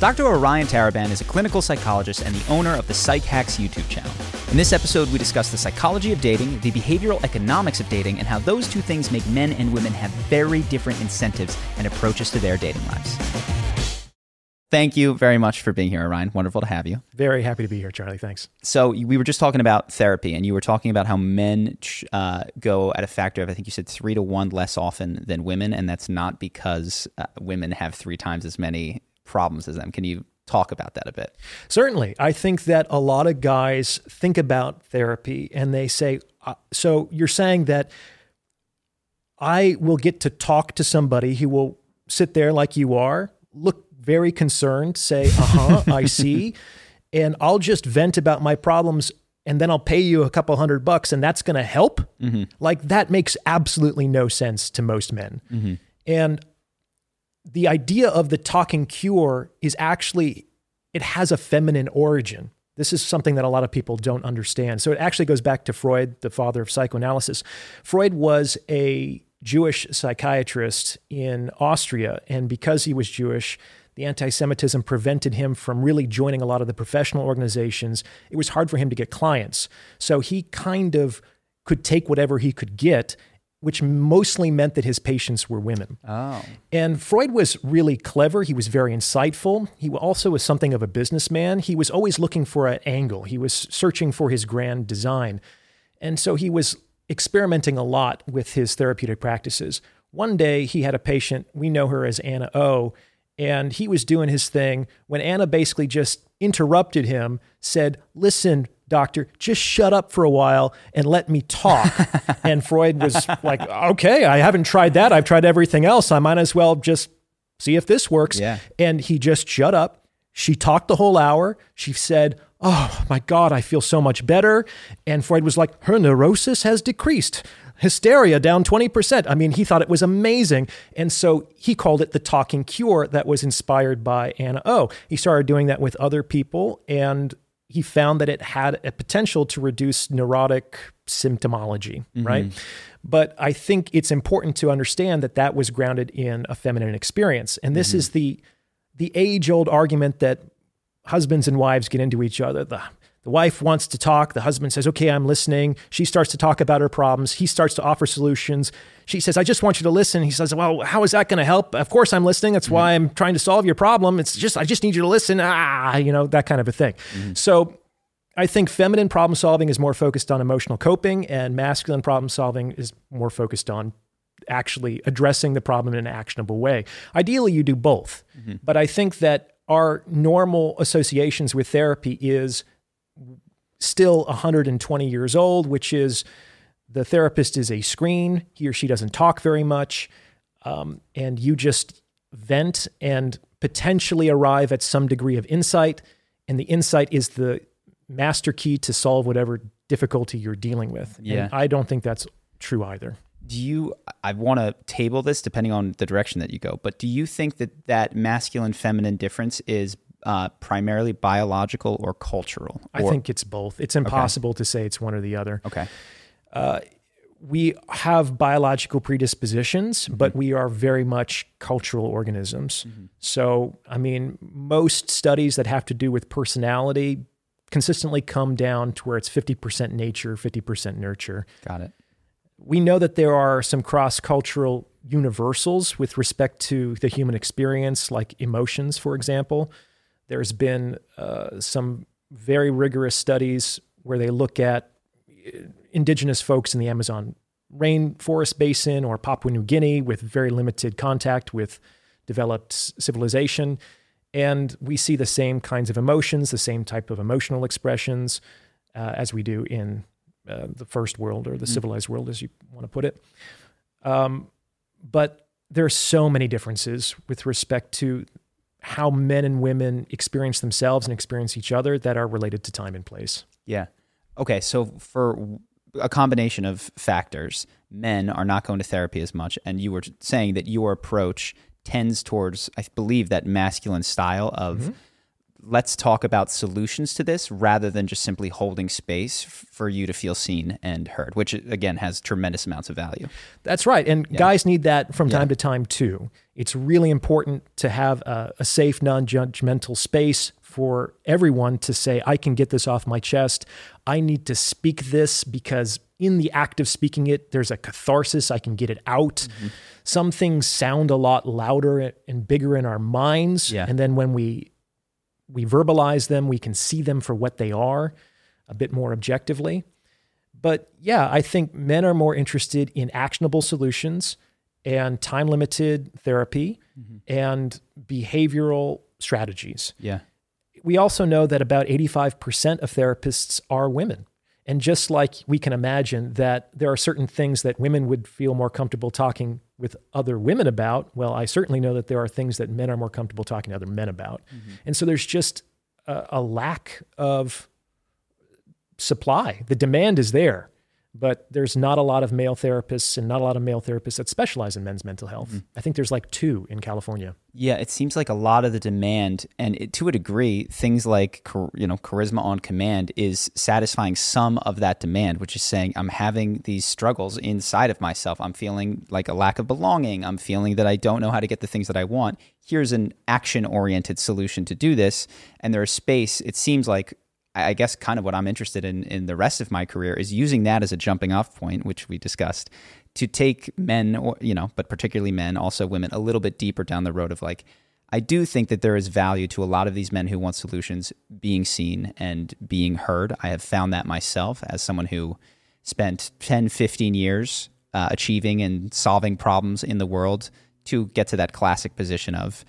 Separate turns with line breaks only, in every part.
Dr. Orion Taraban is a clinical psychologist and the owner of the PsycHacks YouTube channel. In this episode, we discuss the psychology of dating, the behavioral economics of dating, and how those two things make men and women have very different incentives and approaches to their dating lives. Thank you very much for being here, Orion. Wonderful to have you.
Very happy to be here, Charlie. Thanks.
So we were just talking about therapy, and you were talking about how men uh, go at a factor of, I think you said three to one less often than women, and that's not because uh, women have three times as many problems as them. Can you talk about that a bit?
Certainly. I think that a lot of guys think about therapy and they say, uh, so you're saying that I will get to talk to somebody who will sit there like you are, look very concerned, say, uh huh, I see. And I'll just vent about my problems and then I'll pay you a couple hundred bucks and that's going to help. Mm-hmm. Like that makes absolutely no sense to most men. Mm-hmm. And the idea of the talking cure is actually it has a feminine origin. This is something that a lot of people don't understand. So it actually goes back to Freud, the father of psychoanalysis. Freud was a Jewish psychiatrist in Austria, and because he was Jewish, the anti Semitism prevented him from really joining a lot of the professional organizations. It was hard for him to get clients. So he kind of could take whatever he could get which mostly meant that his patients were women.
Oh.
And Freud was really clever. He was very insightful. He also was something of a businessman. He was always looking for an angle, he was searching for his grand design. And so he was experimenting a lot with his therapeutic practices. One day he had a patient, we know her as Anna O, and he was doing his thing when Anna basically just interrupted him, said, Listen, doctor, just shut up for a while and let me talk. and Freud was like, okay, I haven't tried that. I've tried everything else. I might as well just see if this works.
Yeah.
And he just shut up. She talked the whole hour. She said, Oh my God, I feel so much better. And Freud was like, Her neurosis has decreased. Hysteria down 20%. I mean, he thought it was amazing. And so he called it the talking cure that was inspired by Anna O. He started doing that with other people. And he found that it had a potential to reduce neurotic symptomology, mm-hmm. right? But I think it's important to understand that that was grounded in a feminine experience. And this mm-hmm. is the the age-old argument that husbands and wives get into each other. The the wife wants to talk. The husband says, Okay, I'm listening. She starts to talk about her problems. He starts to offer solutions. She says, I just want you to listen. He says, Well, how is that going to help? Of course, I'm listening. That's mm-hmm. why I'm trying to solve your problem. It's just, I just need you to listen. Ah, you know, that kind of a thing. Mm-hmm. So I think feminine problem solving is more focused on emotional coping, and masculine problem solving is more focused on actually addressing the problem in an actionable way. Ideally, you do both. Mm-hmm. But I think that our normal associations with therapy is still 120 years old, which is the therapist is a screen. He or she doesn't talk very much. Um, and you just vent and potentially arrive at some degree of insight. And the insight is the master key to solve whatever difficulty you're dealing with.
Yeah.
And I don't think that's true either.
Do you, I want to table this depending on the direction that you go, but do you think that that masculine feminine difference is uh, primarily biological or cultural?
I think it's both. It's impossible to say it's one or the other.
Okay.
we have biological predispositions,
Mm-hmm.
but we are very much cultural organisms. So, I mean, most studies that have to do with personality consistently come down to where it's 50% nature, 50% nurture.
Got it.
We know that there are some cross cultural universals with respect to the human experience, like emotions, for example. There's been uh, some very rigorous studies where they look at indigenous folks in the Amazon rainforest basin or Papua New Guinea with very limited contact with developed civilization. And we see the same kinds of emotions, the same type of emotional expressions uh, as we do in uh, the first world or the civilized world, as you want to put it. Um, but there are so many differences with respect to how men and women experience themselves and experience each other that are related to time and place.
Yeah. Okay. So for a combination of factors, men are not going to therapy as much, and you were saying that your approach tends towards, I believe, that masculine style of mm-hmm. Let's talk about solutions to this rather than just simply holding space for you to feel seen and heard, which again has tremendous amounts of value.
That's right. And guys need that from time
Yeah.
to time too. It's really important to have a, a safe, non judgmental space for everyone to say, I can get this off my chest. I need to speak this because in the act of speaking it, there's a catharsis. I can get it out. Mm-hmm. Some things sound a lot louder and bigger in our minds.
Yeah.
And then when we we verbalize them, we can see them for what they are a bit more objectively. But yeah, I think men are more interested in actionable solutions and time limited therapy mm-hmm. and behavioral strategies.
Yeah.
We also know that about 85% of therapists are women. And just like we can imagine that there are certain things that women would feel more comfortable talking with other women about, well, I certainly know that there are things that men are more comfortable talking to other men about. Mm-hmm. And so there's just a, a lack of supply. The demand is there, but there's not a lot of male therapists and not a lot of male therapists that specialize in men's mental health. Mm-hmm. I think there's like two in California.
Yeah, it seems like a lot of the demand, and it, to a degree, things like you know charisma on command is satisfying some of that demand, which is saying I'm having these struggles inside of myself. I'm feeling like a lack of belonging. I'm feeling that I don't know how to get the things that I want. Here's an action-oriented solution to do this, and there's space. It seems like I guess kind of what I'm interested in in the rest of my career is using that as a jumping off point, which we discussed, to take men or you know, but particularly men, also women, a little bit deeper down the road of like I do think that there is value to a lot of these men who want solutions being seen and being heard. I have found that myself as someone who spent 10, 15 years uh, achieving and solving problems in the world to get to that classic position of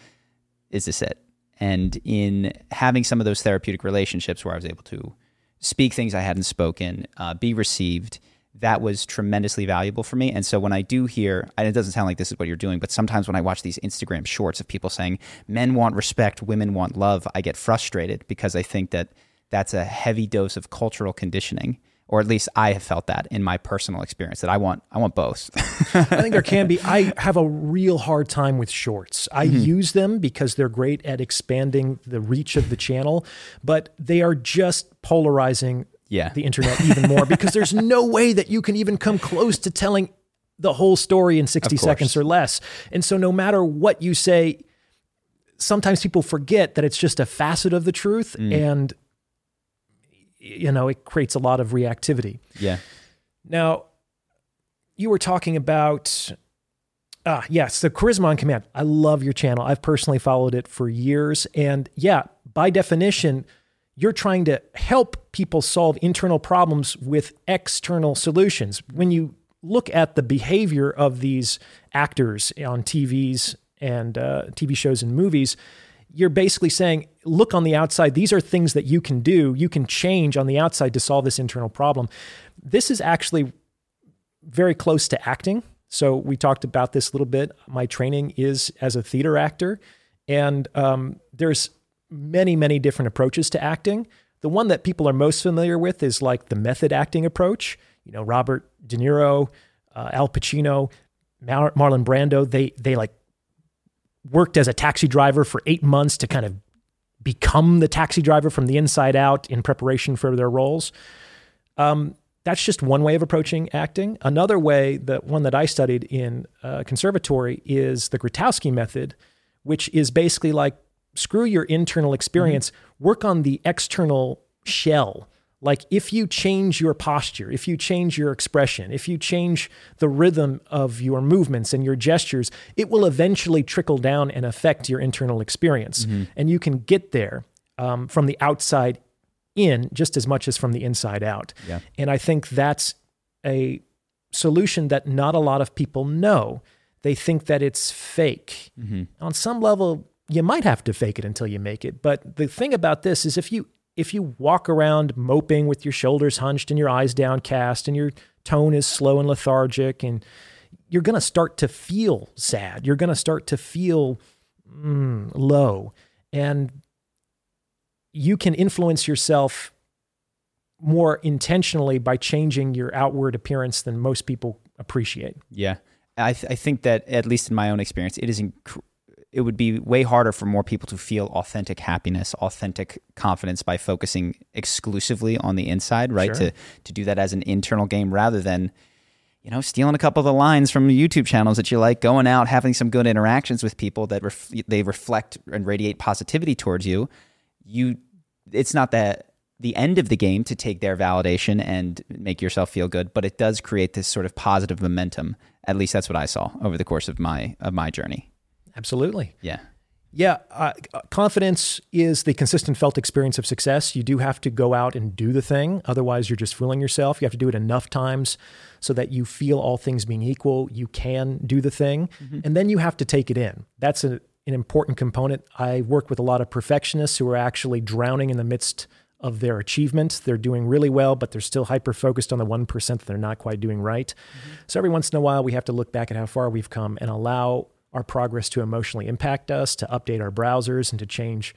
is this it? And in having some of those therapeutic relationships where I was able to speak things I hadn't spoken, uh, be received, that was tremendously valuable for me. And so when I do hear, and it doesn't sound like this is what you're doing, but sometimes when I watch these Instagram shorts of people saying men want respect, women want love, I get frustrated because I think that that's a heavy dose of cultural conditioning. Or at least I have felt that in my personal experience that I want I want both.
I think there can be. I have a real hard time with shorts. I mm-hmm. use them because they're great at expanding the reach of the channel, but they are just polarizing
Yeah.
the internet even more because there's no way that you can even come close to telling the whole story in 60 seconds or less. And so no matter what you say, sometimes people forget that it's just a facet of the truth mm. and you know, it creates a lot of reactivity.
yeah.
Now, you were talking about, ah, yes, the Charisma on Command. I love your channel. I've personally followed it for years. And yeah, by definition, you're trying to help people solve internal problems with external solutions. When you look at the behavior of these actors on TVs and uh, TV shows and movies, you're basically saying, look on the outside. These are things that you can do. You can change on the outside to solve this internal problem. This is actually very close to acting. So we talked about this a little bit. My training is as a theater actor, and um, there's many, many different approaches to acting. The one that people are most familiar with is like the method acting approach. You know, Robert De Niro, uh, Al Pacino, Mar- Marlon Brando. They they like worked as a taxi driver for eight months to kind of become the taxi driver from the inside out in preparation for their roles. Um, that's just one way of approaching acting. Another way, the one that I studied in uh, conservatory, is the Grotowski method, which is basically like screw your internal experience, mm-hmm. work on the external shell. Like if you change your posture, if you change your expression, if you change the rhythm of your movements and your gestures, it will eventually trickle down and affect your internal experience. Mm-hmm. And you can get there um, from the outside in just as much as from the inside out. Yeah. And I think that's a solution that not a lot of people know. They think that it's fake. Mm-hmm. On some level, you might have to fake it until you make it. But the thing about this is if you if you walk around moping with your shoulders hunched and your eyes downcast and your tone is slow and lethargic and you're going to start to feel sad. You're going to start to feel mm, low. And you can influence yourself more intentionally by changing your outward appearance than most people appreciate.
Yeah. I, th- I think that, at least in my own experience, it is inc- it would be way harder for more people to feel authentic happiness, authentic confidence by focusing exclusively on the inside, right? Sure. To to do that as an internal game rather than you know, stealing a couple of the lines from YouTube channels that you like, going out, having some good interactions with people that ref- they reflect and radiate positivity towards you you it's not that the end of the game to take their validation and make yourself feel good, but it does create this sort of positive momentum. At least that's what I saw over the course of my of my journey.
Absolutely.
Yeah.
Yeah, uh, confidence is the consistent felt experience of success. You do have to go out and do the thing. Otherwise, you're just fooling yourself. You have to do it enough times so that you feel all things being equal, you can do the thing. Mm-hmm. And then you have to take it in. That's a, an important component. I work with a lot of perfectionists who are actually drowning in the midst of their achievement. They're doing really well, but they're still hyper focused on the 1% that they're not quite doing right. Mm-hmm. So every once in a while, we have to look back at how far we've come and allow our progress to emotionally impact us, to update our browsers, and to change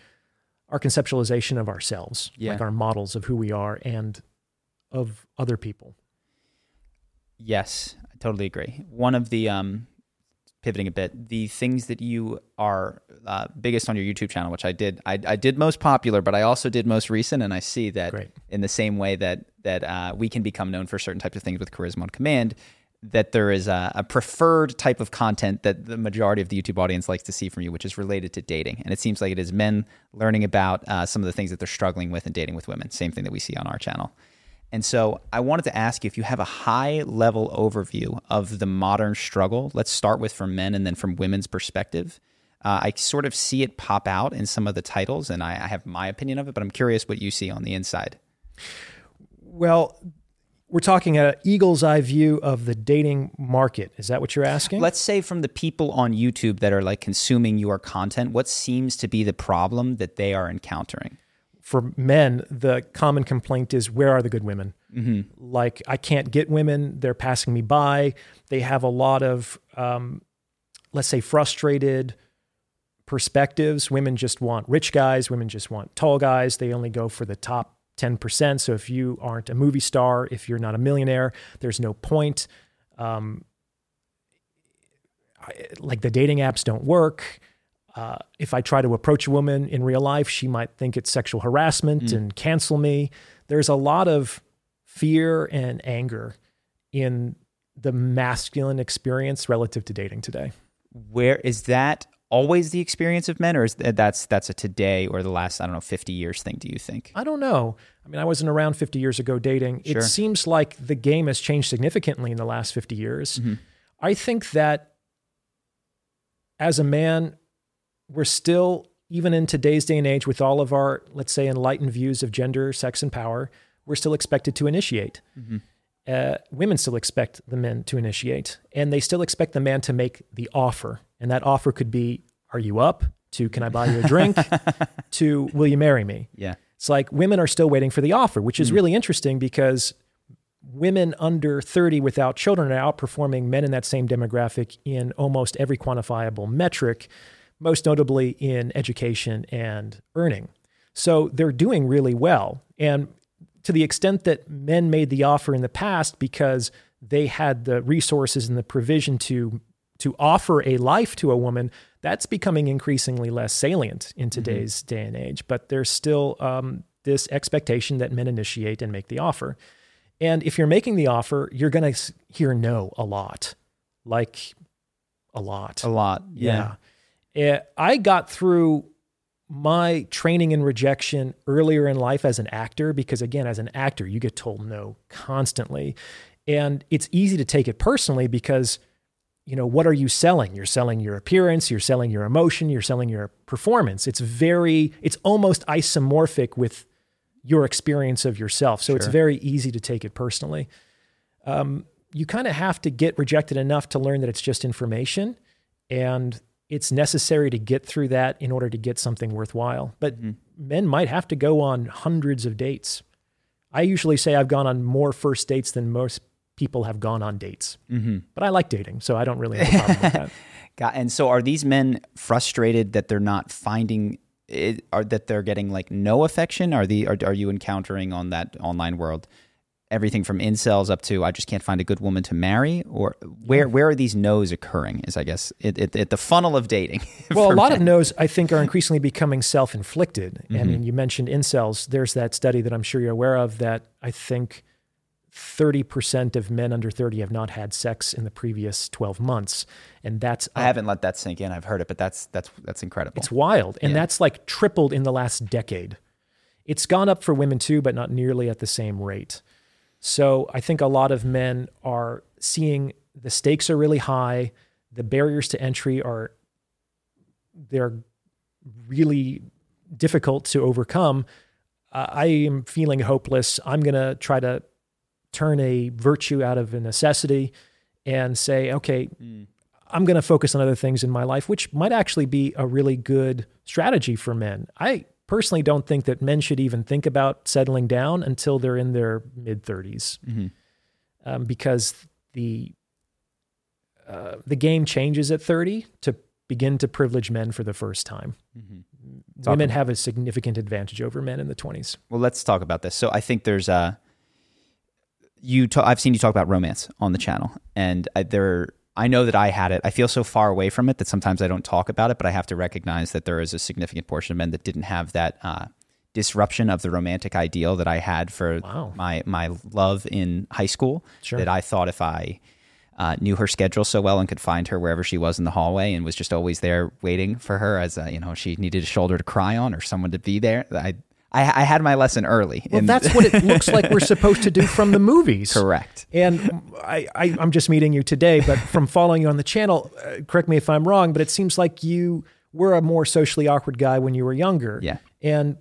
our conceptualization of ourselves, yeah. like our models of who we are and of other people.
Yes, I totally agree. One of the um, pivoting a bit, the things that you are uh, biggest on your YouTube channel, which I did, I, I, did most popular, but I also did most recent, and I see that Great. in the same way that that uh, we can become known for certain types of things with charisma on command, that there is a, a, preferred type of content that the majority of the YouTube audience likes to see from you, which is related to dating, and it seems like it is men learning about uh, some of the things that they're struggling with in dating with women. Same thing that we see on our channel. And so I wanted to ask you if you have a high level overview of the modern struggle. Let's start with from men and then from women's perspective. Uh, I sort of see it pop out in some of the titles, and I, I have my opinion of it, but I'm curious what you see on the inside.
Well, we're talking an eagle's eye view of the dating market. Is that what you're asking?
Let's say from the people on YouTube that are like consuming your content, what seems to be the problem that they are encountering?
for men, the common complaint is where are the good women? Mm-hmm. Like, I can't get women, they're passing me by. They have a lot of, um, let's say, frustrated perspectives. Women just want rich guys, women just want tall guys. They only go for the top 10%. So if you aren't a movie star, if you're not a millionaire, there's no point. Um, like the dating apps don't work. Uh, if I try to approach a woman in real life, she might think it's sexual harassment mm. and cancel me. There's a lot of fear and anger in the masculine experience relative to dating today.
Where is that always the experience of men, or is that, that's that's a today or the last I don't know fifty years thing? Do you think?
I don't know. I mean, I wasn't around fifty years ago dating. Sure. It seems like the game has changed significantly in the last fifty years. Mm-hmm. I think that as a man, we're still, even in today's day and age, with all of our, let's say, enlightened views of gender, sex, and power, we're still expected to initiate. Mm-hmm. Uh, women still expect the men to initiate, and they still expect the man to make the offer. And that offer could be, Are you up? to Can I buy you a drink? to Will you marry me?
Yeah.
It's like women are still waiting for the offer, which is mm. really interesting because women under 30 without children are outperforming men in that same demographic in almost every quantifiable metric most notably in education and earning. So they're doing really well. And to the extent that men made the offer in the past because they had the resources and the provision to to offer a life to a woman, that's becoming increasingly less salient in today's mm-hmm. day and age. But there's still um, this expectation that men initiate and make the offer. And if you're making the offer, you're going to hear no a lot, like a lot.
A lot. Yeah.
yeah. Eh, I got through my training in rejection earlier in life as an actor because, again, as an actor, you get told no constantly. And it's easy to take it personally because, you know, what are you selling? You're selling your appearance, you're selling your emotion, you're selling your performance. It's very, it's almost isomorphic with your experience of yourself. So sure. it's very easy to take it personally. Um, you kind of have to get rejected enough to learn that it's just information and it's necessary to get through that in order to get something worthwhile. But mm-hmm. men might have to go on hundreds of dates. I usually say I've gone on more first dates than most people have gone on dates. Mm-hmm. But I like dating, so I don't really have a problem with that.
And so are these men frustrated that they're not finding it, are that they're getting like no affection? Are the are, are you encountering on that online world everything from incels up to I just can't find a good woman to marry? Or where where are these no's occurring? Is I guess it, it, it the funnel of dating.
well, a lot men. of no's I think are increasingly becoming self inflicted. Mm-hmm. I mean, you mentioned incels. There's that study that I'm sure you're aware of that I think 30% of men under 30 have not had sex in the previous 12 months and that's
I haven't let that sink in. I've heard it, but that's that's that's incredible.
It's wild. And yeah. that's like tripled in the last decade. It's gone up for women too, but not nearly at the same rate. So I think a lot of men are seeing the stakes are really high, the barriers to entry are they're really difficult to overcome. Uh, I am feeling hopeless. I'm going to try to turn a virtue out of a necessity and say, okay, mm. I'm going to focus on other things in my life, which might actually be a really good strategy for men. I personally don't think that men should even think about settling down until they're in their mid 30s, mm-hmm. um, because the uh, the game changes at 30 to begin to privilege men for the first time. Mm-hmm. Women have a significant advantage over men in the 20s.
Well, let's talk about this. So I think there's a you ta- I've seen you talk about romance on the channel, and I, there I know that I had it. I feel so far away from it that sometimes I don't talk about it, but I have to recognize that there is a significant portion of men that didn't have that uh, disruption of the romantic ideal that I had for wow. my my love in high school. Sure. That I thought if I uh, knew her schedule so well and could find her wherever she was in the hallway and was just always there waiting for her as a, you know she needed a shoulder to cry on or someone to be there. I I, I had my lesson early.
Well, that's what it looks like we're supposed to do from the movies.
Correct.
And I, I, am just meeting you today, but from following you on the channel, uh, correct me if I'm wrong, but it seems like you were a more socially awkward guy when you were younger.
Yeah.
And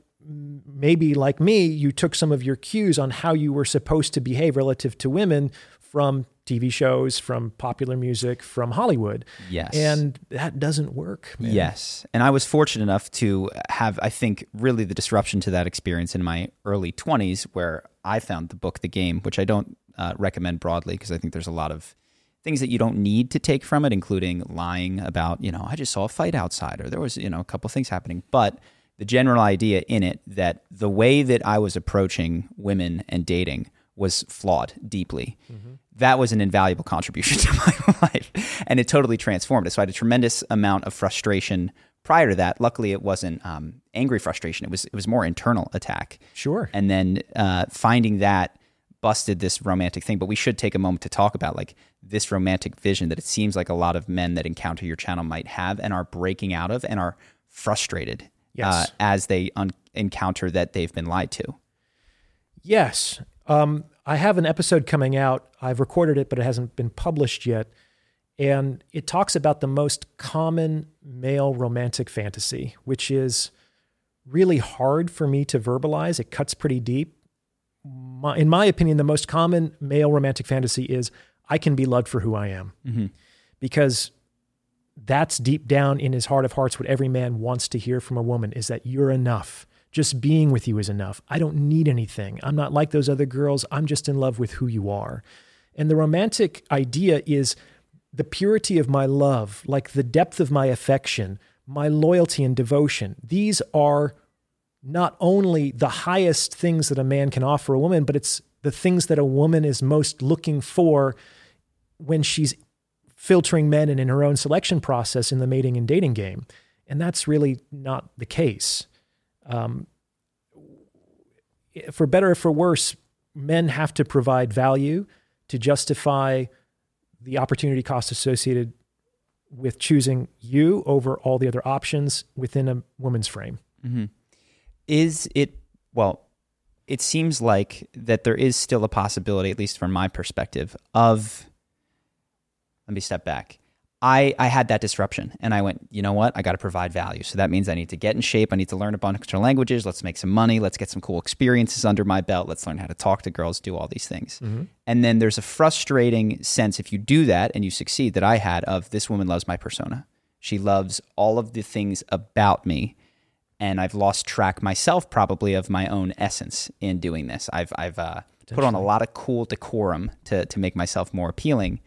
maybe like me, you took some of your cues on how you were supposed to behave relative to women from TV shows, from popular music, from Hollywood.
Yes.
And that doesn't work. Man.
Yes. And I was fortunate enough to have, I think, really the disruption to that experience in my early 20s, where I found the book, The Game, which I don't uh, recommend broadly because I think there's a lot of things that you don't need to take from it, including lying about, you know, I just saw a fight outside or there was, you know, a couple things happening. But the general idea in it that the way that I was approaching women and dating was flawed deeply. Mm-hmm. That was an invaluable contribution to my life, and it totally transformed it. So I had a tremendous amount of frustration prior to that. Luckily, it wasn't um, angry frustration; it was it was more internal attack.
Sure.
And then uh, finding that busted this romantic thing. But we should take a moment to talk about like this romantic vision that it seems like a lot of men that encounter your channel might have and are breaking out of and are frustrated yes. uh, as they un- encounter that they've been lied to.
Yes. Um, I have an episode coming out. I've recorded it, but it hasn't been published yet. And it talks about the most common male romantic fantasy, which is really hard for me to verbalize. It cuts pretty deep. My, in my opinion, the most common male romantic fantasy is I can be loved for who I am. Mm-hmm. Because that's deep down in his heart of hearts what every man wants to hear from a woman is that you're enough just being with you is enough. I don't need anything. I'm not like those other girls. I'm just in love with who you are. And the romantic idea is the purity of my love, like the depth of my affection, my loyalty and devotion. These are not only the highest things that a man can offer a woman, but it's the things that a woman is most looking for when she's filtering men and in her own selection process in the mating and dating game. And that's really not the case. Um, for better or for worse, men have to provide value to justify the opportunity cost associated with choosing you over all the other options within a woman's frame.
Mm-hmm. Is it, well, it seems like that there is still a possibility, at least from my perspective, of, let me step back. I, I had that disruption and I went, you know what? I got to provide value. So that means I need to get in shape. I need to learn a bunch of languages. Let's make some money. Let's get some cool experiences under my belt. Let's learn how to talk to girls, do all these things. Mm-hmm. And then there's a frustrating sense if you do that and you succeed that I had of this woman loves my persona. She loves all of the things about me. And I've lost track myself probably of my own essence in doing this. I've, I've uh, put on a lot of cool decorum to, to make myself more appealing.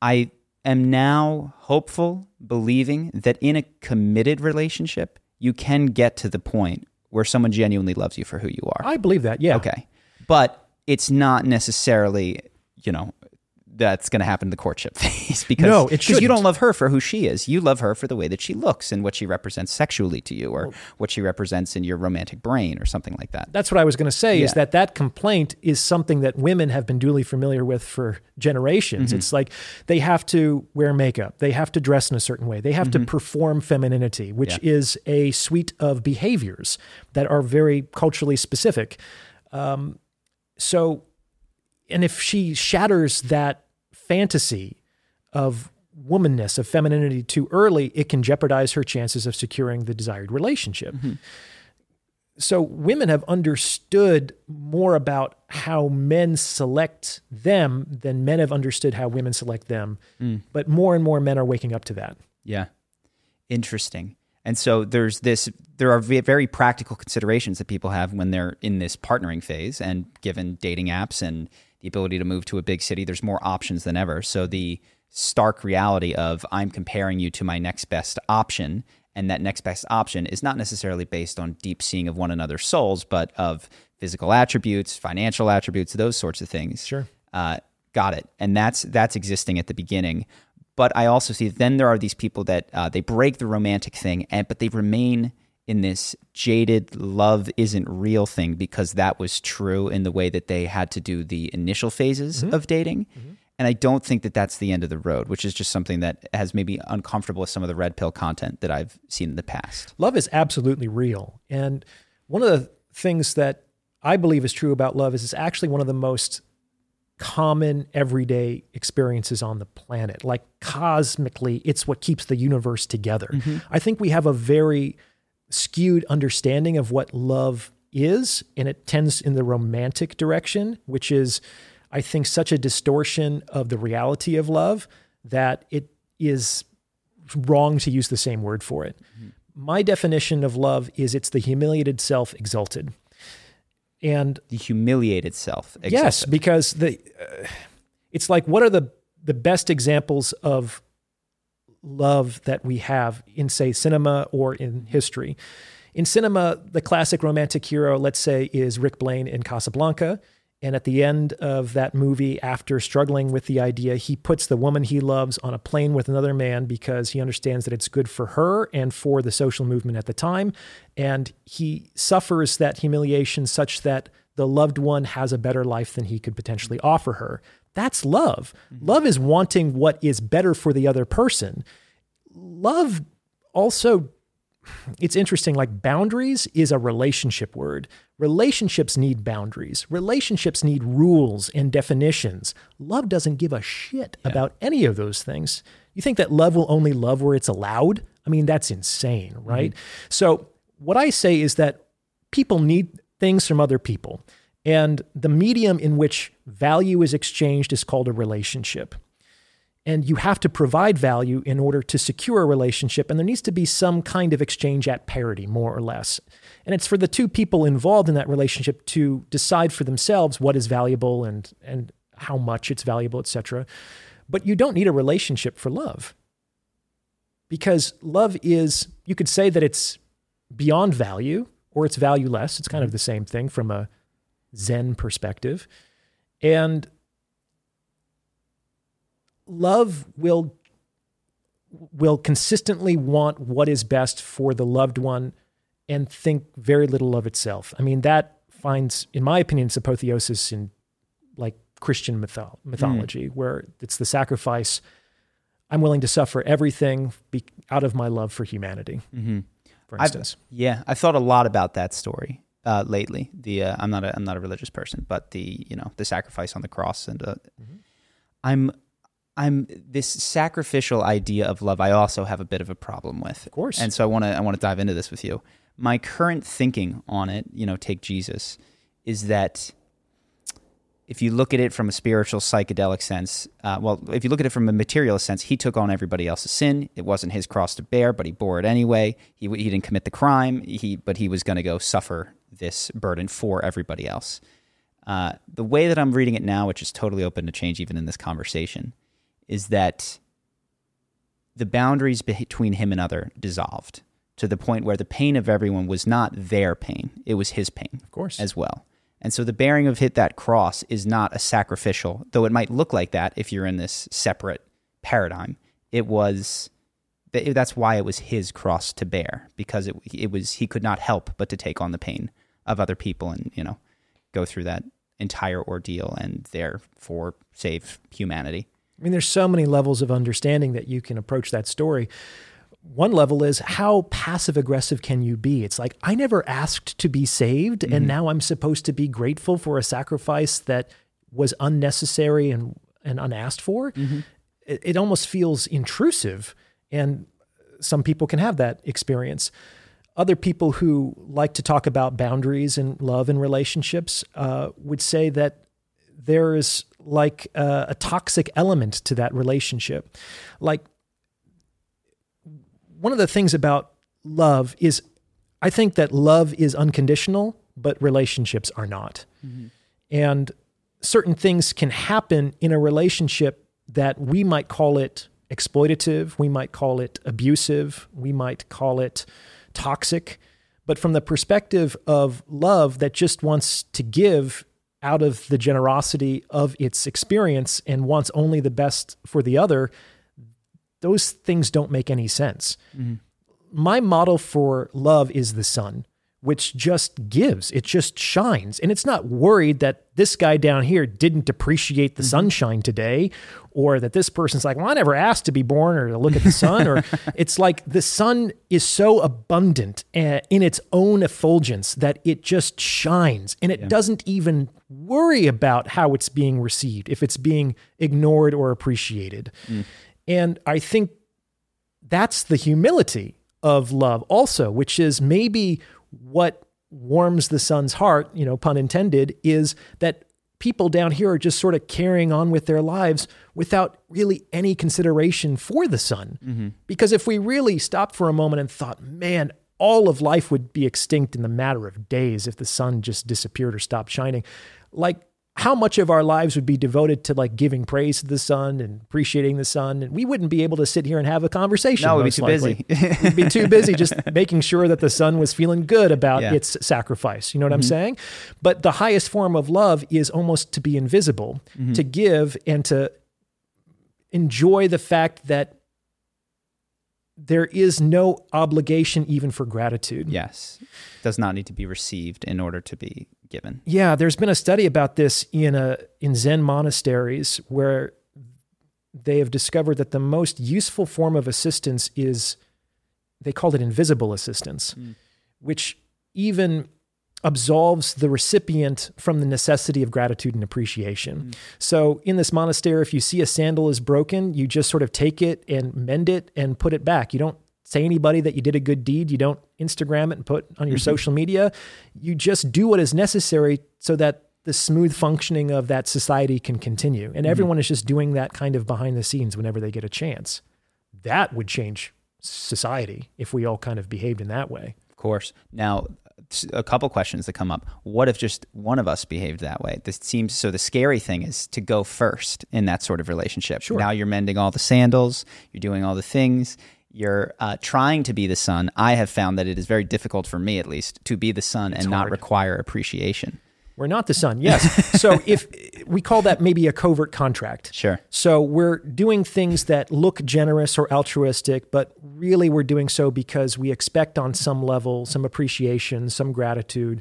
I am now hopeful, believing that in a committed relationship, you can get to the point where someone genuinely loves you for who you are.
I believe that, yeah.
Okay. But it's not necessarily, you know, that's going to happen in the courtship phase because
no, it
you don't love her for who she is. You love her for the way that she looks and what she represents sexually to you, or well, what she represents in your romantic brain, or something like that.
That's what I was going to say. Yeah. Is that that complaint is something that women have been duly familiar with for generations. Mm-hmm. It's like they have to wear makeup, they have to dress in a certain way, they have mm-hmm. to perform femininity, which yeah. is a suite of behaviors that are very culturally specific. Um, so and if she shatters that fantasy of womanness, of femininity too early, it can jeopardize her chances of securing the desired relationship. Mm-hmm. So women have understood more about how men select them than men have understood how women select them. Mm. But more and more men are waking up to that.
Yeah. Interesting. And so there's this there are very practical considerations that people have when they're in this partnering phase and given dating apps and the ability to move to a big city, there's more options than ever. So the stark reality of I'm comparing you to my next best option, and that next best option is not necessarily based on deep seeing of one another's souls, but of physical attributes, financial attributes, those sorts of things.
Sure.
Uh, got it. And that's that's existing at the beginning. But I also see then there are these people that uh, they break the romantic thing, and but they remain in this jaded love isn't real thing because that was true in the way that they had to do the initial phases mm-hmm. of dating. Mm-hmm. And I don't think that that's the end of the road, which is just something that has maybe uncomfortable with some of the red pill content that I've seen in the past.
Love is absolutely real. And one of the things that I believe is true about love is it's actually one of the most common everyday experiences on the planet. Like cosmically, it's what keeps the universe together. Mm-hmm. I think we have a very skewed understanding of what love is, and it tends in the romantic direction, which is, I think, such a distortion of the reality of love that it is wrong to use the same word for it. Mm-hmm. My definition of love is it's the humiliated self exalted. And
the humiliated self.
Exalted. Yes, because the uh, it's like what are the the best examples of love that we have in, say, cinema or in history. In cinema, the classic romantic hero, let's say, is Rick Blaine in Casablanca. And at the end of that movie, after struggling with the idea, he puts the woman he loves on a plane with another man because he understands that it's good for her and for the social movement at the time. And he suffers that humiliation such that the loved one has a better life than he could potentially offer her. That's love. Mm-hmm. Love is wanting what is better for the other person. Love also, it's interesting, like boundaries is a relationship word. Relationships need boundaries, relationships need rules and definitions. Love doesn't give a shit yeah. about any of those things. You think that love will only love where it's allowed? I mean, that's insane, right? Mm-hmm. So, what I say is that people need things from other people. And the medium in which value is exchanged is called a relationship. And you have to provide value in order to secure a relationship. And there needs to be some kind of exchange at parity, more or less. And it's for the two people involved in that relationship to decide for themselves what is valuable and, and how much it's valuable, etc. But you don't need a relationship for love. Because love is, you could say that it's beyond value or it's valueless. It's kind of the same thing from a Zen perspective. And love will will consistently want what is best for the loved one and think very little of itself. I mean, that finds, in my opinion, its apotheosis in like Christian mytho- mythology, mm. where it's the sacrifice. I'm willing to suffer everything be- out of my love for humanity. Mm-hmm. For instance,
I've, yeah, I've thought a lot about that story uh, lately. The uh, I'm not a I'm not a religious person, but the you know the sacrifice on the cross and uh, mm-hmm. I'm I'm this sacrificial idea of love. I also have a bit of a problem with,
of course,
and so I want to I want to dive into this with you. My current thinking on it, you know, take Jesus, is that if you look at it from a spiritual psychedelic sense, uh, well, if you look at it from a materialist sense, he took on everybody else's sin. It wasn't his cross to bear, but he bore it anyway. He, he didn't commit the crime, he, but he was going to go suffer this burden for everybody else. Uh, the way that I'm reading it now, which is totally open to change even in this conversation, is that the boundaries between him and other dissolved to the point where the pain of everyone was not their pain; it was his pain,
of course,
as well. And so the bearing of hit that cross is not a sacrificial, though it might look like that if you're in this separate paradigm. It was that's why it was his cross to bear because it it was he could not help but to take on the pain of other people and you know go through that entire ordeal and therefore save humanity.
I mean, there's so many levels of understanding that you can approach that story one level is how passive aggressive can you be? It's like, I never asked to be saved, mm-hmm. and now I'm supposed to be grateful for a sacrifice that was unnecessary and, and unasked for. Mm-hmm. It, it almost feels intrusive. And some people can have that experience. Other people who like to talk about boundaries and love and relationships uh, would say that there is like a, a toxic element to that relationship. Like one of the things about love is I think that love is unconditional, but relationships are not. Mm-hmm. And certain things can happen in a relationship that we might call it exploitative, we might call it abusive, we might call it toxic. But from the perspective of love that just wants to give out of the generosity of its experience and wants only the best for the other, those things don't make any sense. Mm-hmm. My model for love is the sun, which just gives, it just shines. And it's not worried that this guy down here didn't appreciate the mm-hmm. sunshine today, or that this person's like, well, I never asked to be born or to look at the sun. or it's like the sun is so abundant uh, in its own effulgence that it just shines and it yeah. doesn't even worry about how it's being received, if it's being ignored or appreciated. Mm. And I think that's the humility of love also, which is maybe what warms the sun's heart, you know, pun intended, is that people down here are just sort of carrying on with their lives without really any consideration for the sun. Mm-hmm. Because if we really stopped for a moment and thought, man, all of life would be extinct in the matter of days if the sun just disappeared or stopped shining. Like how much of our lives would be devoted to like giving praise to the sun and appreciating the sun and we wouldn't be able to sit here and have a conversation
no we'd be too likely.
busy we'd be too busy just making sure that the sun was feeling good about yeah. its sacrifice you know what mm-hmm. i'm saying but the highest form of love is almost to be invisible mm-hmm. to give and to enjoy the fact that there is no obligation even for gratitude.
Yes. Does not need to be received in order to be given.
Yeah, there's been a study about this in a in Zen monasteries where they have discovered that the most useful form of assistance is they called it invisible assistance, mm. which even absolves the recipient from the necessity of gratitude and appreciation. Mm. So in this monastery, if you see a sandal is broken, you just sort of take it and mend it and put it back. You don't say anybody that you did a good deed. You don't Instagram it and put on your mm-hmm. social media. You just do what is necessary so that the smooth functioning of that society can continue. And mm-hmm. everyone is just doing that kind of behind the scenes whenever they get a chance. That would change society if we all kind of behaved in that way.
Of course. Now, a couple questions that come up. What if just one of us behaved that way? This seems so. The scary thing is to go first in that sort of relationship.
Sure.
Now you're mending all the sandals, you're doing all the things, you're uh, trying to be the sun. I have found that it is very difficult for me, at least, to be the sun it's and hard. not require appreciation.
We're not the sun. Yes. so if we call that maybe a covert contract.
Sure.
So we're doing things that look generous or altruistic, but really we're doing so because we expect on some level some appreciation, some gratitude,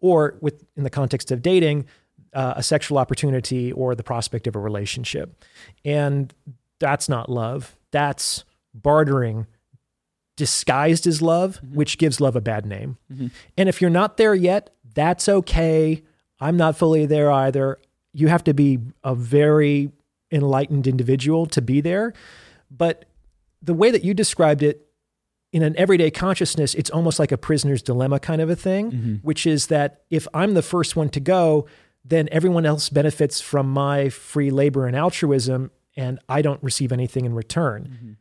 or with in the context of dating, uh, a sexual opportunity or the prospect of a relationship. And that's not love. That's bartering disguised as love, mm-hmm. which gives love a bad name. Mm-hmm. And if you're not there yet, that's okay. I'm not fully there either. You have to be a very enlightened individual to be there. But the way that you described it in an everyday consciousness, it's almost like a prisoner's dilemma kind of a thing, mm-hmm. which is that if I'm the first one to go, then everyone else benefits from my free labor and altruism, and I don't receive anything in return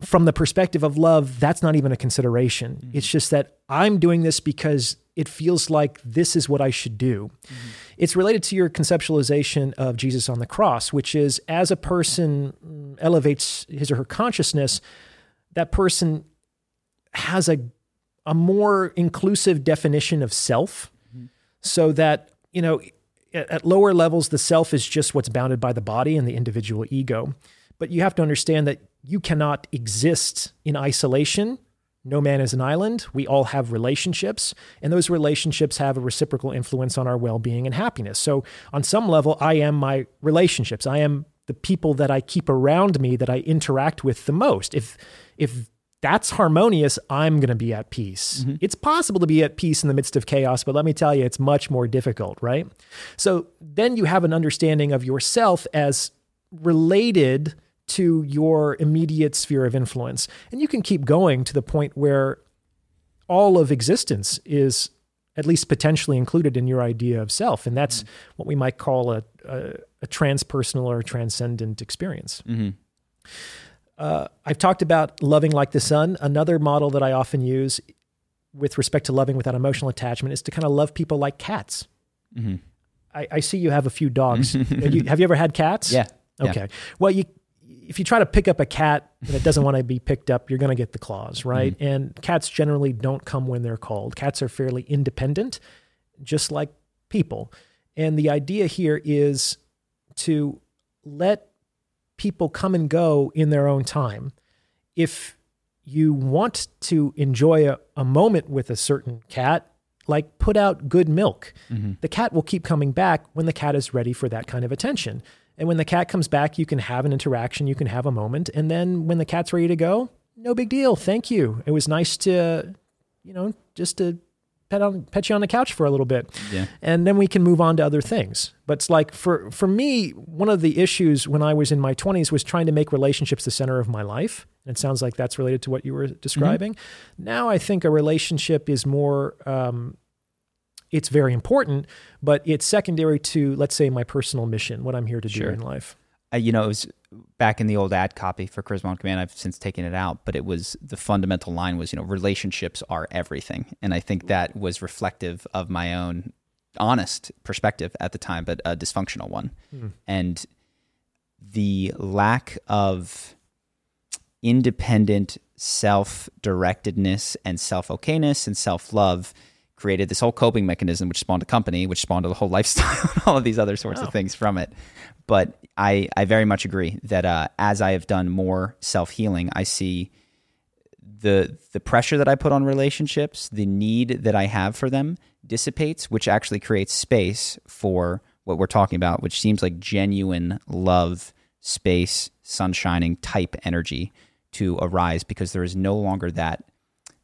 from the perspective of love, that's not even a consideration. Mm-hmm. It's just that I'm doing this because it feels like this is what I should do. Mm-hmm. It's related to your conceptualization of Jesus on the cross, which is as a person elevates his or her consciousness, that person has a a more inclusive definition of self. Mm-hmm. So that you know at lower levels the self is just what's bounded by the body and the individual ego. But you have to understand that you cannot exist in isolation. No man is an island. We all have relationships and those relationships have a reciprocal influence on our well-being and happiness. So on some level i am my relationships. I am the people that i keep around me that i interact with the most. If if that's harmonious, I'm going to be at peace. Mm-hmm. It's possible to be at peace in the midst of chaos, but let me tell you, it's much more difficult, right? So then you have an understanding of yourself as related to your immediate sphere of influence. And you can keep going to the point where all of existence is at least potentially included in your idea of self. And that's mm-hmm. what we might call a, a, a transpersonal or transcendent experience. Mm-hmm. Uh, I've talked about loving like the sun. Another model that I often use with respect to loving without emotional attachment is to kind of love people like cats. Mm-hmm. I, I see you have a few dogs. have, you, have you ever had cats?
Yeah. Yeah.
Okay. Well, you if you try to pick up a cat that doesn't want to be picked up, you're going to get the claws, mm-hmm. right? And cats generally don't come when they're called. Cats are fairly independent, just like people. And the idea here is to let people come and go in their own time. If you want to enjoy a, a moment with a certain cat, like put out good milk. Mm-hmm. The cat will keep coming back when the cat is ready for that kind of attention. And when the cat comes back, you can have an interaction, you can have a moment. And then when the cat's ready to go, no big deal. Thank you. It was nice to, you know, just to pet on pet you on the couch for a little bit.
Yeah.
And then we can move on to other things. But it's like for for me, one of the issues when I was in my 20s was trying to make relationships the center of my life. And it sounds like that's related to what you were describing. Now I think a relationship is more um, it's very important, but it's secondary to, let's say, my personal mission, what I'm here to
Sure.
do in life.
uh, you know, it was back in the old ad copy for Charisma on Command. I've since taken it out, but it was the fundamental line was, you know, relationships are everything. And I think that was reflective of my own honest perspective at the time, but a dysfunctional one. And the lack of independent self directedness and self okayness and self love created this whole coping mechanism, which spawned a company, which spawned a whole lifestyle and all of these other sorts of things from it. But I, I very much agree that uh, as I have done more self healing, I see the the pressure that I put on relationships, the need that I have for them dissipates, which actually creates space for what we're talking about, which seems like genuine love, space, sunshining type energy to arise because there is no longer that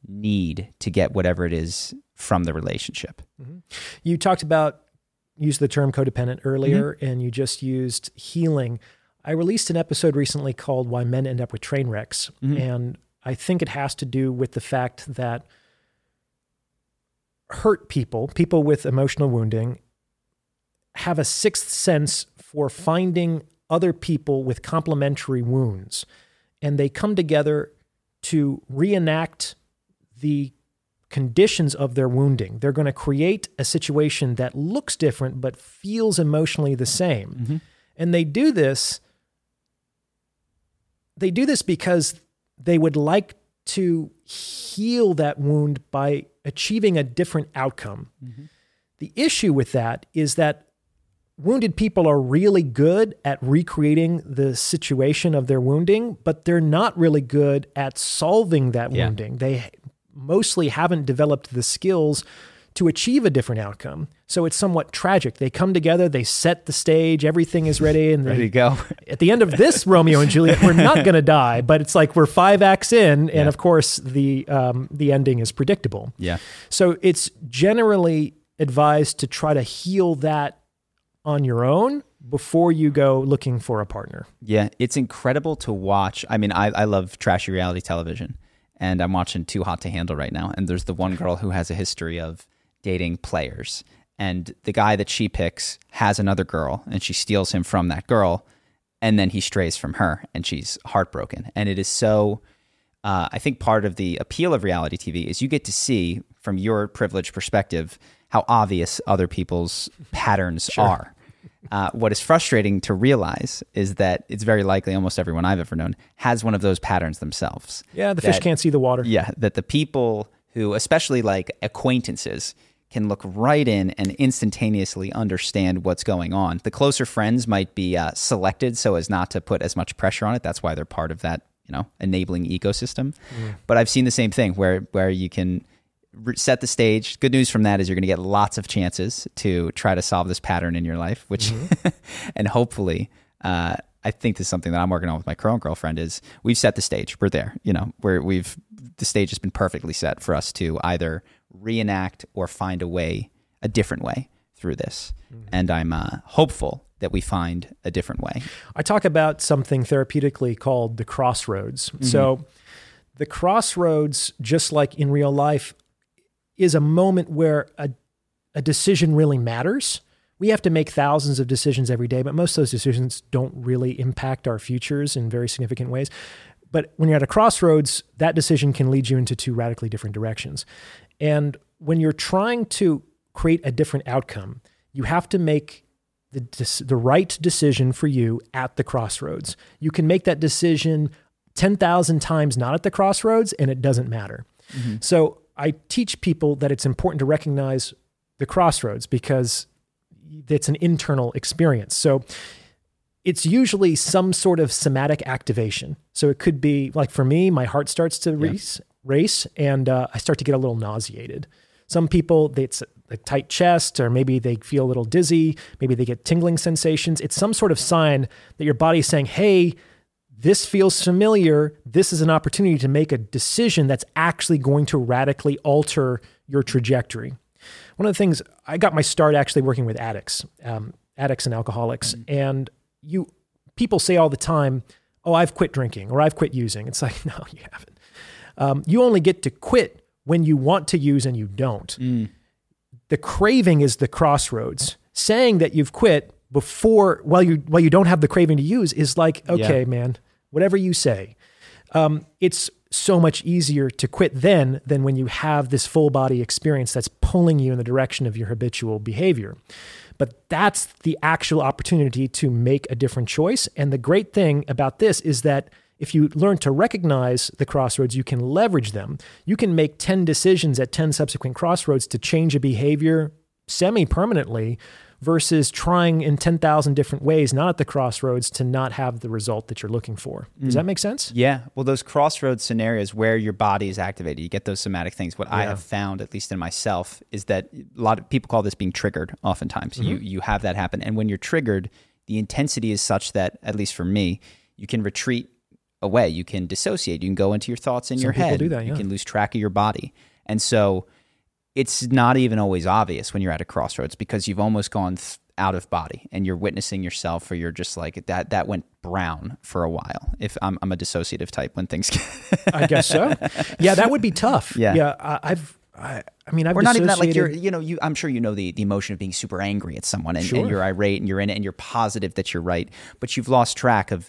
need to get whatever it is from the relationship. Mm-hmm.
You talked about used the term codependent earlier, mm-hmm. and you just used healing. I released an episode recently called "Why Men End Up with Train Wrecks," mm-hmm. and I think it has to do with the fact that hurt people, people with emotional wounding, have a sixth sense for finding other people with complementary wounds, and they come together to reenact the conditions of their wounding. They're going to create a situation that looks different but feels emotionally the same. Mm-hmm. And they do this they do this because they would like to heal that wound by achieving a different outcome. Mm-hmm. The issue with that is that wounded people are really good at recreating the situation of their wounding, but they're not really good at solving that
Yeah.
wounding. They mostly haven't developed the skills to achieve a different outcome. So it's somewhat tragic. They come together, they set the stage, everything is ready, and
Ready
they,
to go.
at the end of this Romeo and Juliet, we're not going to die, but it's like we're five acts in, and
Yeah.
of course the um, the ending is predictable.
yeah.
So it's generally advised to try to heal that on your own before you go looking for a partner.
Yeah, it's incredible to watch. I mean, I, I love trashy reality television, and I'm watching Too Hot to Handle right now. And there's the one girl who has a history of dating players, and the guy that she picks has another girl, and she steals him from that girl, and then he strays from her, and she's heartbroken. And it is so. Uh, I think part of the appeal of reality TV is you get to see from your privileged perspective how obvious other people's patterns are. Uh, what is frustrating to realize is that it's very likely almost everyone I've ever known has one of those patterns themselves.
Yeah, the fish can't see the water.
Yeah, that the people who, especially like acquaintances, can look right in and instantaneously understand what's going on. The closer friends might be uh, selected so as not to put as much pressure on it. That's why they're part of that, you know, enabling ecosystem. But I've seen the same thing where where you can set the stage. Good news from that is you're going to get lots of chances to try to solve this pattern in your life, which, and hopefully, uh, I think this is something that I'm working on with my current girlfriend. Is we've set the stage. We're there. You know, where we've the stage has been perfectly set for us to either reenact or find a way, a different way through this. And I'm uh, hopeful that we find a different way.
I talk about something therapeutically called the crossroads. So, the crossroads, just like in real life, is a moment where a, a decision really matters. We have to make thousands of decisions every day, but most of those decisions don't really impact our futures in very significant ways. But when you're at a crossroads, that decision can lead you into two radically different directions. And when you're trying to create a different outcome, you have to make the, the right decision for you at the crossroads. You can make that decision 10,000 times not at the crossroads, and it doesn't matter. Mm-hmm. So I teach people that it's important to recognize the crossroads because it's an internal experience. So it's usually some sort of somatic activation. So it could be like for me, my heart starts to race, race, and uh, I start to get a little nauseated. Some people, it's a tight chest, or maybe they feel a little dizzy. Maybe they get tingling sensations. It's some sort of sign that your body's saying, "Hey, this feels familiar. This is an opportunity to make a decision that's actually going to radically alter your trajectory." One of the things I got my start actually working with addicts, um, addicts and alcoholics, and you people say all the time, "Oh, I've quit drinking" or "I've quit using." It's like, no, you haven't. Um, you only get to quit when you want to use and you don't. The craving is the crossroads. Saying that you've quit before while you while you don't have the craving to use is like, okay,
Yeah.
man, whatever you say. Um, it's so much easier to quit then than when you have this full body experience that's pulling you in the direction of your habitual behavior. But that's the actual opportunity to make a different choice. And the great thing about this is that if you learn to recognize the crossroads, you can leverage them. You can make 10 decisions at 10 subsequent crossroads to change a behavior semi permanently versus trying in 10,000 different ways, not at the crossroads, to not have the result that you're looking for. Does that make sense?
Yeah. Well, those crossroads scenarios where your body is activated, you get those somatic things. What I have found, at least in myself, is that a lot of people call this being triggered. Oftentimes, you
Mm-hmm.
you have that happen, and when you're triggered, the intensity is such that, at least for me, you can retreat away. You can dissociate. You can go into your thoughts in
Some
your head.
do that,
You can lose track of your body, and so it's not even always obvious when you're at a crossroads because you've almost gone th- out of body and you're witnessing yourself or you're just like that that went brown for a while if i'm, I'm a dissociative type when things
I guess so. Yeah, that would be tough.
Yeah.
Yeah. I, I've, I, I mean, I've
or not even that. Like you're, you know, you. I'm sure you know the, the emotion of being super angry at someone and,
Sure.
and you're irate and you're in it and you're positive that you're right but you've lost track of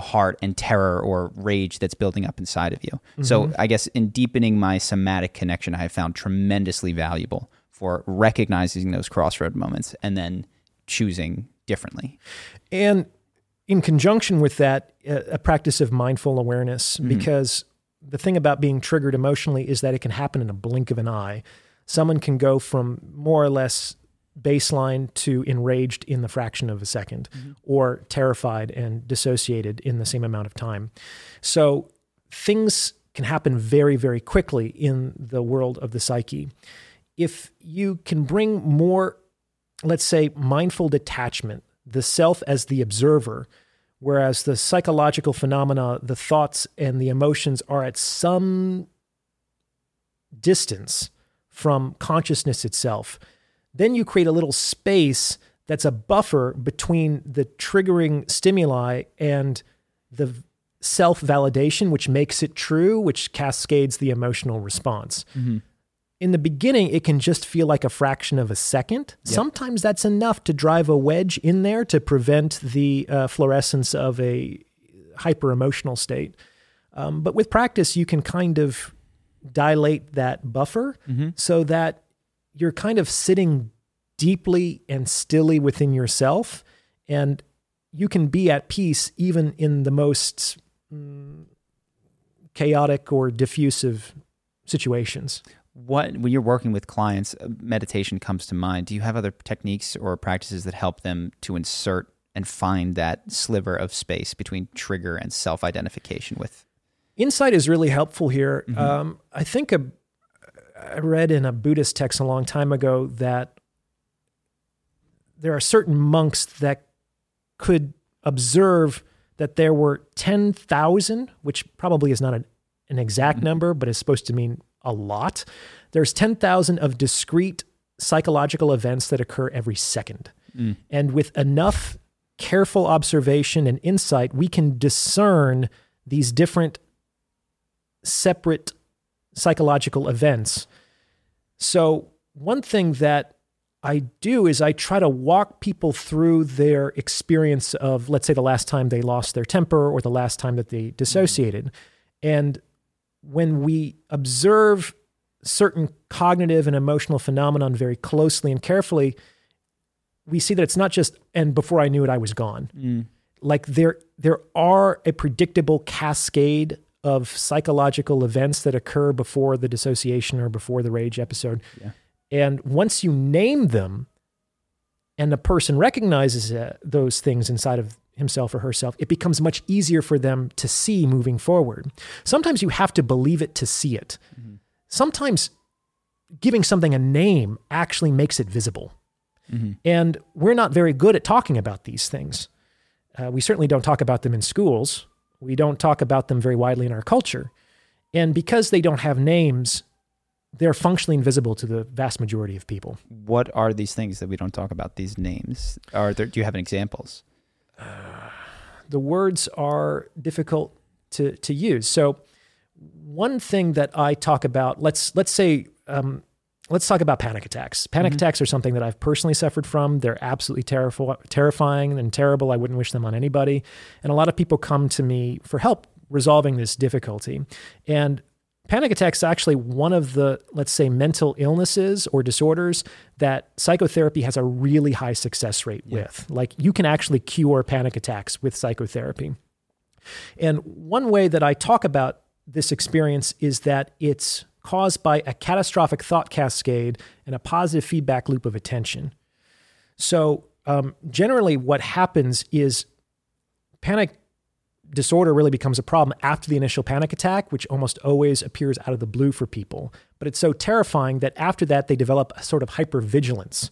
heart and terror or rage that's building up inside of you so
Mm-hmm.
i guess in deepening my somatic connection i have found tremendously valuable for recognizing those crossroad moments and then choosing differently
And in conjunction with that, a, a practice of mindful awareness, because the thing about being triggered emotionally is that it can happen in a blink of an eye. Someone can go from more or less baseline to enraged in the fraction of a 2nd mm-hmm. or terrified and dissociated in the same amount of time. So things can happen very, very quickly in the world of the psyche. If you can bring more, let's say, mindful detachment, the self as the observer, whereas the psychological phenomena, the thoughts and the emotions are at some distance from consciousness itself, then you create a little space that's a buffer between the triggering stimuli and the self validation, which makes it true, which cascades the emotional response.
Mm-hmm.
In the beginning, it can just feel like a fraction of a second. Sometimes that's enough to drive a wedge in there to prevent the uh, fluorescence of a hyper emotional state. Um, but with practice, you can kind of dilate that buffer so that you're kind of sitting deeply and stilly within yourself and you can be at peace even in the most mm, chaotic or diffusive situations.
What when you're working with clients, uh, meditation comes to mind. Do you have other techniques or practices that help them to insert and find that sliver of space between trigger and self-identification with?
Insight is really helpful here. Um, I think a, I read in a Buddhist text a long time ago that there are certain monks that could observe that there were 10,000, which probably is not an, an exact number, but is supposed to mean a lot. There's 10,000 of discrete psychological events that occur every second. Mm. And with enough careful observation and insight, we can discern these different separate psychological events. So, one thing that I do is I try to walk people through their experience of, let's say, the last time they lost their temper or the last time that they dissociated. Mm. And when we observe certain cognitive and emotional phenomenon very closely and carefully, we see that it's not just, and before I knew it, I was gone. Like there, there are a predictable cascade of psychological events that occur before the dissociation or before the rage episode. And once you name them and the person recognizes uh, those things inside of himself or herself, it becomes much easier for them to see moving forward. Sometimes you have to believe it to see it. Sometimes giving something a name actually makes it visible. And we're not very good at talking about these things. Uh, we certainly don't talk about them in schools. We don't talk about them very widely in our culture. And because they don't have names, they're functionally invisible to the vast majority of people.
What are these things that we don't talk about? These names? Are there? Do you have any
the words are difficult to, to use. So one thing that I talk about, let's let's say um, let's talk about panic attacks. Panic attacks are something that I've personally suffered from. They're absolutely terrifying, terrifying and terrible. I wouldn't wish them on anybody. And a lot of people come to me for help resolving this difficulty. And panic attacks is actually one of the let's say mental illnesses or disorders that psychotherapy has a really high success rate with. Like you can actually cure panic attacks with psychotherapy. And one way that I talk about this experience is that it's caused by a catastrophic thought cascade and a positive feedback loop of attention. So, um, generally, what happens is panic disorder really becomes a problem after the initial panic attack, which almost always appears out of the blue for people. But it's so terrifying that after that, they develop a sort of hypervigilance.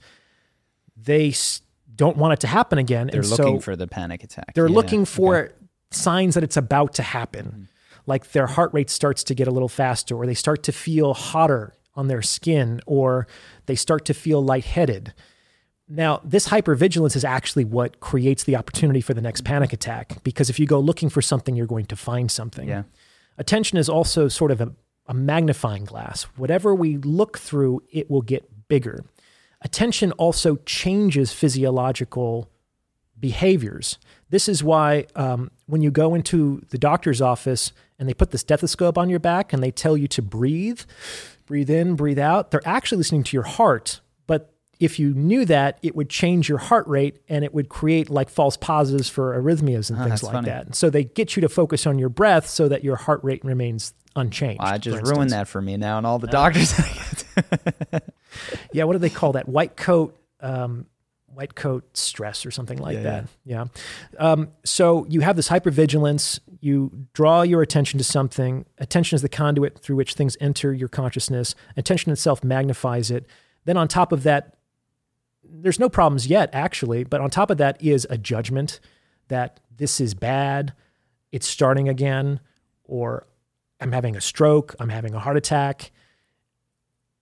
They s- don't want it to happen again.
They're
and
looking
so
for the panic attack.
they're
Yeah.
looking for
Okay.
signs that it's about to happen. Mm-hmm. Like their heart rate starts to get a little faster, or they start to feel hotter on their skin, or they start to feel lightheaded. Now, this hypervigilance is actually what creates the opportunity for the next panic attack because if you go looking for something, you're going to find something.
Yeah.
Attention is also sort of a, a magnifying glass. Whatever we look through, it will get bigger. Attention also changes physiological behaviors. This is why um, when you go into the doctor's office and they put the stethoscope on your back and they tell you to breathe, breathe in, breathe out, they're actually listening to your heart. If you knew that, it would change your heart rate and it would create like false positives for arrhythmias and
Ah,
things like
funny.
that. So they get you to focus on your breath so that your heart rate remains unchanged.
I
for
just ruined that for me now, and all the doctors.
Yeah, what do they call that? White coat um, white coat stress or something like yeah, that. Yeah. yeah. Um, so you have this hypervigilance. You draw your attention to something. Attention is the conduit through which things enter your consciousness. Attention itself magnifies it. Then on top of that, there's no problems yet, actually. But on top of that is a judgment that this is bad. It's starting again, or I'm having a stroke. I'm having a heart attack.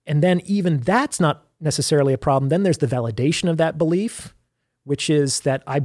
And then even that's not necessarily a problem. Then there's the validation of that belief, which is that I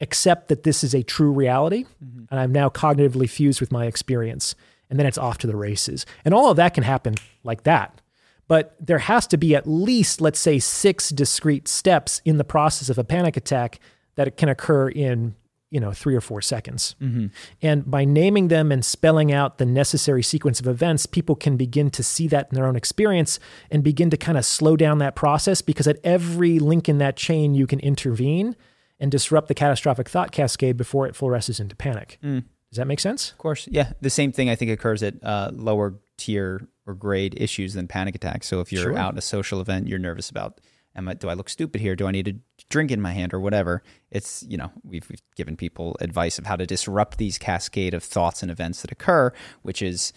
accept that this is a true reality mm-hmm. and I'm now cognitively fused with my experience. And then it's off to the races. And all of that can happen like that. But there has to be at least, let's say, six discrete steps in the process of a panic attack that can occur in you know three or four seconds. Mm-hmm. and by naming them and spelling out the necessary sequence of events people can begin to see that in their own experience and begin to kind of slow down that process because at every link in that chain you can intervene and disrupt the catastrophic thought cascade before it fluoresces into panic. Mm. does that make sense?
Of course. Yeah. The same thing i think occurs at uh, lower tier or grade issues than panic attacks so if you're sure. out at a social event you're nervous about am I, do I look stupid here? Do I need a drink in my hand or whatever? It's, you know, we've, we've given people advice of how to disrupt these cascade of thoughts and events that occur, which is,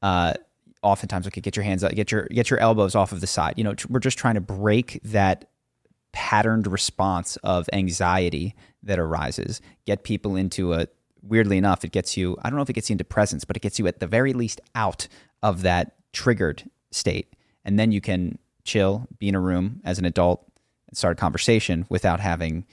uh, oftentimes, okay, get your hands up, get your, get your elbows off of the side. You know, we're just trying to break that patterned response of anxiety that arises, get people into a, weirdly enough, it gets you, I don't know if it gets you into presence, but it gets you at the very least out of that triggered state. And then you can chill, be in a room as an adult, and start a conversation without having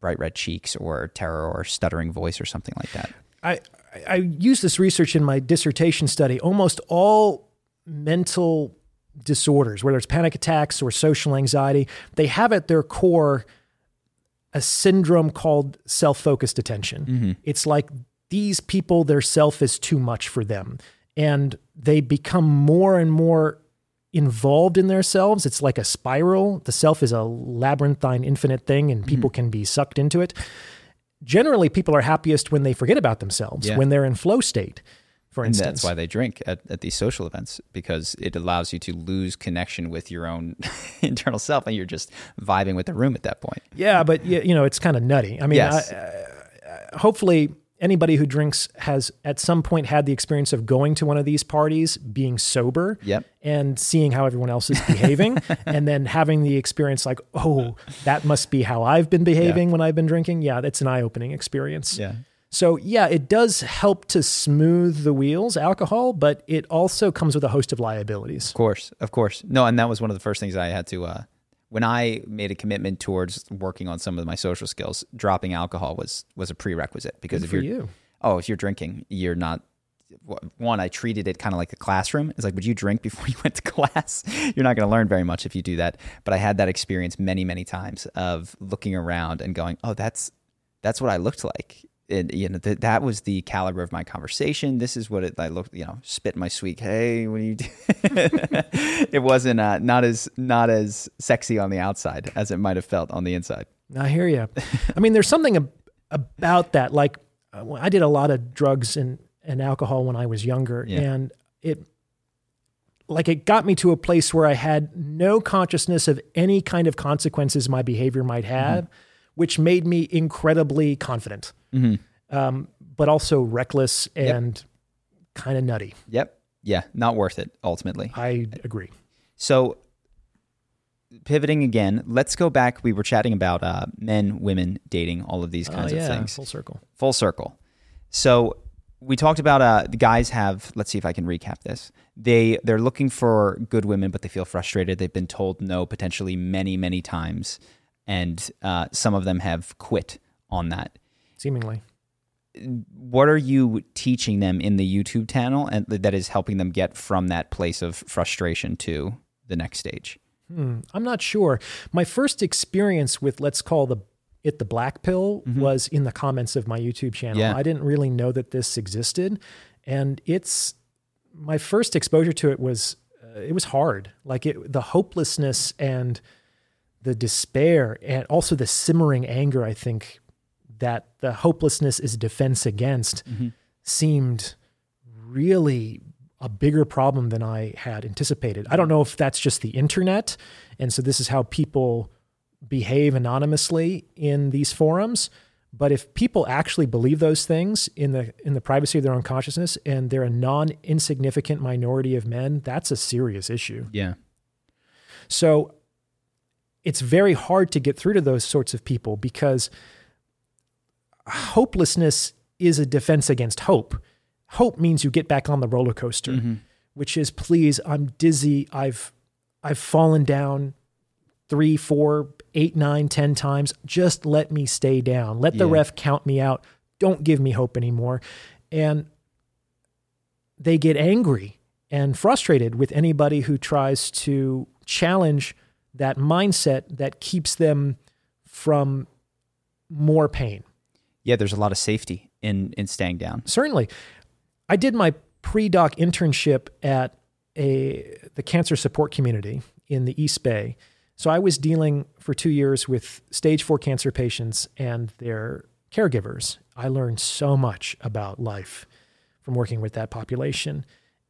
bright red cheeks or terror or stuttering voice or something like that.
I I use this research in my dissertation study. Almost all mental disorders, whether it's panic attacks or social anxiety, they have at their core a syndrome called self-focused attention. Mm-hmm. It's like these people, their self is too much for them. And they become more and more involved in themselves. It's like a spiral. The self is a labyrinthine, infinite thing, and people mm-hmm. can be sucked into it. Generally, people are happiest when they forget about themselves, yeah. when they're in flow state, for
and
instance.
that's why they drink at, at these social events, because it allows you to lose connection with your own internal self, and you're just vibing with the room at that point.
Yeah, but you know, it's kind of nutty. I mean, yes. I, uh, hopefully anybody who drinks has at some point had the experience of going to one of these parties, being sober,
yep.
and seeing how everyone else is behaving, and then having the experience like, oh, that must be how I've been behaving yeah. when I've been drinking. Yeah, that's an eye-opening experience.
Yeah.
So yeah, it does help to smooth the wheels, alcohol, but it also comes with a host of liabilities.
Of course, of course. No, and that was one of the first things I had to uh, when I made a commitment towards working on some of my social skills, dropping alcohol was was a prerequisite because
Good
if
you're
you. oh if you're drinking, you're not one. I treated it kind of like a classroom. It's like, would you drink before you went to class? you're not going to learn very much if you do that. But I had that experience many many times of looking around and going, oh that's that's what I looked like you know, th- that was the caliber of my conversation. This is what it, I looked, you know, spit my sweet. Hey, what are you doing? it wasn't uh, not as not as sexy on the outside as it might have felt on the inside.
I hear you. I mean, there's something ab- about that. Like, uh, I did a lot of drugs and and alcohol when I was younger, yeah. and it like it got me to a place where I had no consciousness of any kind of consequences my behavior might have. Mm-hmm which made me incredibly confident, mm-hmm. um, but also reckless and yep. kind of nutty.
Yep. Yeah. Not worth it, ultimately.
I agree.
So, pivoting again, let's go back. We were chatting about uh, men, women dating, all of these kinds
uh, yeah,
of things.
Full circle.
Full circle. So, we talked about uh, the guys have let's see if i can recap this they they're looking for good women but they feel frustrated they've been told no potentially many many times and uh, some of them have quit on that.
Seemingly.
What are you teaching them in the YouTube channel and that is helping them get from that place of frustration to the next stage?
Hmm, I'm not sure. My first experience with let's call the it the black pill mm-hmm. was in the comments of my YouTube channel. Yeah. I didn't really know that this existed, and it's my first exposure to it was uh, it was hard. Like it, the hopelessness and the despair and also the simmering anger, I think that the hopelessness is defense against mm-hmm. seemed really a bigger problem than I had anticipated. I don't know if that's just the internet. And so this is how people behave anonymously in these forums. But if people actually believe those things in the in the privacy of their own consciousness and they're a non insignificant minority of men, that's a serious issue.
Yeah.
So it's very hard to get through to those sorts of people because hopelessness is a defense against hope. Hope means you get back on the roller coaster,
Mm-hmm.
which is please, I'm dizzy. I've I've fallen down three, four, eight, nine, ten times. Just let me stay down. Let the
Yeah.
ref count me out. Don't give me hope anymore. And they get angry and frustrated with anybody who tries to challenge that mindset that keeps them from more pain.
Yeah, there's a lot of safety in in staying down.
Certainly. I did my pre-doc internship at a the cancer support community in the East Bay. So I was dealing for 2 years with stage 4 cancer patients and their caregivers. I learned so much about life from working with that population.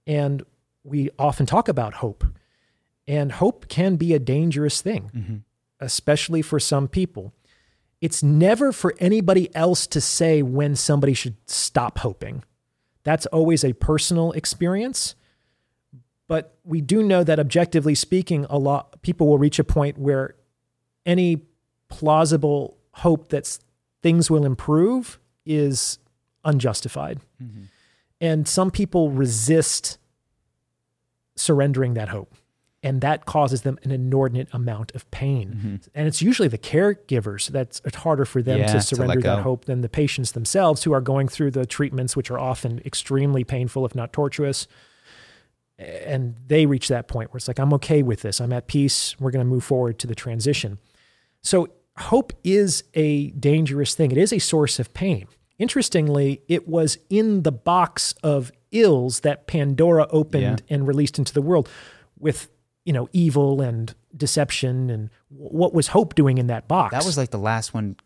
And we often talk about hope. And hope can be a dangerous thing, mm-hmm. especially for some people. It's never for anybody else to say when somebody should stop hoping. That's always a personal experience. But we do know that objectively speaking, a lot people will reach a point where any plausible hope that things will improve is unjustified. Mm-hmm. And some people resist surrendering that hope. And that causes them an inordinate amount of pain. Mm-hmm. And it's usually the caregivers that's it's harder for them
Yeah, to
to surrender
go.
that hope than the patients themselves who are going through the treatments, which are often extremely painful, if not tortuous. And they reach that point where it's like, I'm okay with this. I'm at peace. We're going to move forward to the transition. So, hope is a dangerous thing. It is a source of pain. Interestingly, it was in the box of ills that Pandora opened and released into the world with, you know, evil and deception and what was hope doing in that box?
That was like the last one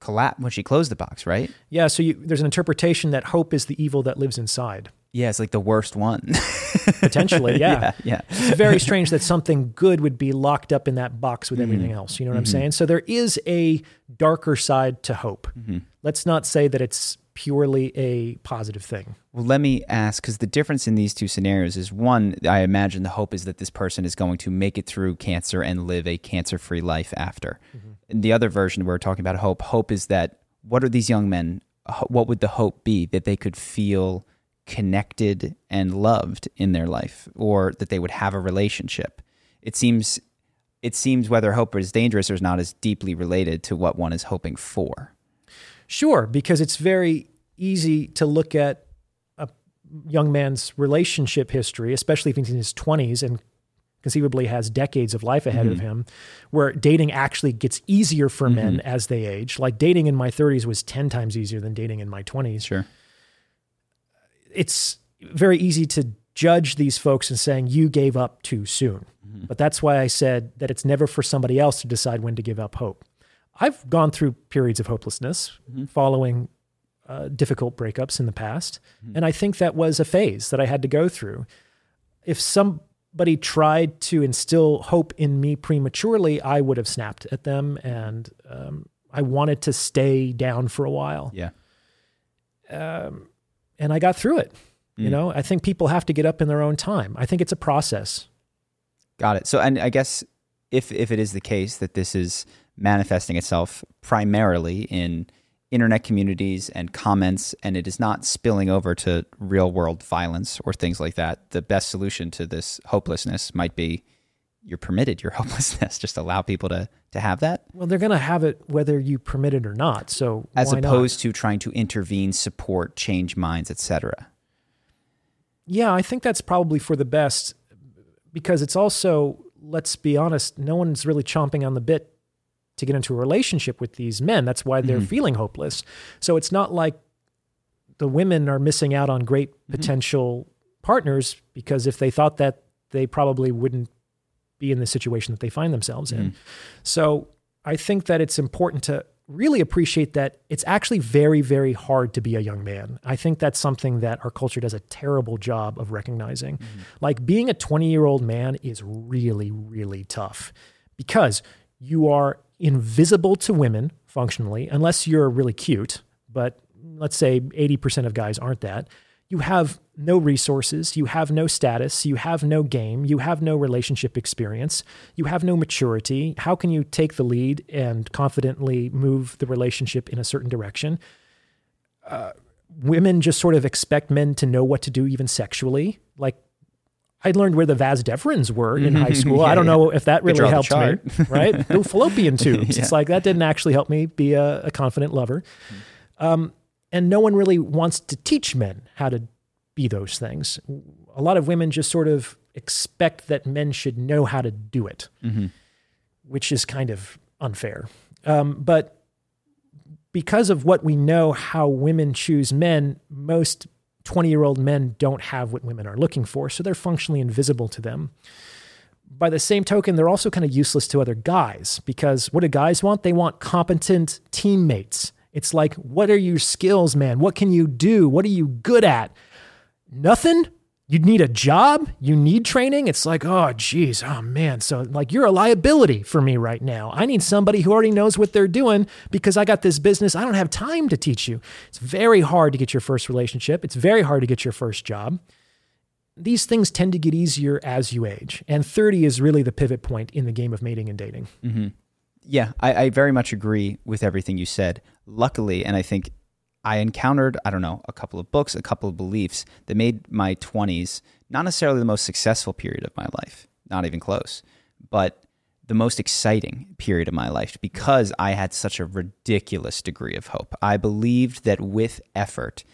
collapse when she closed the box, right?
yeah, so you, there's an interpretation that hope is the evil that lives inside.
Yeah, it's like the worst one.
Potentially, yeah.
yeah.
it's very strange that something good would be locked up in that box
Mm-hmm.
with everything else. You know what I'm saying? So there is a darker side to hope.
Mm-hmm.
Let's not say that it's purely a positive thing.
Well, let me ask because the difference in these two scenarios is one, I imagine the hope is that this person is going to make it through cancer and live a cancer free life after. Mm-hmm. And the other version we're talking about hope, hope is that what are these young men, what would the hope be? That they could feel connected and loved in their life or that they would have a relationship. It seems. It seems whether hope is dangerous or is not is deeply related to what one is hoping for.
Sure, because it's very easy to look at a young man's relationship history, especially if he's in his 20s and conceivably has decades of life ahead of mm-hmm. him, where dating actually gets easier for men mm-hmm. as they age. Like dating in my 30s was 10 times easier than dating in my 20s.
Sure.
it's very easy to judge these folks and saying you gave up too soon. Mm-hmm. But that's why I said that it's never for somebody else to decide when to give up hope. I've gone through periods of hopelessness following uh, difficult breakups in the past, and I think that was a phase that I had to go through. If somebody tried to instill hope in me prematurely, I would have snapped at them, and um, I wanted to stay down for a while
Yeah.
and I got through it. You know, I think people have to get up in their own time. I think it's a process.
Got it. So, and I guess if if it is the case that this is manifesting itself primarily in internet communities and comments, and it is not spilling over to real world violence or things like that, the best solution to this hopelessness might be you're permitted your hopelessness. Just allow people to to have that,
Well, they're going to have it whether you permit it or not. So
as
why not?
opposed to trying to intervene, support, change minds, etc.
yeah, I think that's probably for the best because it's also, let's be honest, no one's really chomping on the bit to get into a relationship with these men. That's why they're mm-hmm. feeling hopeless. So it's not like the women are missing out on great mm-hmm. potential partners because if they thought that, they probably wouldn't be in the situation that they find themselves in. Mm-hmm. So I think that it's important to really appreciate that it's actually very, very hard to be a young man. I think that's something that our culture does a terrible job of recognizing. Like being a 20 year old man is really, really tough because You are invisible to women functionally, unless you're really cute, but let's say 80% of guys aren't that. You have no resources, you have no status, you have no game, you have no relationship experience, you have no maturity. How can you take the lead and confidently move the relationship in a certain direction? Uh, women just sort of expect men to know what to do, even sexually. Like I learned where the vas deferens were in high school.
Yeah,
I don't
yeah.
know if that really helped me, right? The fallopian tubes.
Yeah.
It's like that didn't actually help me be a, a confident lover. Um, and no one really wants to teach men how to be those things. A lot of women just sort of expect that men should know how to do it, which is kind of unfair. Um, but because of what we know how women choose men, most 20 year old men don't have what women are looking for. So they're functionally invisible to them. By the same token, they're also kind of useless to other guys because what do guys want? They want competent teammates. It's like, what are your skills, man? What can you do? What are you good at? Nothing? You need a job? You need training? It's like, oh, geez, oh, man. So, like, you're a liability for me right now. I need somebody who already knows what they're doing because I got this business. I don't have time to teach you. It's very hard to get your first relationship, it's very hard to get your first job. These things tend to get easier as you age. And 30 is really the pivot point in the game of mating and dating. Mm-hmm.
Yeah, I, I very much agree with everything you said. Luckily, and I think I encountered, I don't know, a couple of books, a couple of beliefs that made my 20s not necessarily the most successful period of my life, not even close, but the most exciting period of my life because I had such a ridiculous degree of hope. I believed that with effort,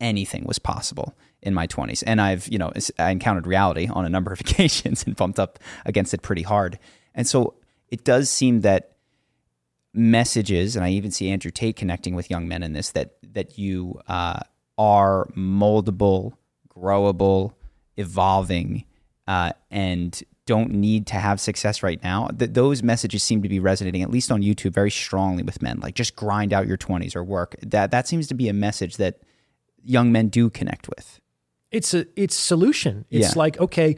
anything was possible in my 20s. And I've, you know, I encountered reality on a number of occasions and bumped up against it pretty hard. And so it does seem that messages, and I even see Andrew Tate connecting with young men in this, that that you uh, are moldable, growable, evolving, uh, and don't need to have success right now. Th- those messages seem to be resonating, at least on YouTube, very strongly with men. Like just grind out your twenties or work. That that seems to be a message that young men do connect with.
it's a it's solution. It's
Yeah.
like okay,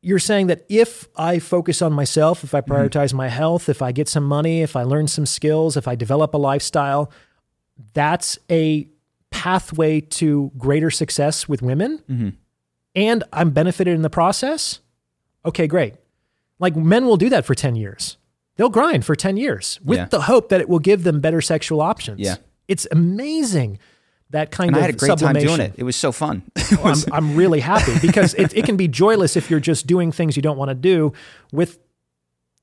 you're saying that if I focus on myself, if I
Mm-hmm.
prioritize my health, if I get some money, if I learn some skills, if I develop a lifestyle, that's a pathway to greater success with women,
Mm-hmm.
and I'm benefited in the process. Okay, great. Like men will do that for ten years. They'll grind for ten years with
Yeah.
the hope that it will give them better sexual options.
Yeah.
it's amazing that kind
And
of
I had a great time doing it. It was so fun.
Well, I'm, I'm really happy because it, it can be joyless if you're just doing things you don't want to do with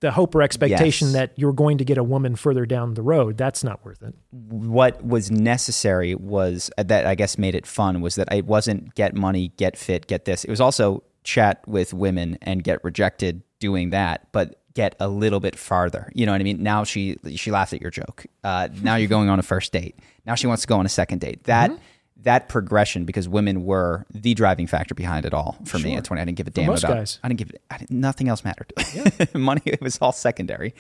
the hope or expectation
Yes.
that you're going to get a woman further down the road. That's not worth it.
what was necessary was uh, that I guess made it fun was that it wasn't get money, get fit, get this. It was also chat with women and get rejected doing that, but get a little bit farther. You know what I mean? Now she she laughed at your joke. Uh, now you're going on a first date. Now she wants to go on a second date. That
Mm-hmm.
that progression because women were the driving factor behind it all for me at 20. I didn't give a damn about
guys.
I didn't give I didn't, nothing else mattered. Money it was all secondary.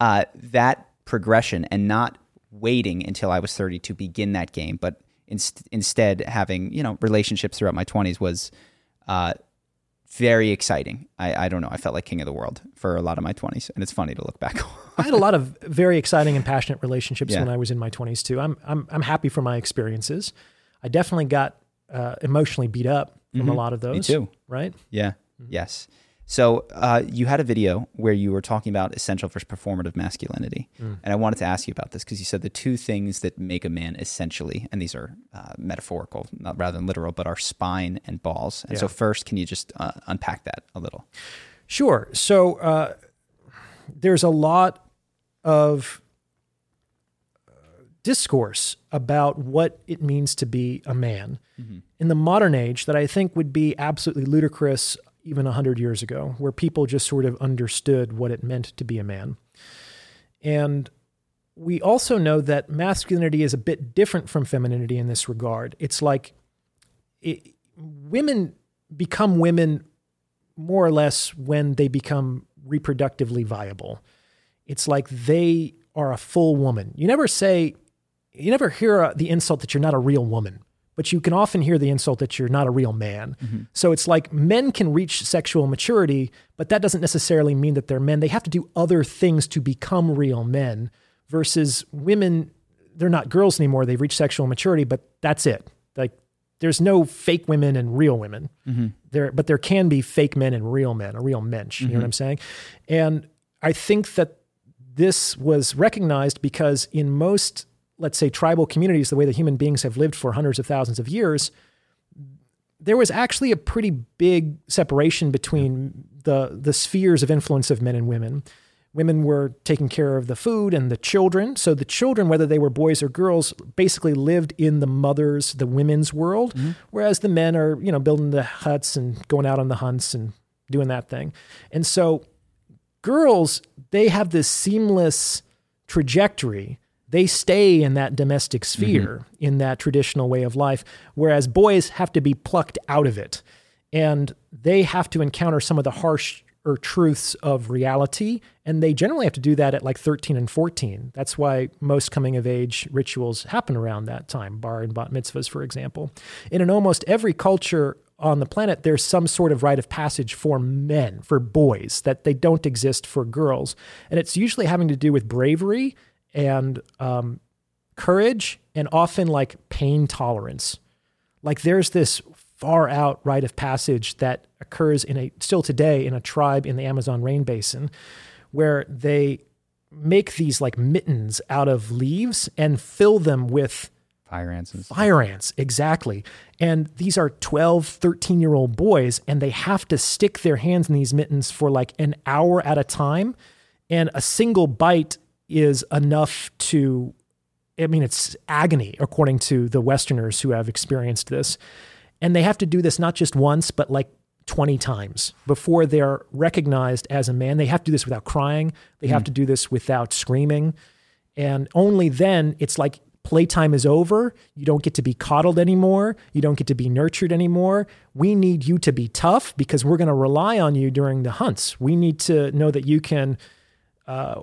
Uh, that progression and not waiting until I was 30 to begin that game, but inst- instead having you know relationships throughout my 20s was uh, very exciting. I, I don't know. I felt like king of the world for a lot of my 20s, and it's funny to look back.
I had a lot of very exciting and passionate relationships
Yeah.
when I was in my 20s too. I'm I'm I'm happy for my experiences. I definitely got uh, emotionally beat up from a lot of those.
Me too.
Right?
Yeah. Yes. So uh, you had a video where you were talking about essential versus performative masculinity, and I wanted to ask you about this because you said the two things that make a man essentially, and these are uh, metaphorical, not rather than literal, but are spine and balls. And so first, can you just uh, unpack that a little?
Sure. So uh, there's a lot of uh, discourse about what it means to be a man in the modern age that I think would be absolutely ludicrous even 100 years ago, where people just sort of understood what it meant to be a man. And we also know that masculinity is a bit different from femininity in this regard. It's like it, women become women more or less when they become reproductively viable. It's like they are a full woman. You never say, you never hear the insult that you're not a real woman but you can often hear the insult that you're not a real man. Mm-hmm. So it's like men can reach sexual maturity, but that doesn't necessarily mean that they're men. They have to do other things to become real men versus women, they're not girls anymore. They've reached sexual maturity, but that's it. Like there's no fake women and real women. Mm-hmm. There, but there can be fake men and real men, a real mensch. You know what mm-hmm. I'm saying? And I think that this was recognized because in most, let's say, tribal communities, the way that human beings have lived for hundreds of thousands of years, there was actually a pretty big separation between the the spheres of influence of men and women. Women were taking care of the food and the children. So the children, whether they were boys or girls, basically lived in the mother's, the women's world, mm-hmm. whereas the men are, you know, building the huts and going out on the hunts and doing that thing. And so girls, they have this seamless trajectory. They stay in that domestic mm-hmm. sphere, in that traditional way of life, whereas boys have to be plucked out of it. And they have to encounter some of the harsh or truths of reality. And they generally have to do that at like 13 and 14. That's why most coming of age rituals happen around that time, bar and bat mitzvahs, for example. And in almost every culture on the planet, there's some sort of rite of passage for men, for boys, that they don't exist for girls. And it's usually having to do with bravery and um, courage and often like pain tolerance. Like there's this far out rite of passage that occurs in a still today in a tribe in the Amazon rain basin where they make these like mittens out of leaves and fill them with
Fire ants and stuff.
fire ants exactly and these are 12 13 year old boys and they have to stick their hands in these mittens for like an hour at a time and a single bite is enough to i mean it's agony according to the westerners who have experienced this and they have to do this not just once but like 20 times before they're recognized as a man they have to do this without crying they have to do this without screaming and only then it's like playtime is over. You don't get to be coddled anymore. You don't get to be nurtured anymore. We need you to be tough because we're going to rely on you during the hunts. We need to know that you can uh,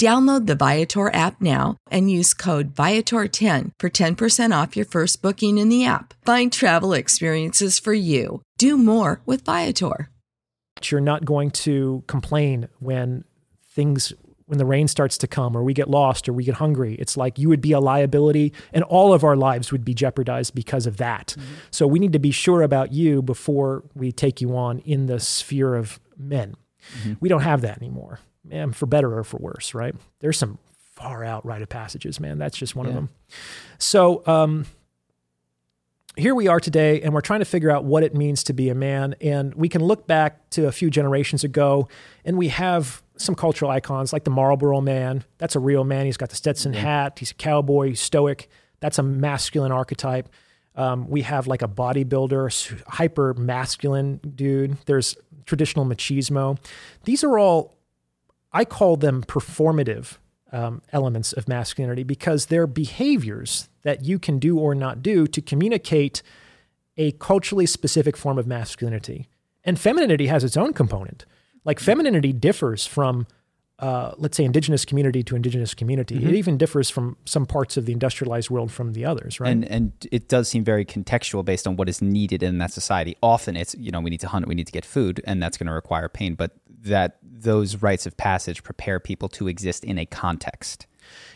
Download the Viator app now and use code Viator10 for 10% off your first booking in the app. Find travel experiences for you. Do more with Viator.
you're not going to complain when things when the rain starts to come or we get lost or we get hungry it's like you would be a liability and all of our lives would be jeopardized because of that mm-hmm. so we need to be sure about you before we take you on in the sphere of men mm-hmm. we don't have that anymore man for better or for worse right? There's some far out rite of passages man. That's just one of them. So um here we are today and we're trying to figure out what it means to be a man. And we can look back to a few generations ago and we have some cultural icons like the marlboro man. That's a real man. He's got the stetson hat. He's a cowboy. He's stoic. That's a masculine archetype. Um, we have like a bodybuilder hyper masculine dude. There's traditional machismo. These are all I call them performative um, elements of masculinity because they're behaviors that you can do or not do to communicate a culturally specific form of masculinity. And femininity has its own component. Like femininity differs from uh, let's say, indigenous community to indigenous community.
Mm-hmm.
It even differs from some parts of the industrialized world from the others, right?
And and it does seem very contextual based on what is needed in that society. Often it's you know we need to hunt, we need to get food, and that's going to require pain. But that those rites of passage prepare people to exist in a context.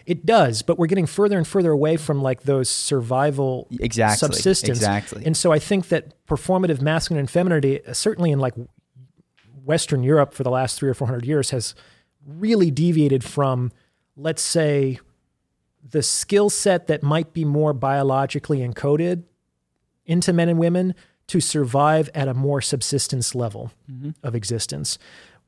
It does, but we're getting further and further away from like those survival
Exactly,
subsistence.
exactly.
And so I think that performative masculine and femininity, uh, certainly in like Western Europe for the last three or four hundred years, has really deviated from, let's say, the skill set that might be more biologically encoded into men and women to survive at a more subsistence level of existence.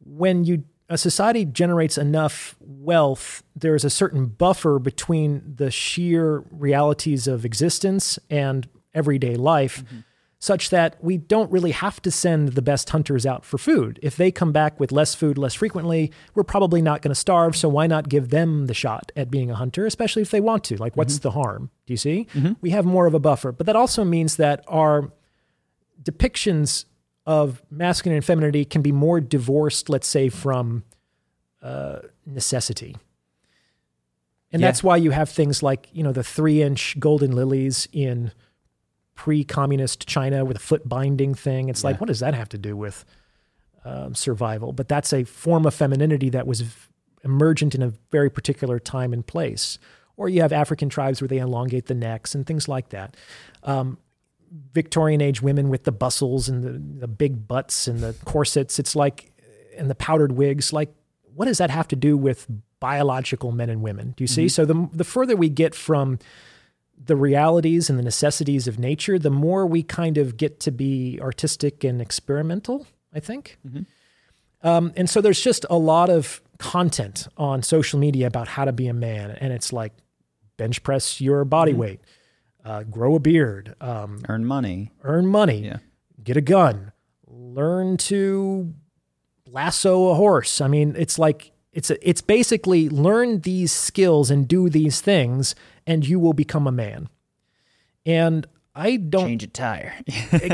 When you a society generates enough wealth, there is a certain buffer between the sheer realities of existence and everyday life, mm-hmm. such that we don't really have to send the best hunters out for food. If they come back with less food less frequently, we're probably not going to starve. So why not give them the shot at being a hunter, especially if they want to? Like, what's mm-hmm. the harm? Do you see? Mm-hmm. We have more of a buffer. But that also means that our depictions of masculine and femininity can be more divorced, let's say, from uh, necessity. And
Yeah.
that's why you have things like, you know, the three inch golden lilies in pre communist China with a foot binding thing. It's like, what does that have to do with um, survival? But that's a form of femininity that was v- emergent in a very particular time and place. Or you have African tribes where they elongate the necks and things like that. Um, Victorian age women with the bustles and the, the big butts and the corsets. It's like, and the powdered wigs. Like, what does that have to do with biological men and women? Do you see? Mm-hmm. So the the further we get from the realities and the necessities of nature, the more we kind of get to be artistic and experimental. I think. Mm-hmm. Um, and so there's just a lot of content on social media about how to be a man, and it's like bench press your body mm-hmm. weight, uh, grow a beard, um,
Earn money.
earn money,
Yeah.
get a gun, learn to lasso a horse. I mean, it's like it's a, it's basically learn these skills and do these things, and you will become a man. And I don't.
Change a tire.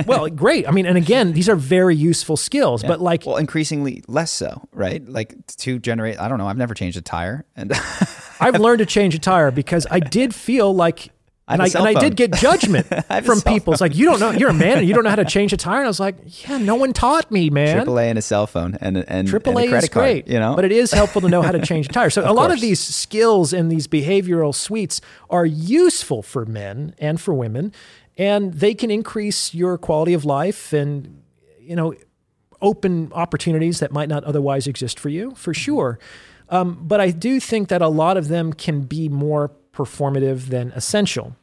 well, great. I mean, and again, these are very useful skills, but like
well, increasingly less so, right? Like to generate. I don't know. I've never changed a tire, and
I've learned to change a tire because I did feel like,
I
and I, and I did get judgment
I have a
from people. It's like you don't know, you're a man and you don't know how to change a tire. And I was like, yeah, no one taught me, man.
AAA and a cell phone and and, and a
AAA
credit
is
card.
great,
You know,
but it is helpful to know how to change a tire. So a lot of these skills and these behavioral suites are useful for men and for women, and they can increase your quality of life and you know open opportunities that might not otherwise exist for you, for sure. Um, but I do think that a lot of them can be more performative than essential.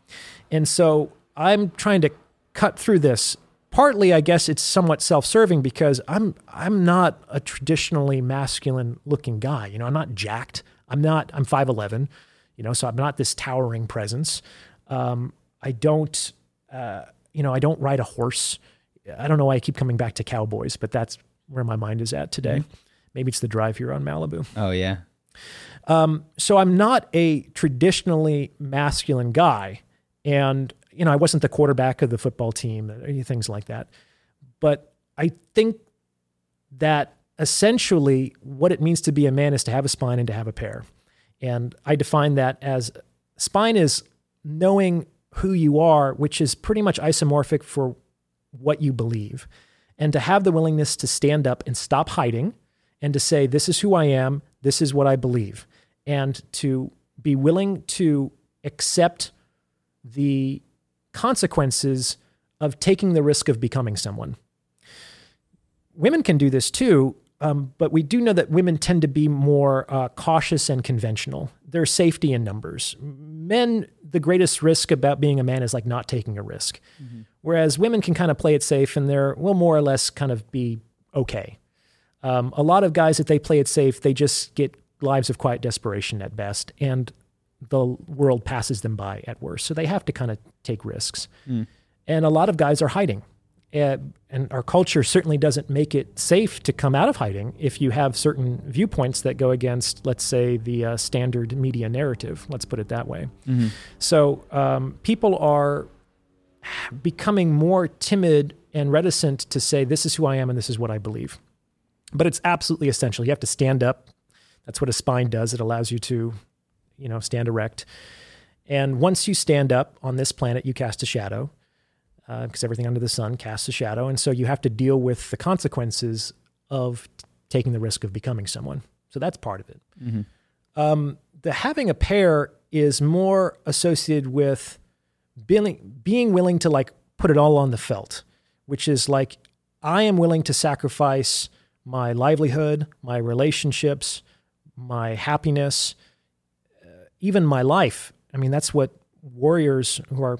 And so I'm trying to cut through this. Partly, I guess it's somewhat self-serving because I'm I'm not a traditionally masculine looking guy. You know, I'm not jacked. I'm not. I'm five eleven. You know, so I'm not this towering presence. Um, I don't. Uh, you know, I don't ride a horse. I don't know why I keep coming back to cowboys, but that's where my mind is at today. Maybe it's the drive here on Malibu.
oh yeah, Um,
so I'm not a traditionally masculine guy. And, you know, I wasn't the quarterback of the football team, or things like that. But I think that essentially what it means to be a man is to have a spine and to have a pair. And I define that as spine is knowing who you are, which is pretty much isomorphic for what you believe. And to have the willingness to stand up and stop hiding and to say, this is who I am, this is what I believe. And to be willing to accept the consequences of taking the risk of becoming someone. Women can do this too, um, but we do know that women tend to be more uh, cautious and conventional. There's safety in numbers. Men, the greatest risk about being a man is like not taking a risk, whereas women can kind of play it safe and they're will more or less kind of be okay. Um, a lot of guys, if they play it safe, they just get lives of quiet desperation at best, and the world passes them by at worst. So they have to kind of take risks. And a lot of guys are hiding. Uh, and our culture certainly doesn't make it safe to come out of hiding if you have certain viewpoints that go against, let's say, the uh, standard media narrative. Let's put it that way. So um, people are becoming more timid and reticent to say, this is who I am and this is what I believe. But it's absolutely essential. You have to stand up That's what a spine does. It allows you to, you know, stand erect. And once you stand up on this planet, you cast a shadow because uh, everything under the sun casts a shadow. And so you have to deal with the consequences of t- taking the risk of becoming someone. So that's part of it. Mm-hmm. Um, the having a pair is more associated with being, being willing to like put it all on the felt, which is like, I am willing to sacrifice my livelihood, my relationships, my happiness, uh, even my life. I mean, that's what warriors who are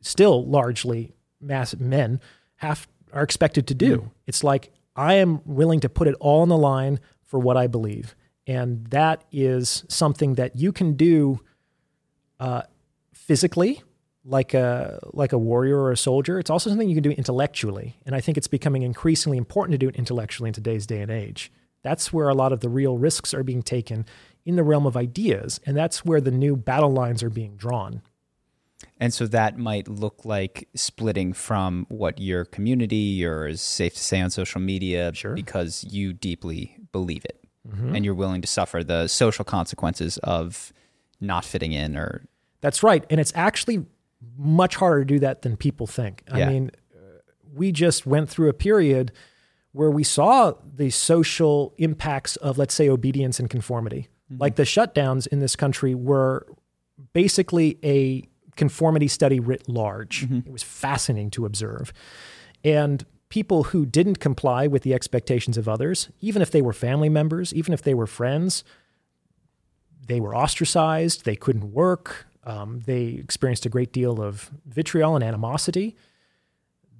still largely mass men have are expected to do. Mm. It's like I am willing to put it all on the line for what I believe, and that is something that you can do uh, physically, like a like a warrior or a soldier. It's also something you can do intellectually, and I think it's becoming increasingly important to do it intellectually in today's day and age. That's where a lot of the real risks are being taken in the realm of ideas, and that's where the new battle lines are being drawn.
And so that might look like splitting from what your community or is safe to say on social media
sure.
because you deeply believe it mm-hmm. and you're willing to suffer the social consequences of not fitting in or
That's right. And it's actually much harder to do that than people think. I
yeah.
mean, we just went through a period where we saw the social impacts of let's say obedience and conformity. Mm-hmm. Like the shutdowns in this country were basically a conformity study writ large. Mm-hmm. It was fascinating to observe. And people who didn't comply with the expectations of others, even if they were family members, even if they were friends, they were ostracized, they couldn't work, um, they experienced a great deal of vitriol and animosity.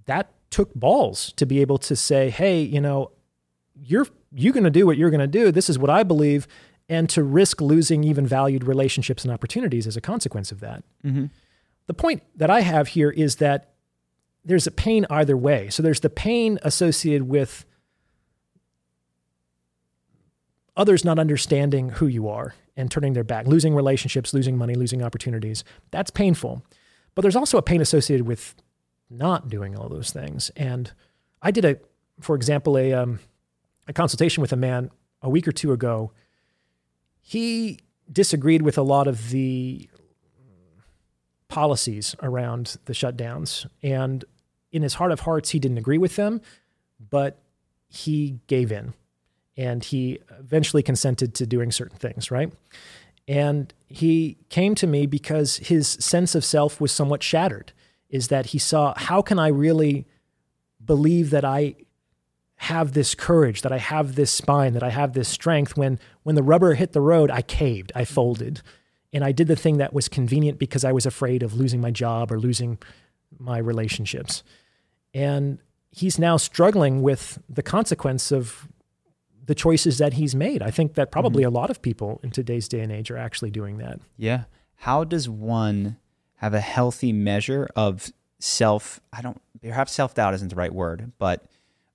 That took balls to be able to say, hey, you know, you're you're going to do what you're going to do. This is what I believe, and to risk losing even valued relationships and opportunities as a consequence of that. Mm-hmm. The point that I have here is that there's a pain either way. So there's the pain associated with others not understanding who you are and turning their back, losing relationships, losing money, losing opportunities. That's painful. But there's also a pain associated with not doing all those things. And I did a, for example, a, um, a consultation with a man a week or two ago. He disagreed with a lot of the policies around the shutdowns. And in his heart of hearts, he didn't agree with them, but he gave in and he eventually consented to doing certain things, right? And he came to me because his sense of self was somewhat shattered. Is that he saw, how can I really believe that I have this courage, that I have this spine, that I have this strength when when the rubber hit the road, I caved, I folded. And I did the thing that was convenient because I was afraid of losing my job or losing my relationships. And he's now struggling with the consequence of the choices that he's made. I think that probably mm-hmm. a lot of people in today's day and age are actually doing that.
Yeah. How does one have a healthy measure of self? I don't, perhaps self doubt isn't the right word, but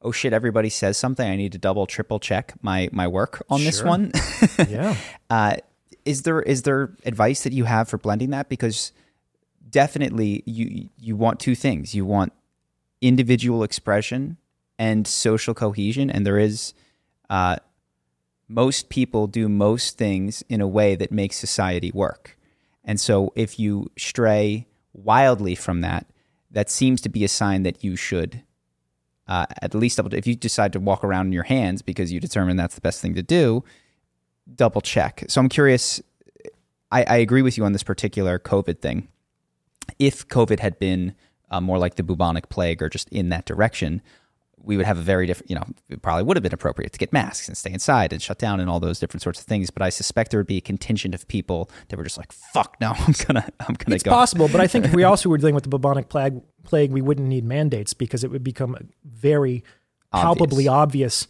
oh shit, everybody says something. I need to double, triple check my my work on
sure.
this one.
yeah.
Uh, is there is there advice that you have for blending that? Because definitely you you want two things. You want individual expression and social cohesion, and there is uh, most people do most things in a way that makes society work. And so if you stray wildly from that, that seems to be a sign that you should uh, at least double. If you decide to walk around in your hands because you determine that's the best thing to do, double check. So I'm curious. I, I agree with you on this particular COVID thing. If COVID had been uh, more like the bubonic plague or just in that direction, we would have a very different, you know, it probably would have been appropriate to get masks and stay inside and shut down and all those different sorts of things. But I suspect there would be a contingent of people that were just like, "Fuck no, I'm gonna, I'm gonna
it's
go."
It's possible, but I think if we also were dealing with the bubonic plague, plague, we wouldn't need mandates because it would become very palpably obvious. obvious.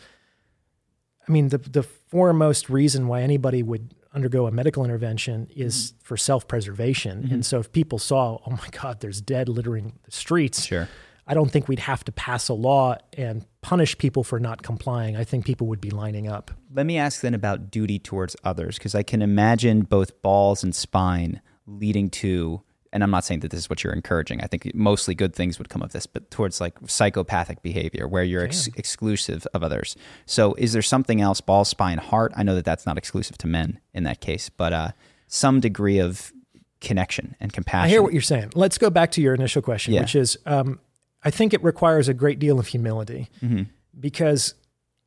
I mean, the the foremost reason why anybody would undergo a medical intervention is mm-hmm. for self preservation. Mm-hmm. And so if people saw, oh my God, there's dead littering the streets.
Sure.
I don't think we'd have to pass a law and punish people for not complying. I think people would be lining up.
Let me ask then about duty towards others, because I can imagine both balls and spine leading to and I'm not saying that this is what you're encouraging. I think mostly good things would come of this, but towards like psychopathic behavior where you're ex- exclusive of others. So, is there something else, ball, spine, heart? I know that that's not exclusive to men in that case, but uh, some degree of connection and compassion.
I hear what you're saying. Let's go back to your initial question,
Yeah.
which is um, I think it requires a great deal of humility
Mm-hmm.
because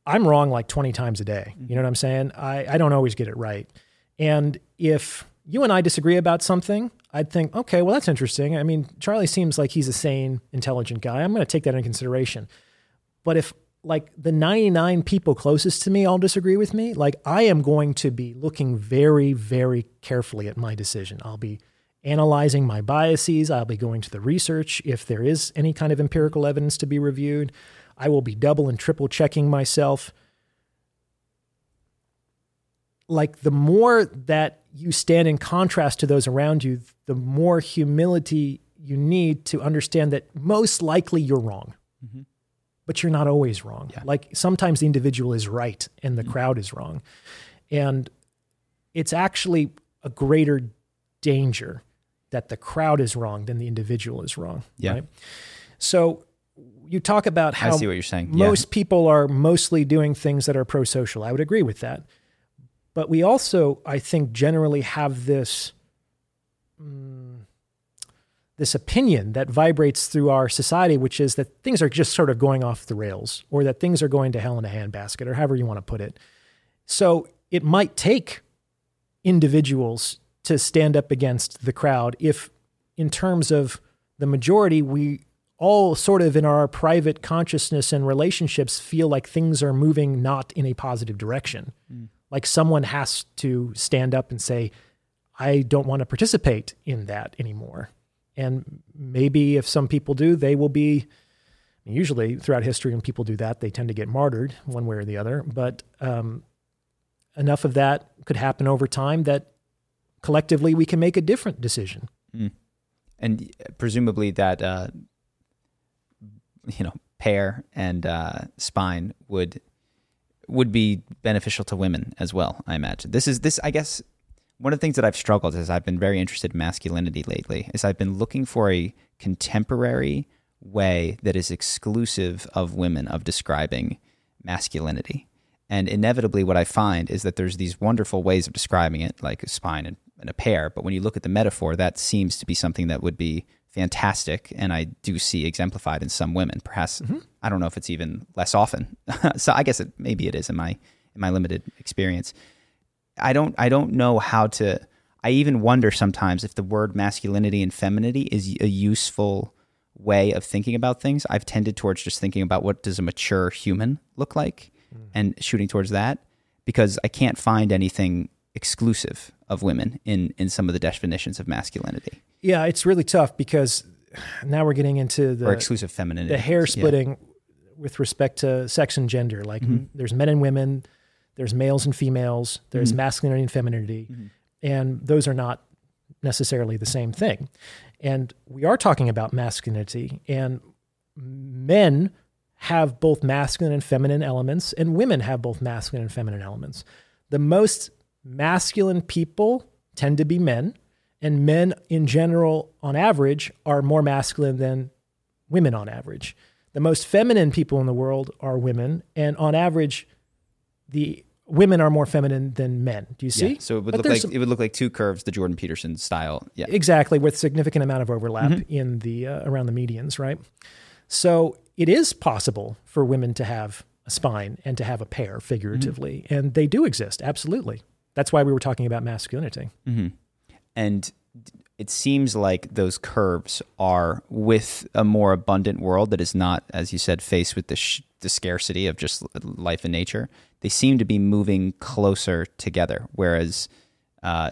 I'm wrong like 20 times a day. You know what I'm saying? I, I don't always get it right. And if you and I disagree about something, I'd think, okay, well, that's interesting. I mean, Charlie seems like he's a sane, intelligent guy. I'm going to take that into consideration. But if like the 99 people closest to me all disagree with me, like I am going to be looking very, very carefully at my decision. I'll be analyzing my biases. I'll be going to the research if there is any kind of empirical evidence to be reviewed. I will be double and triple checking myself. Like the more that you stand in contrast to those around you, the more humility you need to understand that most likely you're wrong mm-hmm. but you're not always wrong. Like sometimes the individual is right and the mm-hmm. crowd is wrong. And it's actually a greater danger that the crowd is wrong than the individual is wrong.
Yeah.
Right? So you talk about how I
see what you're saying. Yeah.
most people are mostly doing things that are pro social. I would agree with that. But we also, I think, generally have this mm, this opinion that vibrates through our society, which is that things are just sort of going off the rails, or that things are going to hell in a handbasket, or however you want to put it. So it might take individuals to stand up against the crowd if, in terms of the majority, we all sort of in our private consciousness and relationships feel like things are moving not in a positive direction. Like someone has to stand up and say, I don't want to participate in that anymore. And maybe if some people do, they will be. Usually, throughout history, when people do that, they tend to get martyred one way or the other. But um, enough of that could happen over time that collectively we can make a different decision.
and presumably that uh, you know pair and uh, spine would would be beneficial to women as well. I imagine this is this. I guess one of the things that I've struggled is I've been very interested in masculinity lately. Is I've been looking for a contemporary way that is exclusive of women of describing masculinity. And inevitably, what I find is that there's these wonderful ways of describing it, like spine and, and a pair. But when you look at the metaphor, that seems to be something that would be fantastic. And I do see exemplified in some women. Perhaps mm-hmm. I don't know if it's even less often. so I guess it, maybe it is in my in my limited experience. I don't I don't know how to. I even wonder sometimes if the word masculinity and femininity is a useful way of thinking about things. I've tended towards just thinking about what does a mature human look like mm. and shooting towards that because I can't find anything exclusive of women in in some of the definitions of masculinity
Yeah, it's really tough because now we're getting into the
or exclusive femininity.
the hair
Yeah.
splitting with respect to sex and gender. Like m- there's men and women, there's males and females, there's mm-hmm. masculinity and femininity, mm-hmm. and those are not necessarily the same thing. And we are talking about masculinity, and men have both masculine and feminine elements, and women have both masculine and feminine elements. The most masculine people tend to be men, and men in general, on average, are more masculine than women on average. The most feminine people in the world are women, and on average, the women are more feminine than men. Do you see?
Yeah. So it would
But
look like it would look like two curves, the Jordan Peterson style. Yeah.
exactly with significant amount of overlap
Mm-hmm.
in the uh, around the medians, right? So it is possible for women to have a spine and to have a pair figuratively,
Mm-hmm.
and they do exist absolutely. That's why we were talking about masculinity.
and it seems like those curves are with a more abundant world that is not, as you said, faced with the, sh- the scarcity of just life and nature. They seem to be moving closer together, whereas uh,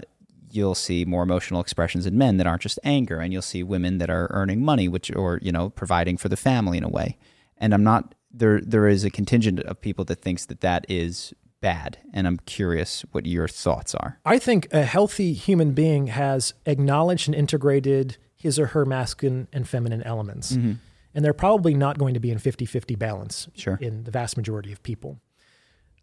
you'll see more emotional expressions in men that aren't just anger, and you'll see women that are earning money, which or you know providing for the family in a way. And I'm not there. There is a contingent of people that thinks that that is bad, and I'm curious what your thoughts are.
I think a healthy human being has acknowledged and integrated his or her masculine and feminine elements. And they're probably not going to be in 50 50 balance
Sure.
in the vast majority of people.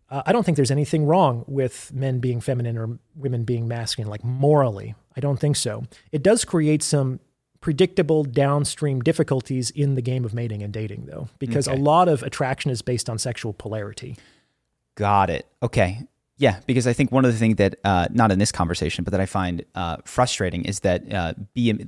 Uh, I don't think there's anything wrong with men being feminine or women being masculine, like morally. I don't think so. It does create some predictable downstream difficulties in the game of mating and dating, though, because
Okay.
a lot of attraction is based on sexual polarity.
Got it. Okay. Yeah, because I think one of the things that, uh, not in this conversation, but that I find uh, frustrating is that uh, be,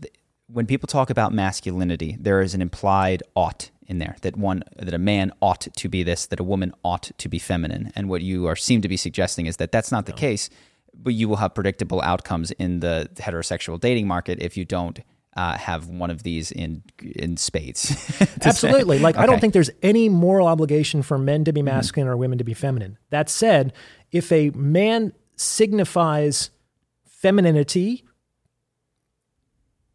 when people talk about masculinity, there is an implied ought in there that one that a man ought to be this, that a woman ought to be feminine, and what you are seem to be suggesting is that that's not the case. But you will have predictable outcomes in the heterosexual dating market if you don't uh, have one of these in in spades. to say.
Absolutely. Like, I don't think there's any moral obligation for men to be masculine or women to be feminine. That said, if a man signifies femininity,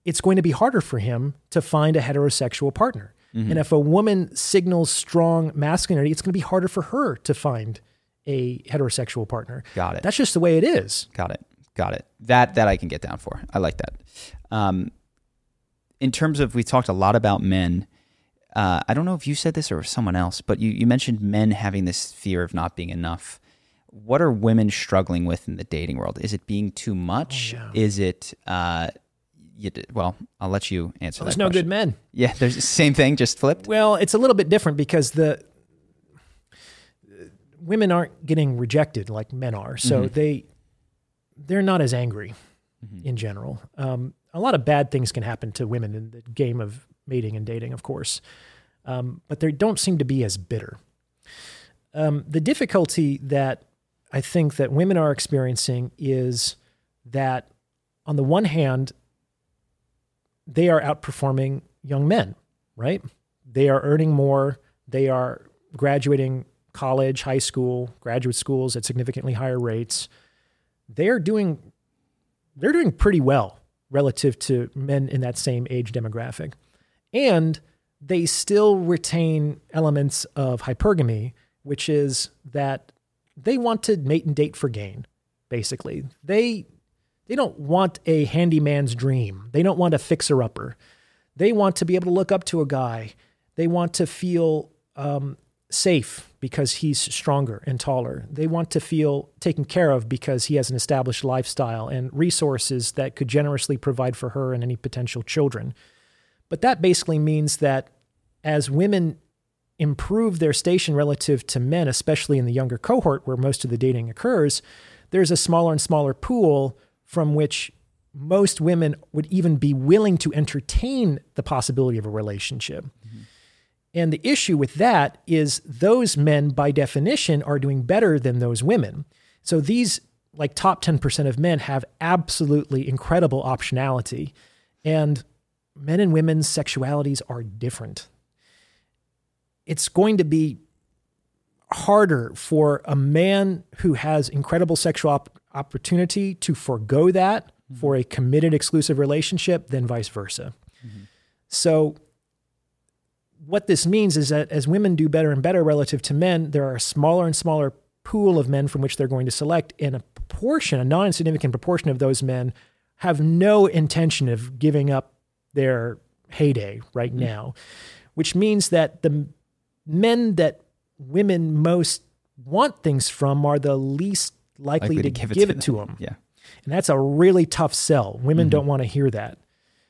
it's going to be harder for him to find a heterosexual partner.
Mm-hmm.
And if a woman signals strong masculinity, it's going to be harder for her to find a heterosexual partner.
Got it.
That's just the way it is.
Got it. Got it. That that I can get down for. I like that. Um, in terms of, we talked a lot about men. Uh, I don't know if you said this or someone else, but you, you mentioned men having this fear of not being enough. What are women struggling with in the dating world? Is it being too much? Is it? Uh, you, well, I'll let you answer.
There's
that
no
question.
good men.
Yeah, there's the same thing, just flipped.
Well, it's a little bit different because the women aren't getting rejected like men are, so they they're not as angry in general. Um, a lot of bad things can happen to women in the game of mating and dating, of course, um, but they don't seem to be as bitter. Um, the difficulty that I think that women are experiencing is that, on the one hand, they are outperforming young men, right? They are earning more. They are graduating college, high school, graduate schools at significantly higher rates. They are doing they're doing pretty well relative to men in that same age demographic. And they still retain elements of hypergamy, which is that they want to mate and date for gain, basically. They they don't want a handyman's dream. They don't want a fixer upper. They want to be able to look up to a guy. They want to feel um, safe because he's stronger and taller. They want to feel taken care of because he has an established lifestyle and resources that could generously provide for her and any potential children. But that basically means that as women improve their station relative to men, especially in the younger cohort where most of the dating occurs, there's a smaller and smaller pool from which most women would even be willing to entertain the possibility of a relationship. Mm-hmm. And the issue with that is those men, by definition, are doing better than those women. So these like top 10% of men have absolutely incredible optionality. And men and women's sexualities are different. It's going to be harder for a man who has incredible sexual op- opportunity to forego that mm-hmm. for a committed exclusive relationship than vice versa. Mm-hmm. So what this means is that as women do better and better relative to men, there are a smaller and smaller pool of men from which they're going to select, and a proportion, a non insignificant proportion of those men have no intention of giving up their heyday right mm. now, which means that the men that women most want things from are the least likely, to, give, it, to them.
Yeah.
And that's a really tough sell. Women mm-hmm. don't want to hear that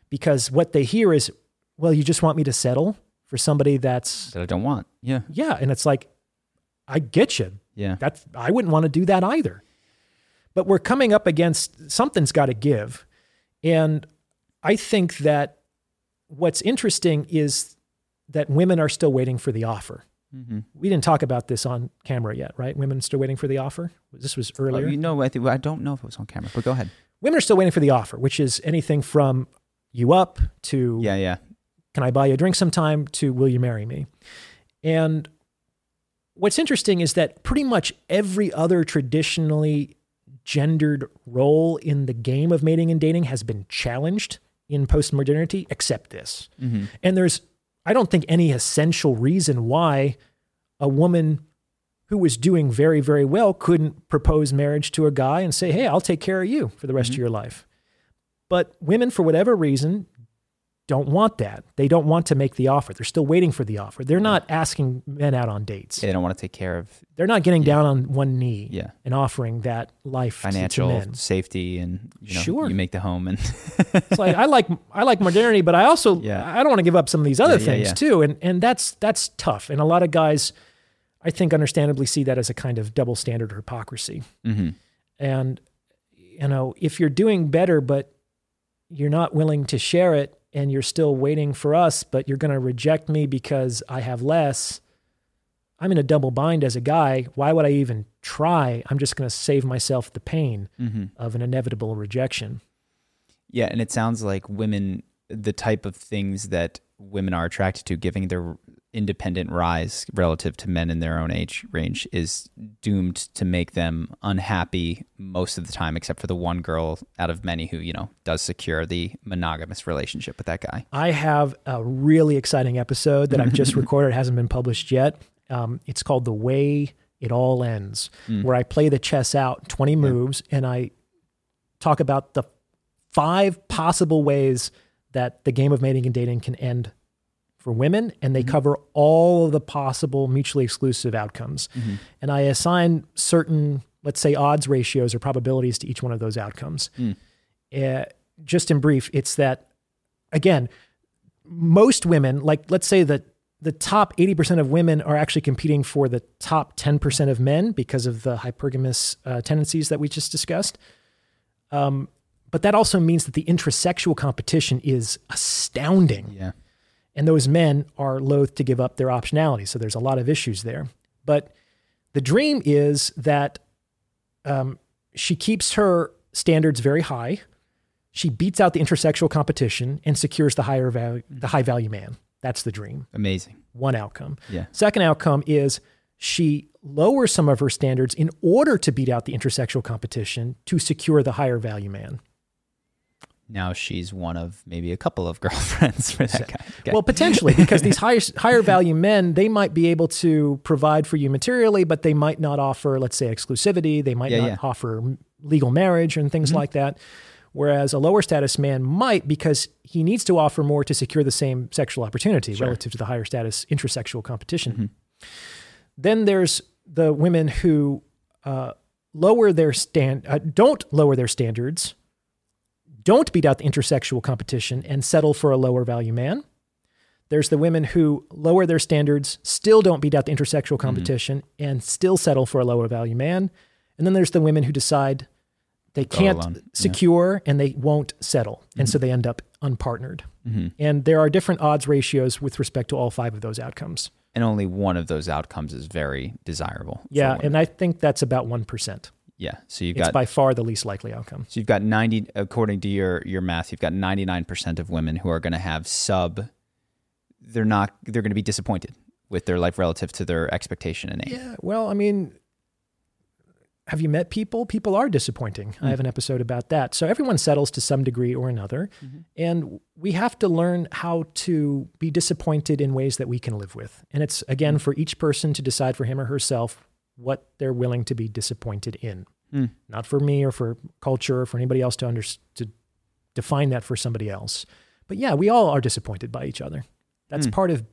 because what they hear is, well, you just want me to settle for somebody that's,
That I don't want. Yeah.
yeah. And it's like, I get you.
Yeah.
That's, I wouldn't want to do that either. But we're coming up against something's got to give. And I think that what's interesting is that women are still waiting for the offer.
Mm-hmm.
We didn't talk about this on camera yet, right? Women still waiting for the offer. This was
Oh,
earlier.
you know, I, think, I don't know if it was on camera, but go ahead.
women are still waiting for the offer, which is anything from you up to
Yeah, yeah.
Can I buy you a drink sometime to will you marry me? And what's interesting is that pretty much every other traditionally gendered role in the game of mating and dating has been challenged in postmodernity except this. Mm-hmm. And there's I don't think any essential reason why a woman who was doing very very well couldn't propose marriage to a guy and say, "Hey, I'll take care of you for the rest mm-hmm. of your life." But women for whatever reason don't want that. They don't want to make the offer. They're still waiting for the offer. They're not asking men out on dates.
Yeah, they don't want to take care of
They're not getting down on one knee
Yeah.
and offering that life to- to
financial
men.
safety and you know
Sure.
you make the home and
It's like I like I like modernity, but I also
Yeah.
I don't want to give up some of these other
Yeah, yeah,
things
yeah.
too, and and that's that's tough. And a lot of guys, I think, understandably see that as a kind of double standard or hypocrisy.
Mhm.
And you know, if you're doing better, but you're not willing to share it, and you're still waiting for us, but you're going to reject me because I have less. I'm in a double bind as a guy. Why would I even try? I'm just going to save myself the pain
Mhm.
of an inevitable rejection.
Yeah, and it sounds like women, the type of things that women are attracted to, giving their independent rise relative to men in their own age range, is doomed to make them unhappy most of the time, except for the one girl out of many who, you know, does secure the monogamous relationship with that guy.
I have a really exciting episode that I've just recorded. It hasn't been published yet. Um, it's called The Way It All Ends, where I play the chess out 20 moves and I talk about the five possible ways that the game of mating and dating can end for women. And they cover all of the possible mutually exclusive outcomes. And I assign certain, let's say, odds ratios or probabilities to each one of those outcomes. Uh, just in brief, it's that, again, most women, like let's say that the top 80% of women are actually competing for the top 10% of men because of the hypergamous uh, tendencies that we just discussed. Um, but that also means that the intrasexual competition is astounding.
Yeah.
And those men are loath to give up their optionality. So there's a lot of issues there. But the dream is that um, she keeps her standards very high. She beats out the intersexual competition and secures the higher value, the high value man. That's the dream.
Amazing.
One outcome.
Yeah.
Second outcome is she lowers some of her standards in order to beat out the intersexual competition to secure the higher value man.
Now she's one of maybe a couple of girlfriends for that guy. Okay.
Well, potentially, because these higher higher value men, they might be able to provide for you materially, but they might not offer, let's say, exclusivity. They might
Yeah,
not
yeah.
offer legal marriage and things like that. Whereas a lower status man might, because he needs to offer more to secure the same sexual opportunity relative to the higher status intrasexual competition. Then there's the women who uh, lower their stand, uh, don't lower their standards, don't beat out the intersexual competition, and settle for a lower value man. There's the women who lower their standards, still don't beat out the intersexual mm-hmm. competition, and still settle for a lower value man. And then there's the women who decide they can't
alone. Yeah.
secure and they won't settle. And so mm-hmm. they end up unpartnered. Mm-hmm. And there are different odds ratios with respect to all five of those outcomes.
and only one of those outcomes is very desirable.
Yeah. And I think that's about 1%.
Yeah. So you've
It's
got
by far the least likely outcome.
So you've got 90, according to your, your math, you've got 99% of women who are going to have sub, they're not, they're going to be disappointed with their life relative to their expectation and aim.
Yeah. Well, I mean, have you met people? People are disappointing. I hmm. have an episode about that. So everyone settles to some degree or another. Mm-hmm. And we have to learn how to be disappointed in ways that we can live with. And it's, again, hmm. for each person to decide for him or herself what they're willing to be disappointed in. Not for me or for culture or for anybody else to, under, to define that for somebody else. But yeah, we all are disappointed by each other. That's part of,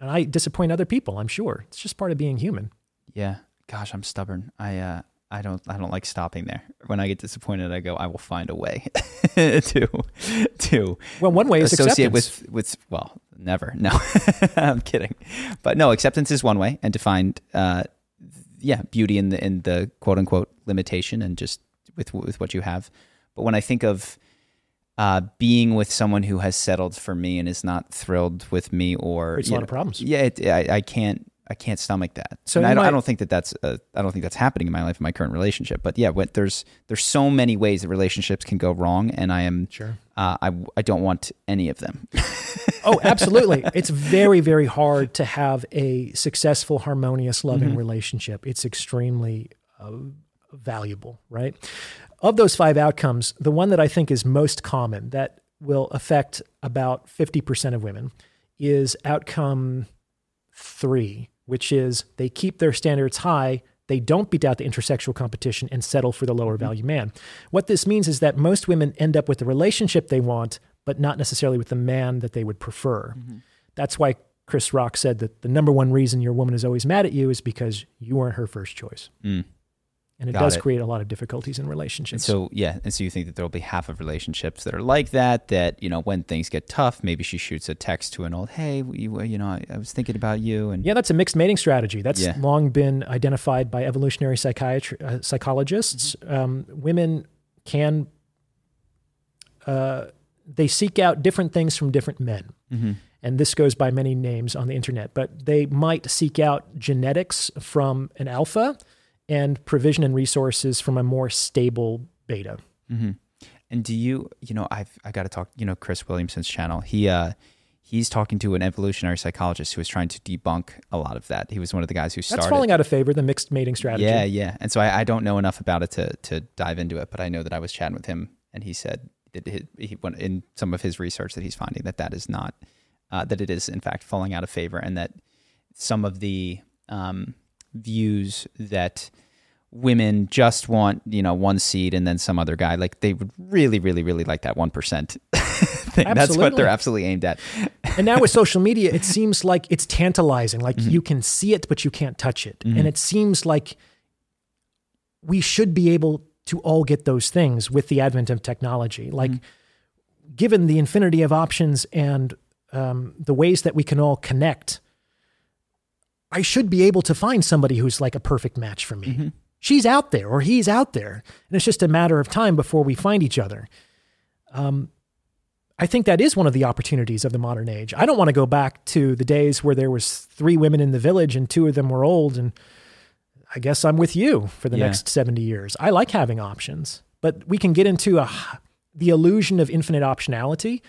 and I disappoint other people, I'm sure. It's just part of being human.
Yeah. Gosh, I'm stubborn. I, uh, I don't, I don't like stopping there. When I get disappointed, I go, I will find a way to, to
Well, one way is
associate
acceptance.
with, with, well, never. No, I'm kidding. But no, acceptance is one way and to find, uh, yeah, beauty in the, in the quote unquote limitation and just with, with what you have. But when I think of, uh, being with someone who has settled for me and is not thrilled with me or
Creates a lot
know,
of problems.
Yeah, it, I, I can't I can't stomach that.
So
I don't, I don't think that that's uh, I don't think that's happening in my life in my current relationship. But yeah, when, there's there's so many ways that relationships can go wrong, and I am
Sure.
uh, I I don't want any of them.
Oh, absolutely. it's very, very hard to have a successful, harmonious, loving
Mm-hmm.
relationship. It's extremely uh, valuable, right? Of those five outcomes, the one that I think is most common that will affect about 50% of women is outcome three, which is they keep their standards high. They don't beat out the intersexual competition and settle for the lower value man. What this means is that most women end up with the relationship they want, but not necessarily with the man that they would prefer. That's why Chris Rock said that the number one reason your woman is always mad at you is because you weren't her first choice.
Mm.
And it
Got
does
it.
create a lot of difficulties in
And
relationships.
so yeah, and so you think that there'll be half of relationships that are like that. That you know, when things get tough, maybe she shoots a text to an old, "Hey, you, you know, I, I was thinking about you," and
yeah, that's a mixed mating strategy. That's
Yeah.
long been identified by evolutionary psychiatry uh, psychologists.
Mm-hmm.
Um, women can uh, they seek out different things from different men.
Mm-hmm.
and this goes by many names on the internet, but they might seek out genetics from an alpha and provision and resources from a more stable beta.
Mm-hmm. And do you, you know, I've I got to talk. You know, Chris Williamson's channel. He uh, he's talking to an evolutionary psychologist who was trying to debunk a lot of that. He was one of the guys who started.
That's falling out of favor, the mixed mating strategy.
Yeah, yeah. And so I, I don't know enough about it to to dive into it, but I know that I was chatting with him, and he said that he, he went in some of his research that he's finding that that is not uh, that it is in fact falling out of favor, and that some of the um, views that women just want you know one seed and then some other guy like they would really really really like that 1% thing that's what they're
Absolutely.
absolutely aimed at
and now with social media, it seems like it's tantalizing. Like
Mm-hmm.
you can see it, but you can't touch it. And it seems like we should be able to all get those things with the advent of technology. Like, given the infinity of options and um, the ways that we can all connect, I should be able to find somebody who's like a perfect match for me. She's out there or he's out there. And it's just a matter of time before we find each other. Um, I think that is one of the opportunities of the modern age. I don't want to go back to the days where there was three women in the village and two of them were old and I guess I'm with you for the
Yeah.
next 70 years. I like having options, but we can get into a the illusion of infinite optionality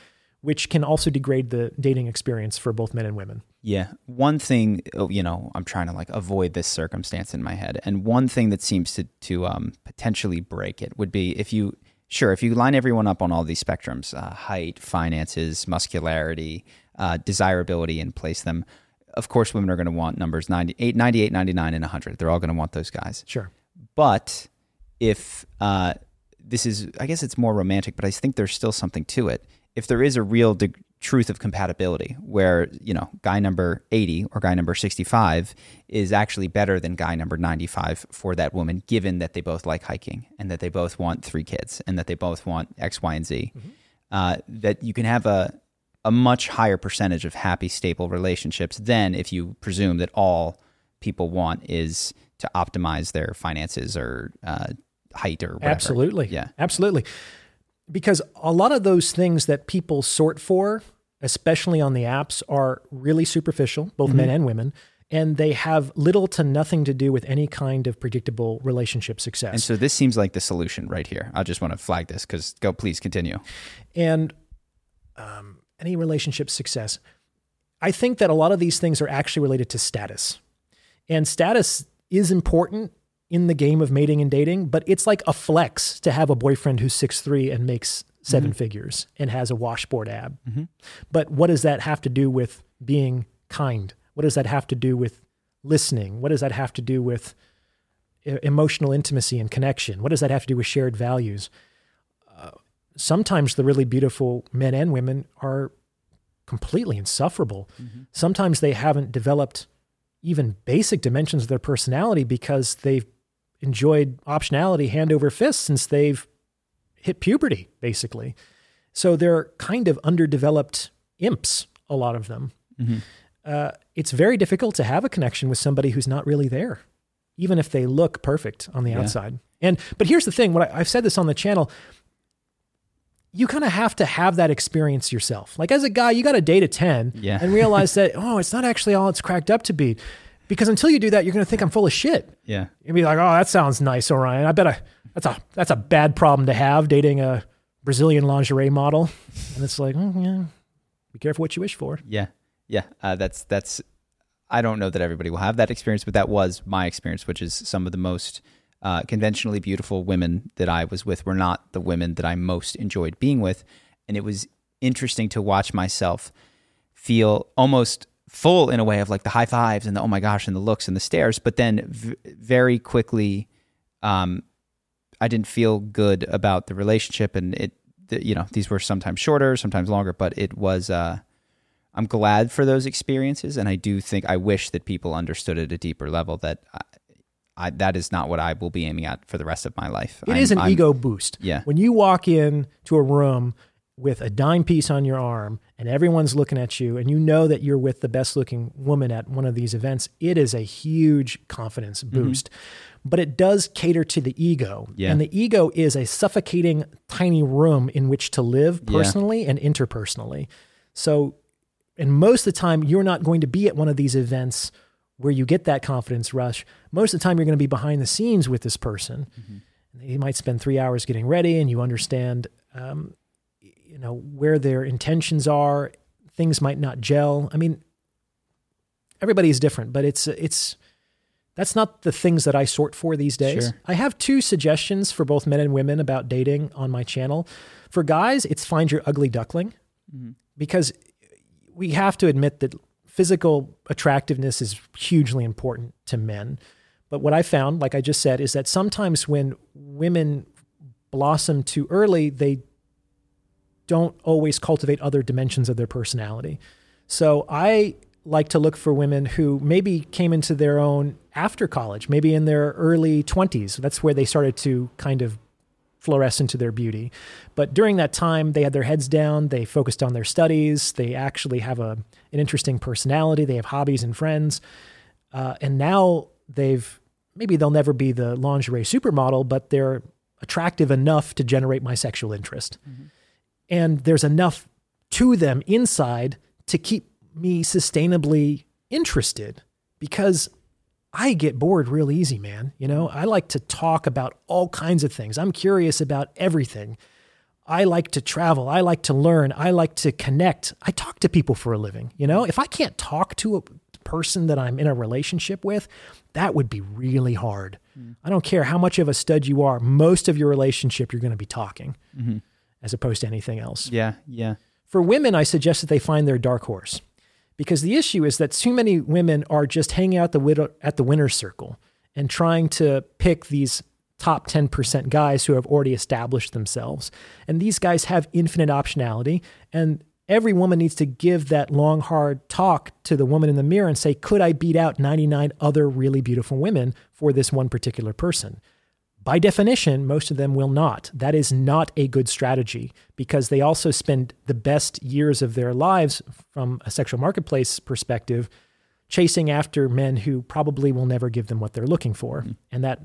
which can also degrade the dating experience for both men and women.
Yeah. One thing, oh, you know, I'm trying to like avoid this circumstance in my head. And one thing that seems to, to um, potentially break it would be if you, sure, if you line everyone up on all these spectrums uh, height, finances, muscularity, uh, desirability, and place them, of course, women are going to want numbers 98, 98, 99, and 100. They're all going to want those guys.
Sure.
But if uh, this is, I guess it's more romantic, but I think there's still something to it. If there is a real dig- truth of compatibility where, you know, guy number 80 or guy number 65 is actually better than guy number 95 for that woman, given that they both like hiking and that they both want three kids and that they both want X, Y, and Z, uh, that you can have a, a much higher percentage of happy, stable relationships than if you presume that all people want is to optimize their finances or uh, height or whatever.
Absolutely.
Yeah.
Absolutely. Because a lot of those things that people sort for, especially on the apps, are really superficial, both
Mm-hmm.
men and women, and they have little to nothing to do with any kind of predictable relationship success.
And so this seems like the solution right here. I just want to flag this because go, please continue.
and um, any relationship success. I think that a lot of these things are actually related to status. And status is important in the game of mating and dating, but it's like a flex to have a boyfriend who's 6'3 and makes 7 mm-hmm. figures and has a washboard ab. Mm-hmm. But what does that have to do with being kind? What does that have to do with listening? What does that have to do with emotional intimacy and connection? What does that have to do with shared values? Uh, sometimes the really beautiful men and women are completely insufferable. Mm-hmm. Sometimes they haven't developed even basic dimensions of their personality because they've enjoyed optionality hand over fist since they've hit puberty, basically. So they're kind of underdeveloped imps, a lot of them. Uh, it's very difficult to have a connection with somebody who's not really there, even if they look perfect on the outside. And but here's the thing: what I, I've said this on the channel you kind of have to have that experience yourself. Like as a guy, you got to date a 10
Yeah.
and realize that, oh, it's not actually all it's cracked up to be. Because until you do that, you're going to think I'm full of shit.
Yeah.
You'll be like, oh, that sounds nice, Orion. I bet I, that's a, that's a bad problem to have dating a Brazilian lingerie model. And it's like, mm, yeah, be careful what you wish for.
Yeah. Yeah. Uh, that's, that's, I don't know that everybody will have that experience, but that was my experience, which is some of the most uh, conventionally beautiful women that I was with were not the women that I most enjoyed being with. And it was interesting to watch myself feel almost full in a way of like the high fives and the oh my gosh and the looks and the stares, but then v- very quickly, um, I didn't feel good about the relationship and it th- you know, these were sometimes shorter, sometimes longer, but it was. Uh, I'm glad for those experiences, and I do think I wish that people understood at a deeper level that I, I, that is not what I will be aiming at for the rest of my life.
It
I'm-
is an
I'm-
ego boost.
Yeah.
When you walk in to a room with a dime piece on your arm and everyone's looking at you and you know that you're with the best looking woman at one of these events, it is a huge confidence
Mm-hmm.
boost. But it does cater to the ego.
Yeah.
And the ego is a suffocating tiny room in which to live
Yeah.
personally and interpersonally. So and most of the time you're not going to be at one of these events where you get that confidence rush most of the time you're going to be behind the scenes with this person and you might spend three hours getting ready and you understand um, you know where their intentions are things might not gel i mean everybody is different but it's it's that's not the things that i sort for these days
Sure.
i have two suggestions for both men and women about dating on my channel for guys it's find your ugly duckling mm-hmm. because we have to admit that physical attractiveness is hugely important to men. But what I found, like I just said, is that sometimes when women blossom too early, they don't always cultivate other dimensions of their personality. So I like to look for women who maybe came into their own after college, maybe in their early 20s. That's where they started to kind of fluoresce into their beauty. But during that time, they had their heads down, they focused on their studies, they actually have a, an interesting personality, they have hobbies and friends. Uh, and now they've maybe they'll never be the lingerie supermodel, but they're attractive enough to generate my sexual interest. And there's enough to them inside to keep me sustainably interested because I get bored real easy, man. You know, I like to talk about all kinds of things. I'm curious about everything. I like to travel. I like to learn. I like to connect. I talk to people for a living. You know, if I can't talk to a person that I'm in a relationship with, that would be really hard. Mm. I don't care how much of a stud you are, most of your relationship, you're going to be talking mm-hmm. As opposed to anything else.
Yeah, yeah.
For women, I suggest that they find their dark horse because the issue is that too many women are just hanging out the widow, at the winner's circle and trying to pick these top 10% guys who have already established themselves. And these guys have infinite optionality. And every woman needs to give that long, hard talk to the woman in the mirror and say, Could I beat out 99 other really beautiful women for this one particular person? By definition, most of them will not. That is not a good strategy because they also spend the best years of their lives from a sexual marketplace perspective chasing after men who probably will never give them what they're looking for. Hmm. And that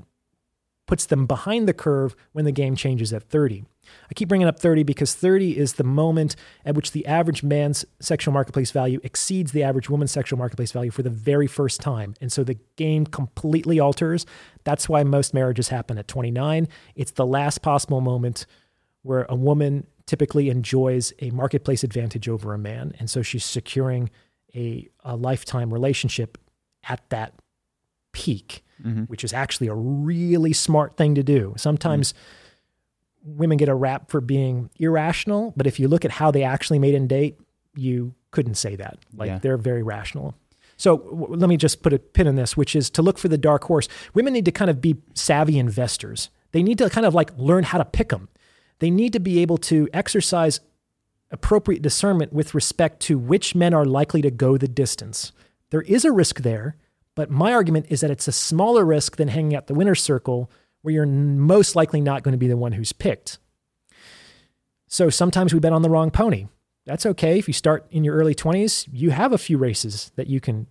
puts them behind the curve when the game changes at 30. I keep bringing up 30 because 30 is the moment at which the average man's sexual marketplace value exceeds the average woman's sexual marketplace value for the very first time. And so the game completely alters. That's why most marriages happen at 29. It's the last possible moment where a woman typically enjoys a marketplace advantage over a man. And so she's securing a, a lifetime relationship at that peak, mm-hmm. which is actually a really smart thing to do. Sometimes women get a rap for being irrational, but if you look at how they actually made in date, you couldn't say that. Like
Yeah.
they're very rational. So w- let me just put a pin in this, which is to look for the dark horse. Women need to kind of be savvy investors. They need to kind of like learn how to pick them. They need to be able to exercise appropriate discernment with respect to which men are likely to go the distance. There is a risk there, but my argument is that it's a smaller risk than hanging out the winner's circle where you're most likely not going to be the one who's picked. So sometimes we bet on the wrong pony. That's okay. If you start in your early 20s, you have a few races that you can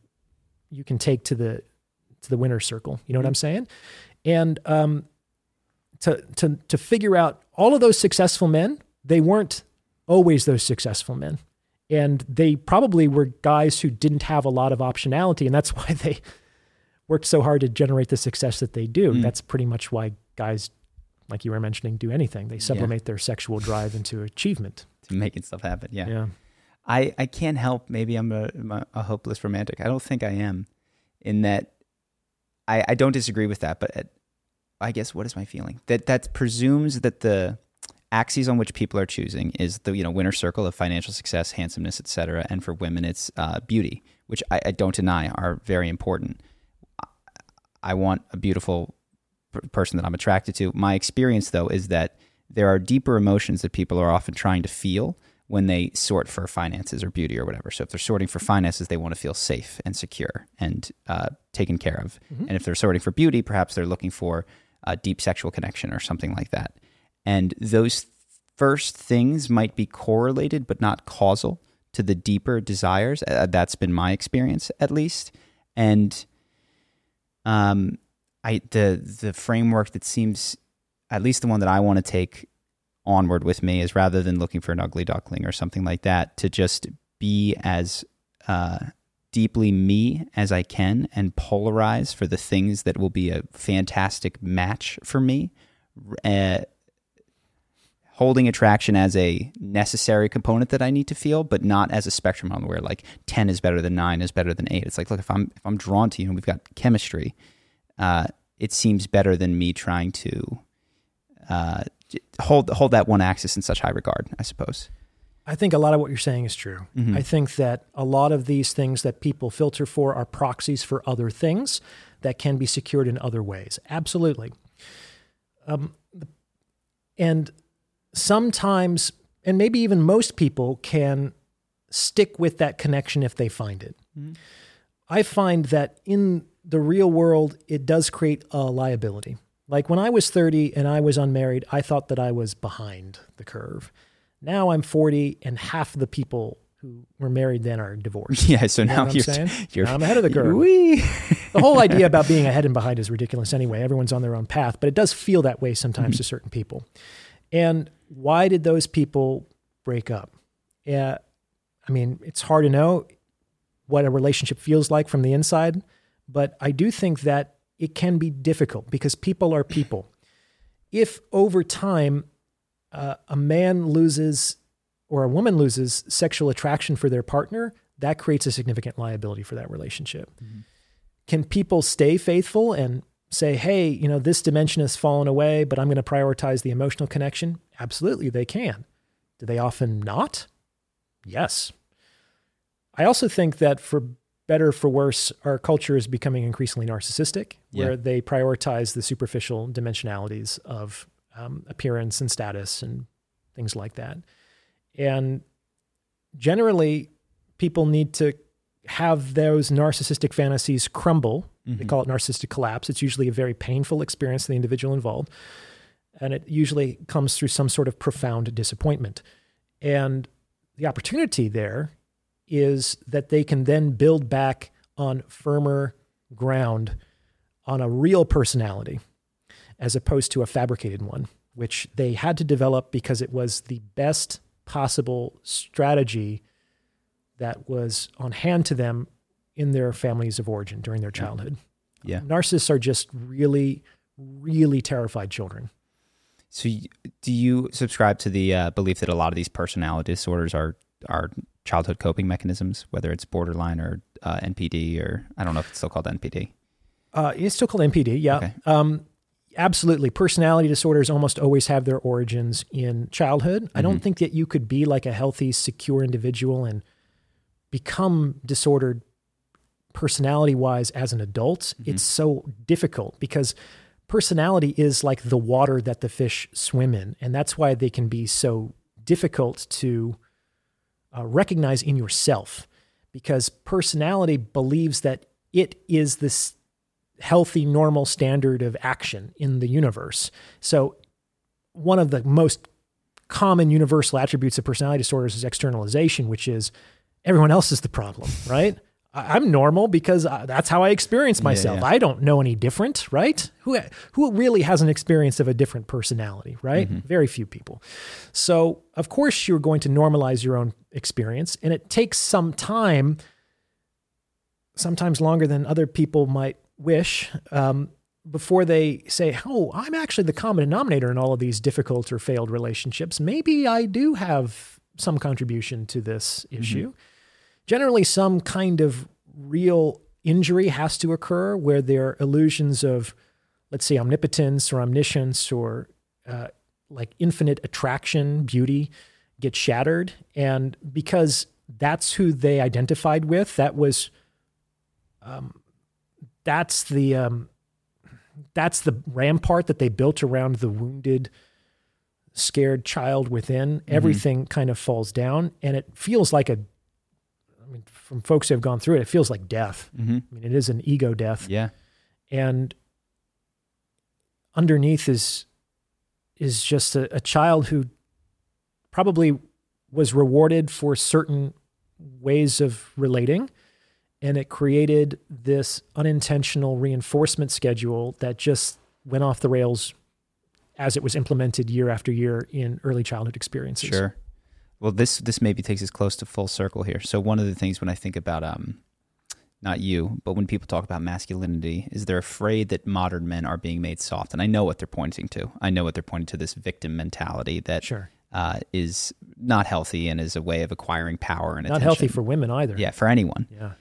you can take to the to the winner's circle. You know what I'm saying? And um, to to to figure out all of those successful men, they weren't always those successful men. And they probably were guys who didn't have a lot of optionality. And that's why they worked so hard to generate the success that they do. Mm. That's pretty much why guys, like you were mentioning, do anything. They sublimate their sexual drive into achievement.
To making stuff happen. Yeah.
Yeah.
I, I can't help. Maybe I'm a, I'm a, a hopeless romantic. I don't think I am, in that I, I don't disagree with that. But at, I guess what is my feeling that that presumes that the axes on which people are choosing is the you know winner circle of financial success, handsomeness, etc. And for women, it's uh, beauty, which I, I don't deny are very important. I want a beautiful p- person that I'm attracted to. My experience, though, is that there are deeper emotions that people are often trying to feel when they sort for finances or beauty or whatever. So if they're sorting for finances, they want to feel safe and secure and uh, taken care of. Mm-hmm. And if they're sorting for beauty, perhaps they're looking for a deep sexual connection or something like that. And those first things might be correlated but not causal to the deeper desires. Uh, that's been my experience, at least. And um, I the the framework that seems, at least the one that I want to take onward with me, is rather than looking for an ugly duckling or something like that, to just be as uh, deeply me as I can and polarize for the things that will be a fantastic match for me. Uh, holding attraction as a necessary component that I need to feel, but not as a spectrum on where like ten is better than nine is better than eight. It's like, look, if I'm if I'm drawn to you and we've got chemistry, uh, it seems better than me trying to uh, hold hold that one axis in such high regard. I suppose.
I think a lot of what you're saying is true. Mm-hmm. I think that a lot of these things that people filter for are proxies for other things that can be secured in other ways. Absolutely. Um, and sometimes, and maybe even most people can stick with that connection if they find it. Mm-hmm. I find that in the real world, it does create a liability. Like when I was 30 and I was unmarried, I thought that I was behind the curve. Now I'm 40 and half the people who were married then are divorced.
Yeah, so you now you're, you're
now I'm ahead of the curve. the whole idea about being ahead and behind is ridiculous anyway. Everyone's on their own path, but it does feel that way sometimes mm-hmm. to certain people. And why did those people break up? Yeah, I mean, it's hard to know what a relationship feels like from the inside, but I do think that it can be difficult because people are people. If over time uh, a man loses or a woman loses sexual attraction for their partner, that creates a significant liability for that relationship. Mm-hmm. Can people stay faithful and say, hey, you know, this dimension has fallen away, but I'm going to prioritize the emotional connection? Absolutely, they can. Do they often not? Yes. I also think that for better or for worse, our culture is becoming increasingly narcissistic, yeah. where they prioritize the superficial dimensionalities of um, appearance and status and things like that. And generally, people need to have those narcissistic fantasies crumble Mm-hmm. They call it narcissistic collapse. It's usually a very painful experience for the individual involved. And it usually comes through some sort of profound disappointment. And the opportunity there is that they can then build back on firmer ground on a real personality as opposed to a fabricated one, which they had to develop because it was the best possible strategy that was on hand to them in their families of origin during their childhood.
Yeah.
Narcissists are just really, really terrified children.
So, do you subscribe to the uh, belief that a lot of these personality disorders are are childhood coping mechanisms, whether it's borderline or uh, NPD, or I don't know if it's still called NPD?
Uh, it's still called NPD. Yeah. Okay. Um, absolutely. Personality disorders almost always have their origins in childhood. Mm-hmm. I don't mm-hmm. think that you could be like a healthy, secure individual and become disordered personality wise as an adult, mm-hmm. it's so difficult because personality is like the water that the fish swim in. And that's why they can be so difficult to uh, recognize in yourself because personality believes that it is this healthy, normal standard of action in the universe. So, one of the most common universal attributes of personality disorders is externalization, which is everyone else is the problem, right? I'm normal because that's how I experience myself. Yeah, yeah. I don't know any different, right? Who who really has an experience of a different personality, right? Mm-hmm. Very few people. So, of course, you're going to normalize your own experience, and it takes some time, sometimes longer than other people might wish, um, before they say, "Oh, I'm actually the common denominator in all of these difficult or failed relationships. Maybe I do have some contribution to this mm-hmm. issue." Mm-hmm generally some kind of real injury has to occur where there are illusions of, let's say, omnipotence or omniscience or uh, like infinite attraction, beauty get shattered. And because that's who they identified with, that was, um, that's the, um, that's the rampart that they built around the wounded scared child within, everything kind of falls down, and it feels like a. I mean, from folks who have gone through it, it feels like death.
Mm-hmm.
I mean, it is an ego death,
Yeah.
and underneath is is just a, a child who probably was rewarded for certain ways of relating and it created this unintentional reinforcement schedule that just went off the rails as it was implemented year after year in early childhood experiences.
Sure. Well, this this maybe takes us close to full circle here. So one of the things when I think about um, not you, but when people talk about masculinity, is they're afraid that modern men are being made soft, and I know what they're pointing to. I know what they're pointing to. This victim mentality that
Sure.
uh, is not healthy and is a way of acquiring power and
Not
attention.
healthy for women either.
yeah for anyone.
Yeah.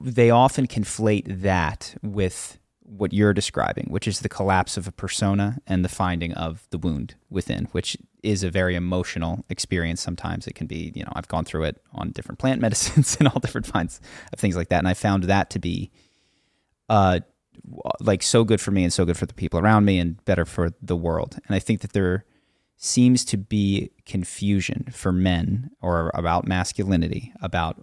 they often conflate that with what you're describing, which is the collapse of a persona and the finding of the wound within, which is a very emotional experience. Sometimes it can be, you know, I've gone through it on different plant medicines and all different kinds of things like that. And I found that to be, uh, like so good for me and so good for the people around me and better for the world. And I think that there seems to be confusion for men or about masculinity, about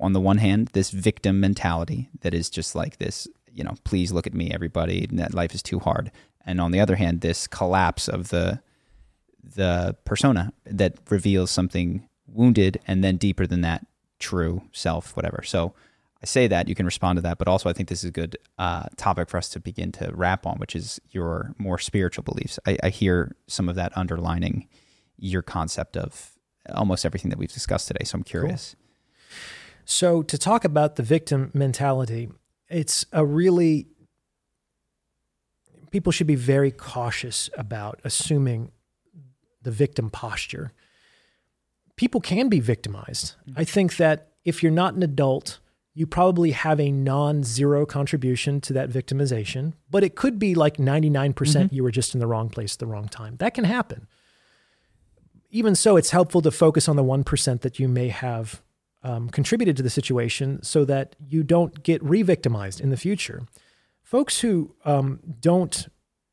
on the one hand, this victim mentality that is just like this, you know, please look at me, everybody, that life is too hard. And on the other hand, this collapse of the the persona that reveals something wounded and then deeper than that, true self, whatever. So I say that you can respond to that, but also I think this is a good uh, topic for us to begin to wrap on, which is your more spiritual beliefs. I, I hear some of that underlining your concept of almost everything that we've discussed today. So I'm curious.
So, to talk about the victim mentality, it's a really, people should be very cautious about assuming the victim posture. People can be victimized. Mm-hmm. I think that if you're not an adult, you probably have a non zero contribution to that victimization, but it could be like 99% mm-hmm. you were just in the wrong place at the wrong time. That can happen. Even so, it's helpful to focus on the 1% that you may have um, contributed to the situation so that you don't get re victimized in the future. Folks who um, don't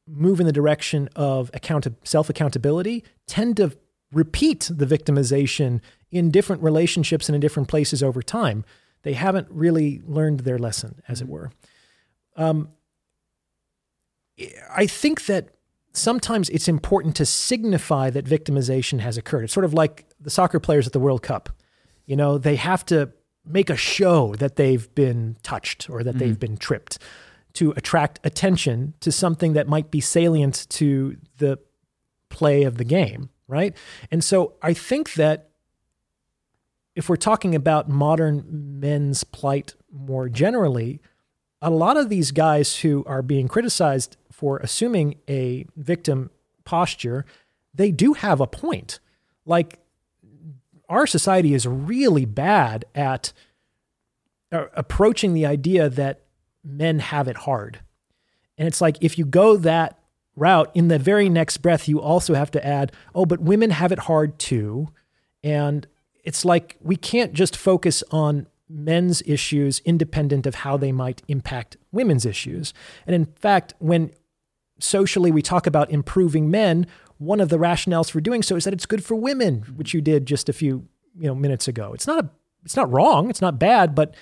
move in the direction of account- self accountability tend to repeat the victimization in different relationships and in different places over time. They haven't really learned their lesson, as it were. Um, I think that sometimes it's important to signify that victimization has occurred. It's sort of like the soccer players at the World Cup. You know, they have to make a show that they've been touched or that they've mm-hmm. been tripped to attract attention to something that might be salient to the play of the game, right? And so I think that if we're talking about modern men's plight more generally, a lot of these guys who are being criticized for assuming a victim posture, they do have a point. Like our society is really bad at uh, approaching the idea that men have it hard. And it's like if you go that route, in the very next breath, you also have to add, oh, but women have it hard too. And it's like we can't just focus on men's issues independent of how they might impact women's issues. And in fact, when socially we talk about improving men, one of the rationales for doing so is that it's good for women, which you did just a few you know minutes ago. It's not a, it's not wrong, it's not bad, but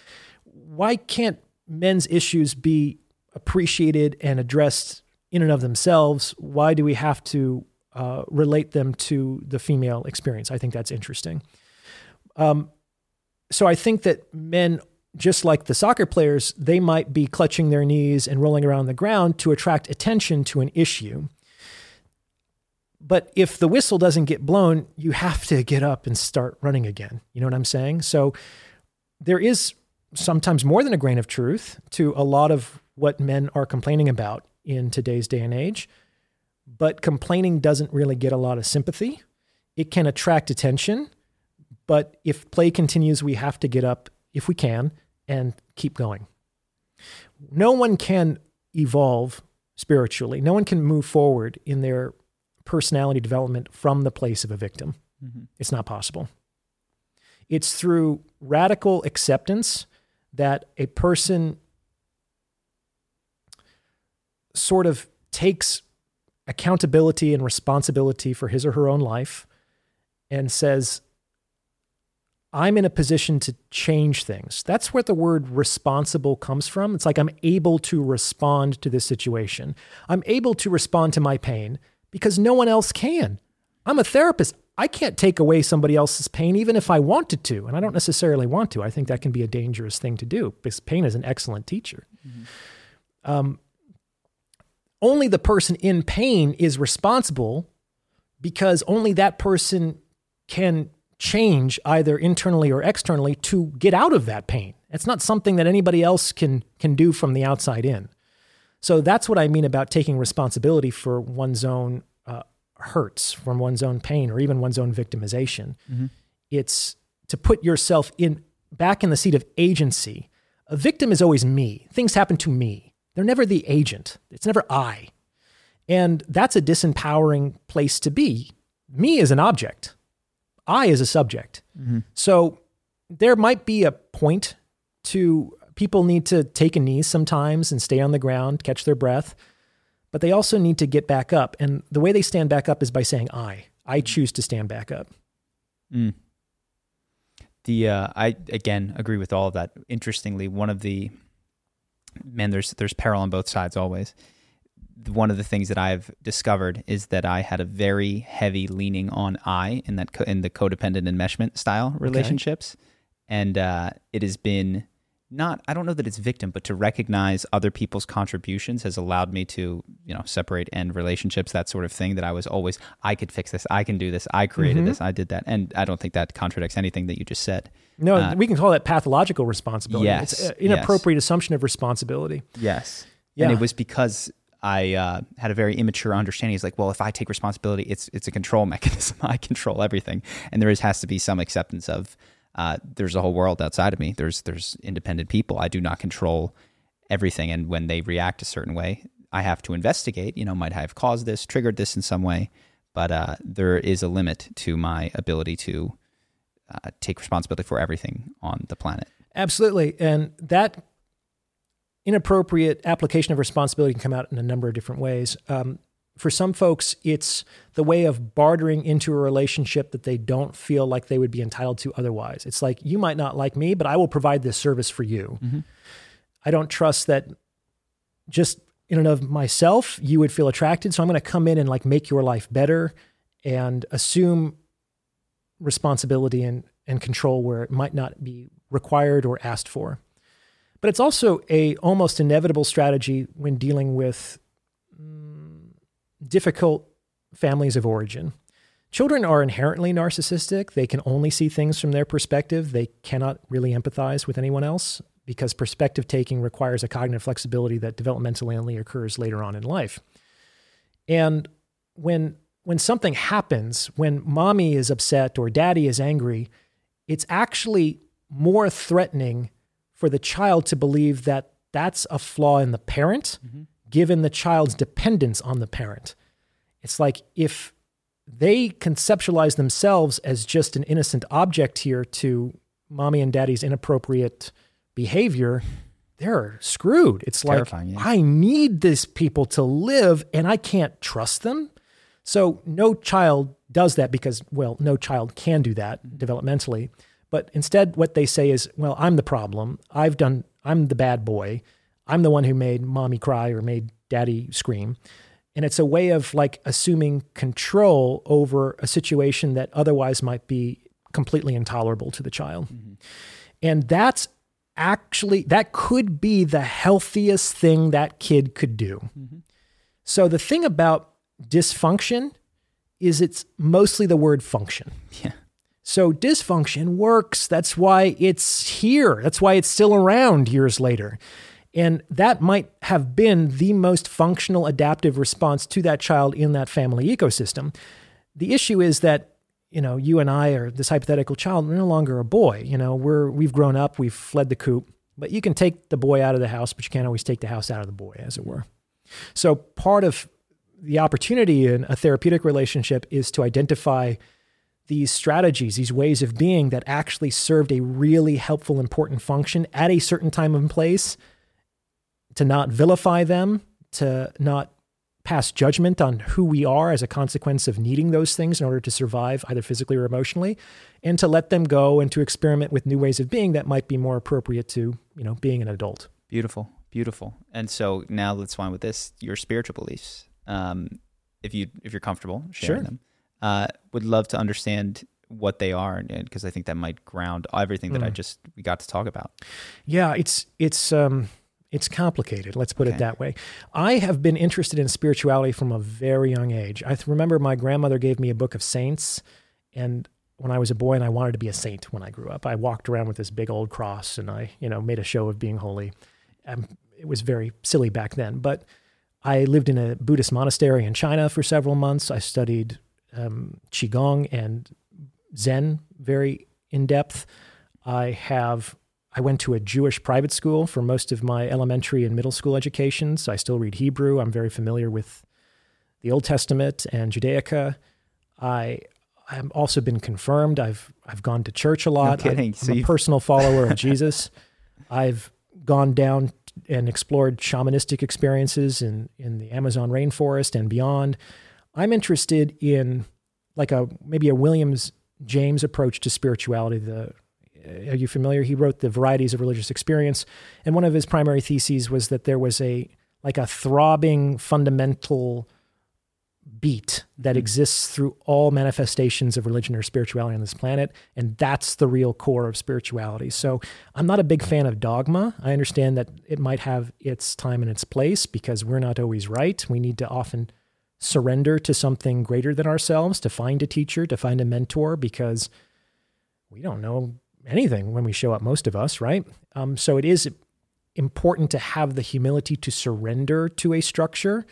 why can't men's issues be appreciated and addressed in and of themselves? Why do we have to uh, relate them to the female experience? I think that's interesting. Um, so I think that men, just like the soccer players, they might be clutching their knees and rolling around the ground to attract attention to an issue. But if the whistle doesn't get blown, you have to get up and start running again. You know what I'm saying? So there is sometimes more than a grain of truth to a lot of what men are complaining about in today's day and age. But complaining doesn't really get a lot of sympathy. It can attract attention, but if play continues, we have to get up if we can and keep going. No one can evolve spiritually. No one can move forward in their personality development from the place of a victim. Mm-hmm. It's not possible. It's through radical acceptance that a person sort of takes accountability and responsibility for his or her own life and says, I'm in a position to change things. That's where the word responsible comes from. It's like I'm able to respond to this situation. I'm able to respond to my pain because no one else can. I'm a therapist. I can't take away somebody else's pain, even if I wanted to. And I don't necessarily want to. I think that can be a dangerous thing to do because pain is an excellent teacher. Mm-hmm. Um, only the person in pain is responsible because only that person can change either internally or externally to get out of that pain. It's not something that anybody else can can do from the outside in. So that's what I mean about taking responsibility for one's own uh, hurts, from one's own pain, or even one's own victimization. Mm-hmm. It's to put yourself in back in the seat of agency. A victim is always me. Things happen to me. They're never the agent. It's never I. And that's a disempowering place to be. Me is an object. I is a subject. Mm-hmm. So there might be a point to people need to take a knee sometimes and stay on the ground, catch their breath, but they also need to get back up. And the way they stand back up is by saying, I. I mm-hmm. choose to stand back up.
Mm. The uh, I again agree with all of that. Interestingly, one of the man, there's there's peril on both sides always one of the things that I've discovered is that I had a very heavy leaning on I in that co- in the codependent enmeshment style relationships, okay. and uh, it has been not I don't know that it's victim, but to recognize other people's contributions has allowed me to you know separate end relationships, that sort of thing. That I was always I could fix this, I can do this, I created mm-hmm. this, I did that, and I don't think that contradicts anything that you just said.
No, uh, we can call that pathological responsibility. Yes, it's an inappropriate yes. assumption of responsibility.
Yes. Yeah. And it was because I uh, had a very immature understanding. It's like, well, if I take responsibility, it's it's a control mechanism. I control everything, and there is has to be some acceptance of uh, there's a whole world outside of me. There's there's independent people. I do not control everything, and when they react a certain way, I have to investigate. You know, might I have caused this, triggered this in some way, but uh, there is a limit to my ability to uh, take responsibility for everything on the planet.
Absolutely, and that inappropriate application of responsibility can come out in a number of different ways. Um, for some folks, it's the way of bartering into a relationship that they don't feel like they would be entitled to otherwise. It's like, you might not like me, but I will provide this service for you. Mm-hmm. I don't trust that just in and of myself, you would feel attracted. So I'm going to come in and like make your life better and assume responsibility and, and control where it might not be required or asked for. But it's also a almost inevitable strategy when dealing with mm, difficult families of origin. Children are inherently narcissistic. They can only see things from their perspective. They cannot really empathize with anyone else because perspective taking requires a cognitive flexibility that developmentally only occurs later on in life. And when when something happens, when mommy is upset or daddy is angry, it's actually more threatening for the child to believe that that's a flaw in the parent, mm-hmm. Given the child's dependence on the parent. It's like if they conceptualize themselves as just an innocent object here to mommy and daddy's inappropriate behavior, they're screwed. It's Terrifying, like, yeah. I need these people to live and I can't trust them. So no child does that because, well, no child can do that mm-hmm. developmentally. But instead, what they say is, well, I'm the problem. I've done, I'm the bad boy. I'm the one who made mommy cry or made daddy scream. And it's a way of like assuming control over a situation that otherwise might be completely intolerable to the child. Mm-hmm. And that's actually, that could be the healthiest thing that kid could do. Mm-hmm. So the thing about dysfunction is it's mostly the word function.
Yeah.
So dysfunction works. That's why it's here. That's why it's still around years later. And that might have been the most functional adaptive response to that child in that family ecosystem. The issue is that, you know, you and I are this hypothetical child, we're no longer a boy. You know, we're we've grown up, we've fled the coop. But you can take the boy out of the house, but you can't always take the house out of the boy, as it were. So part of the opportunity in a therapeutic relationship is to identify these strategies, these ways of being that actually served a really helpful, important function at a certain time and place, to not vilify them, to not pass judgment on who we are as a consequence of needing those things in order to survive either physically or emotionally and to let them go and to experiment with new ways of being that might be more appropriate to you know being an adult
Beautiful, beautiful. And so now let's find with this your spiritual beliefs. Um, if you if you're comfortable sharing
Sure.
them, uh, would love to understand what they are, because I think that might ground everything that I
Mm.
just we got to talk about.
Yeah, it's it's um it's complicated. Let's put
Okay.
it that way. I have been interested in spirituality from a very young age. I remember my grandmother gave me a book of saints, and when I was a boy, and I wanted to be a saint when I grew up. I walked around with this big old cross, and I you know made a show of being holy. Um, it was very silly back then, but I lived in a Buddhist monastery in China for several months. I studied um, qigong and Zen very in depth. I have I went to a Jewish private school for most of my elementary and middle school education, so I still read Hebrew. I'm very familiar with the Old Testament and Judaica. I I've also been confirmed. I've I've gone to church a lot.
kidding.
I'm,
So
a personal follower of Jesus. I've gone down and explored shamanistic experiences in in the Amazon rainforest and beyond. I'm interested in like a maybe a Williams James approach to spirituality. The are you familiar? He wrote the varieties of religious experience, and one of his primary theses was that there was a like a throbbing fundamental beat that hmm. exists through all manifestations of religion or spirituality on this planet and that's the real core of spirituality. So i'm not a big fan of dogma. I understand that it might have its time and its place because we're not always right. We need to often surrender to something greater than ourselves to find a teacher to find a mentor because we don't know anything when we show up most of us right um, so it is important to have the humility to surrender to a structure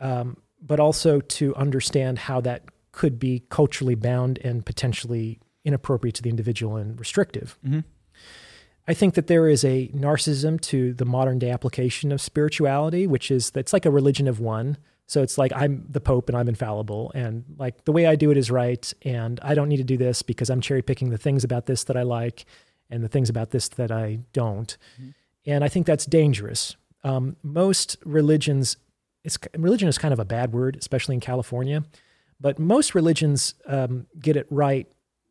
um, but also to understand how that could be culturally bound and potentially inappropriate to the individual and restrictive.
Mhm.
I think that there is a narcissism to the modern day application of spirituality, which is it's like a religion of one. So it's like I'm the Pope and I'm infallible, and like the way I do it is right, and I don't need to do this because I'm cherry picking the things about this that I like and the things about this that I don't. And I think that's dangerous. Um, most religions it's religion is kind of a bad word, especially in California. But most religions um, get it right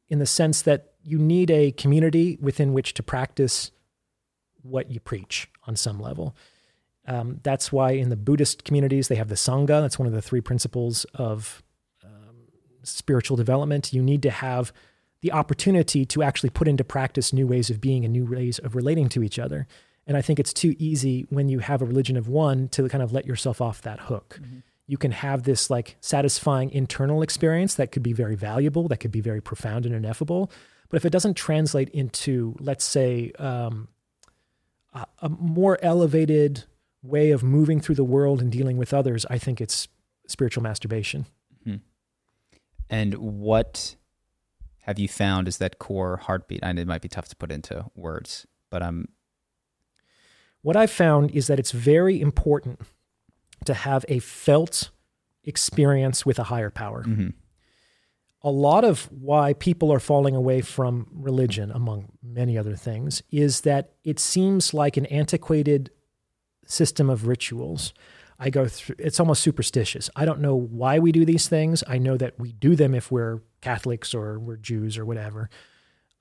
in the sense that you need a community within which to practice what you preach on some level. Um, that's why in the Buddhist communities they have the sangha. That's one of the three principles of um, spiritual development. You need to have the opportunity to actually put into practice new ways of being and new ways of relating to each other. And I think it's too easy when you have a religion of one to kind of let yourself off that hook. You can have this like satisfying internal experience that could be very valuable, that could be very profound and ineffable. But if it doesn't translate into, let's say, um, a, a more elevated way of moving through the world and dealing with others, I think it's spiritual masturbation.
And what have you found is that core heartbeat? And it might be tough to put into words, but um,
What I've found is that it's very important to have a felt experience with a higher power.
mhm.
a lot of why people are falling away from religion, among many other things, is that it seems like an antiquated system of rituals. I go through, it's almost superstitious. I don't know why we do these things. I know that we do them if we're Catholics or we're Jews or whatever.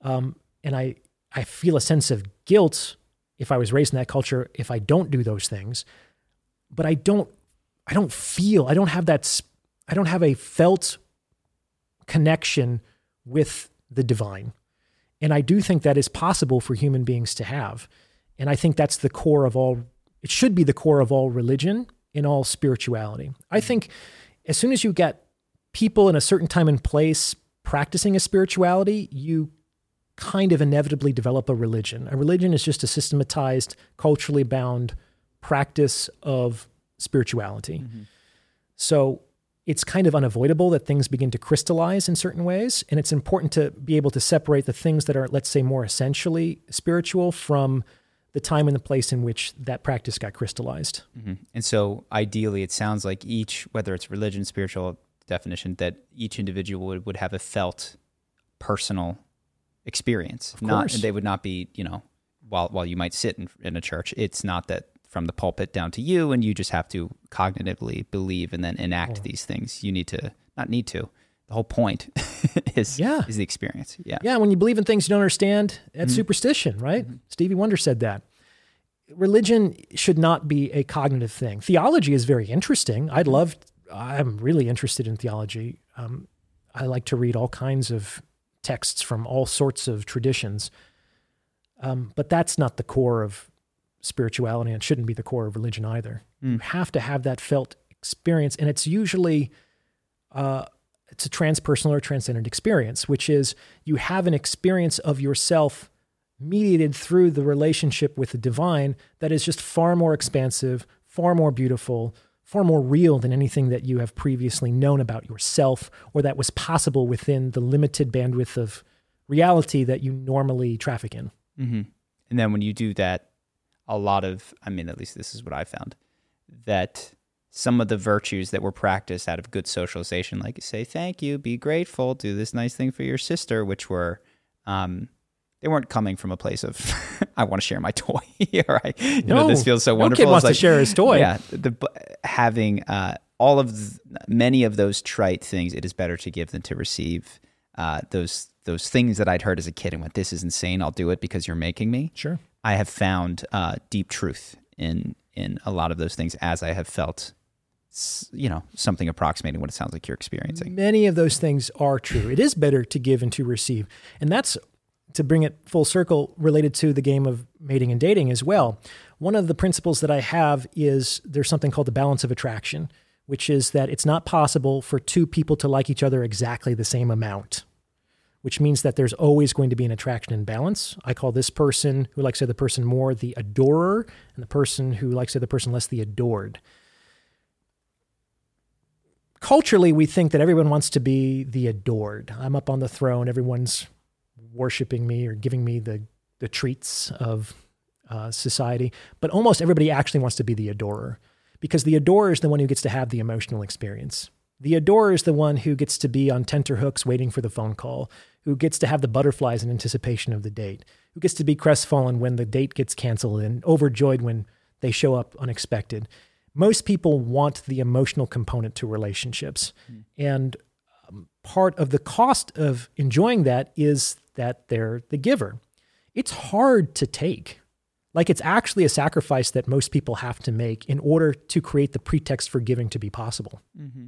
Um, and I, I feel a sense of guilt if I was raised in that culture if I don't do those things. But I don't, I don't feel, I don't have that, I don't have a felt connection with the divine. And I do think that is possible for human beings to have. And I think that's the core of all, it should be the core of all religion in all spirituality. I mm-hmm. think as soon as you get people in a certain time and place practicing a spirituality, you kind of inevitably develop a religion. A religion is just a systematized, culturally bound practice of spirituality. Mm-hmm. So it's kind of unavoidable that things begin to crystallize in certain ways. And it's important to be able to separate the things that are, let's say, more essentially spiritual from the time and the place in which that practice got crystallized.
Mhm. And so ideally, it sounds like each, whether it's religion, spiritual definition, that each individual would, would have a felt personal experience.
Of
Not,
course.
they would not be, you know, while, while you might sit in, in a church, it's not that from the pulpit down to you, and you just have to cognitively believe and then enact
Oh.
these things. You need to not need to. The whole point is
Yeah.
is the experience. Yeah.
Yeah, when you believe in things you don't understand, that's superstition, right? Stevie Wonder said that. Religion should not be a cognitive thing. Theology is very interesting. I'd love, I'm really interested in theology. Um, I like to read all kinds of texts from all sorts of traditions. Um, but that's not the core of spirituality and shouldn't be the core of religion either. You have to have that felt experience. And it's usually uh, it's a transpersonal or transcendent experience, which is you have an experience of yourself mediated through the relationship with the divine that is just far more expansive, far more beautiful, far more real than anything that you have previously known about yourself or that was possible within the limited bandwidth of reality that you normally traffic in.
hmm And then when you do that, a lot of, I mean, at least this is what I found, that some of the virtues that were practiced out of good socialization, like say thank you, be grateful, do this nice thing for your sister, which were, um, they weren't coming from a place of I want to share my toy or I, you know, this feels so
no
wonderful.
kid wants
It's
to share his toy.
Yeah, the having uh, all of th- many of those trite things, it is better to give than to receive. Uh, those those things that I'd heard as a kid and went, "This is insane. I'll do it because you're making me."
Sure.
I have found uh, deep truth in in a lot of those things as I have felt, you know, something approximating what it sounds like you're experiencing.
Many of those things are true. It is better to give and to receive. And that's to bring it full circle related to the game of mating and dating as well. One of the principles that I have is there's something called the balance of attraction, which is that it's not possible for two people to like each other exactly the same amount, which means that there's always going to be an attraction and balance. I call this person who likes the other person more the adorer, and the person who likes the other person less the adored culturally we think that everyone wants to be the adored. I'm up on the throne, everyone's worshiping me or giving me the the treats of uh, society, but almost everybody actually wants to be the adorer because the adorer is the one who gets to have the emotional experience. The adorer is the one who gets to be on tenterhooks waiting for the phone call, who gets to have the butterflies in anticipation of the date, who gets to be crestfallen when the date gets canceled and overjoyed when they show up unexpected. Most people want the emotional component to relationships. And um, part of the cost of enjoying that is that they're the giver. It's hard to take. Like it's actually a sacrifice that most people have to make in order to create the pretext for giving to be possible. Mm-hmm.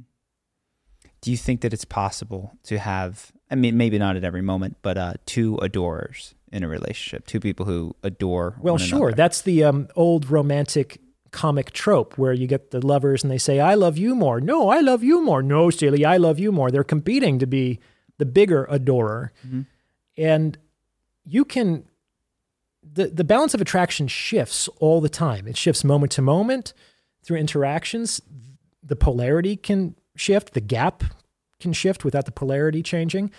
Do you think that it's possible to have, I mean, maybe not at every moment, but uh, two adorers in a relationship, two people who adore
Well,
one
sure.
another?
That's the um, old romantic comic trope where you get the lovers and they say, I love you more. No, I love you more. No, silly, I love you more. They're competing to be the bigger adorer. Mm-hmm. And you can, the, the balance of attraction shifts all the time. It shifts moment to moment through interactions. The polarity can shift, the gap can shift without the polarity changing.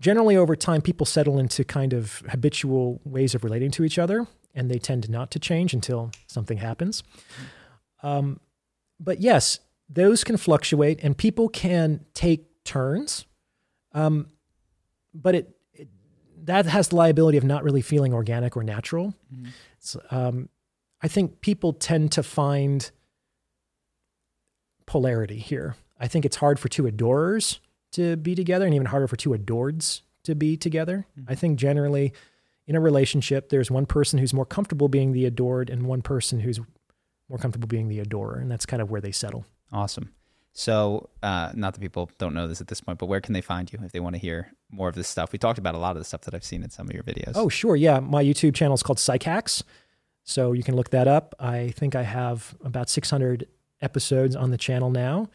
Generally, over time, people settle into kind of habitual ways of relating to each other, and they tend not to change until something happens. Um, but yes, those can fluctuate, and people can take turns. Um, but it, it that has the liability of not really feeling organic or natural. It's, um, I think people tend to find polarity here. I think it's hard for two adorers to be together, and even harder for two adoreds to be together. I think generally in a relationship, there's one person who's more comfortable being the adored, and one person who's more comfortable being the adorer, and that's kind of where they settle.
Awesome. So, uh, not that people don't know this at this point, but where can they find you if they want to hear more of this stuff? We talked about a lot of the stuff that I've seen in some of your videos.
Oh, sure. Yeah. My YouTube channel is called PsycHacks. So you can look that up. I think I have about 600 episodes on the channel now.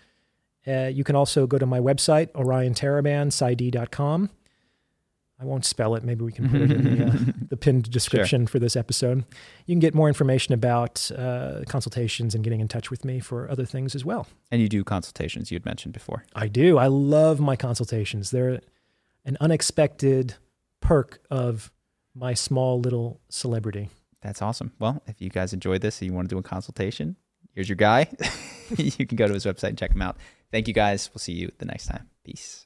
Uh, you can also go to my website, oriontaraban, I won't spell it. Maybe we can put it in the, uh, the pinned description for this episode. You can get more information about uh, consultations and getting in touch with me for other things as well.
And you do consultations you had mentioned before.
I do. I love my consultations. They're an unexpected perk of my small little celebrity.
That's awesome. Well, if you guys enjoyed this and you want to do a consultation, here's your guy. you can go to his website and check him out. Thank you guys. We'll see you the next time. Peace.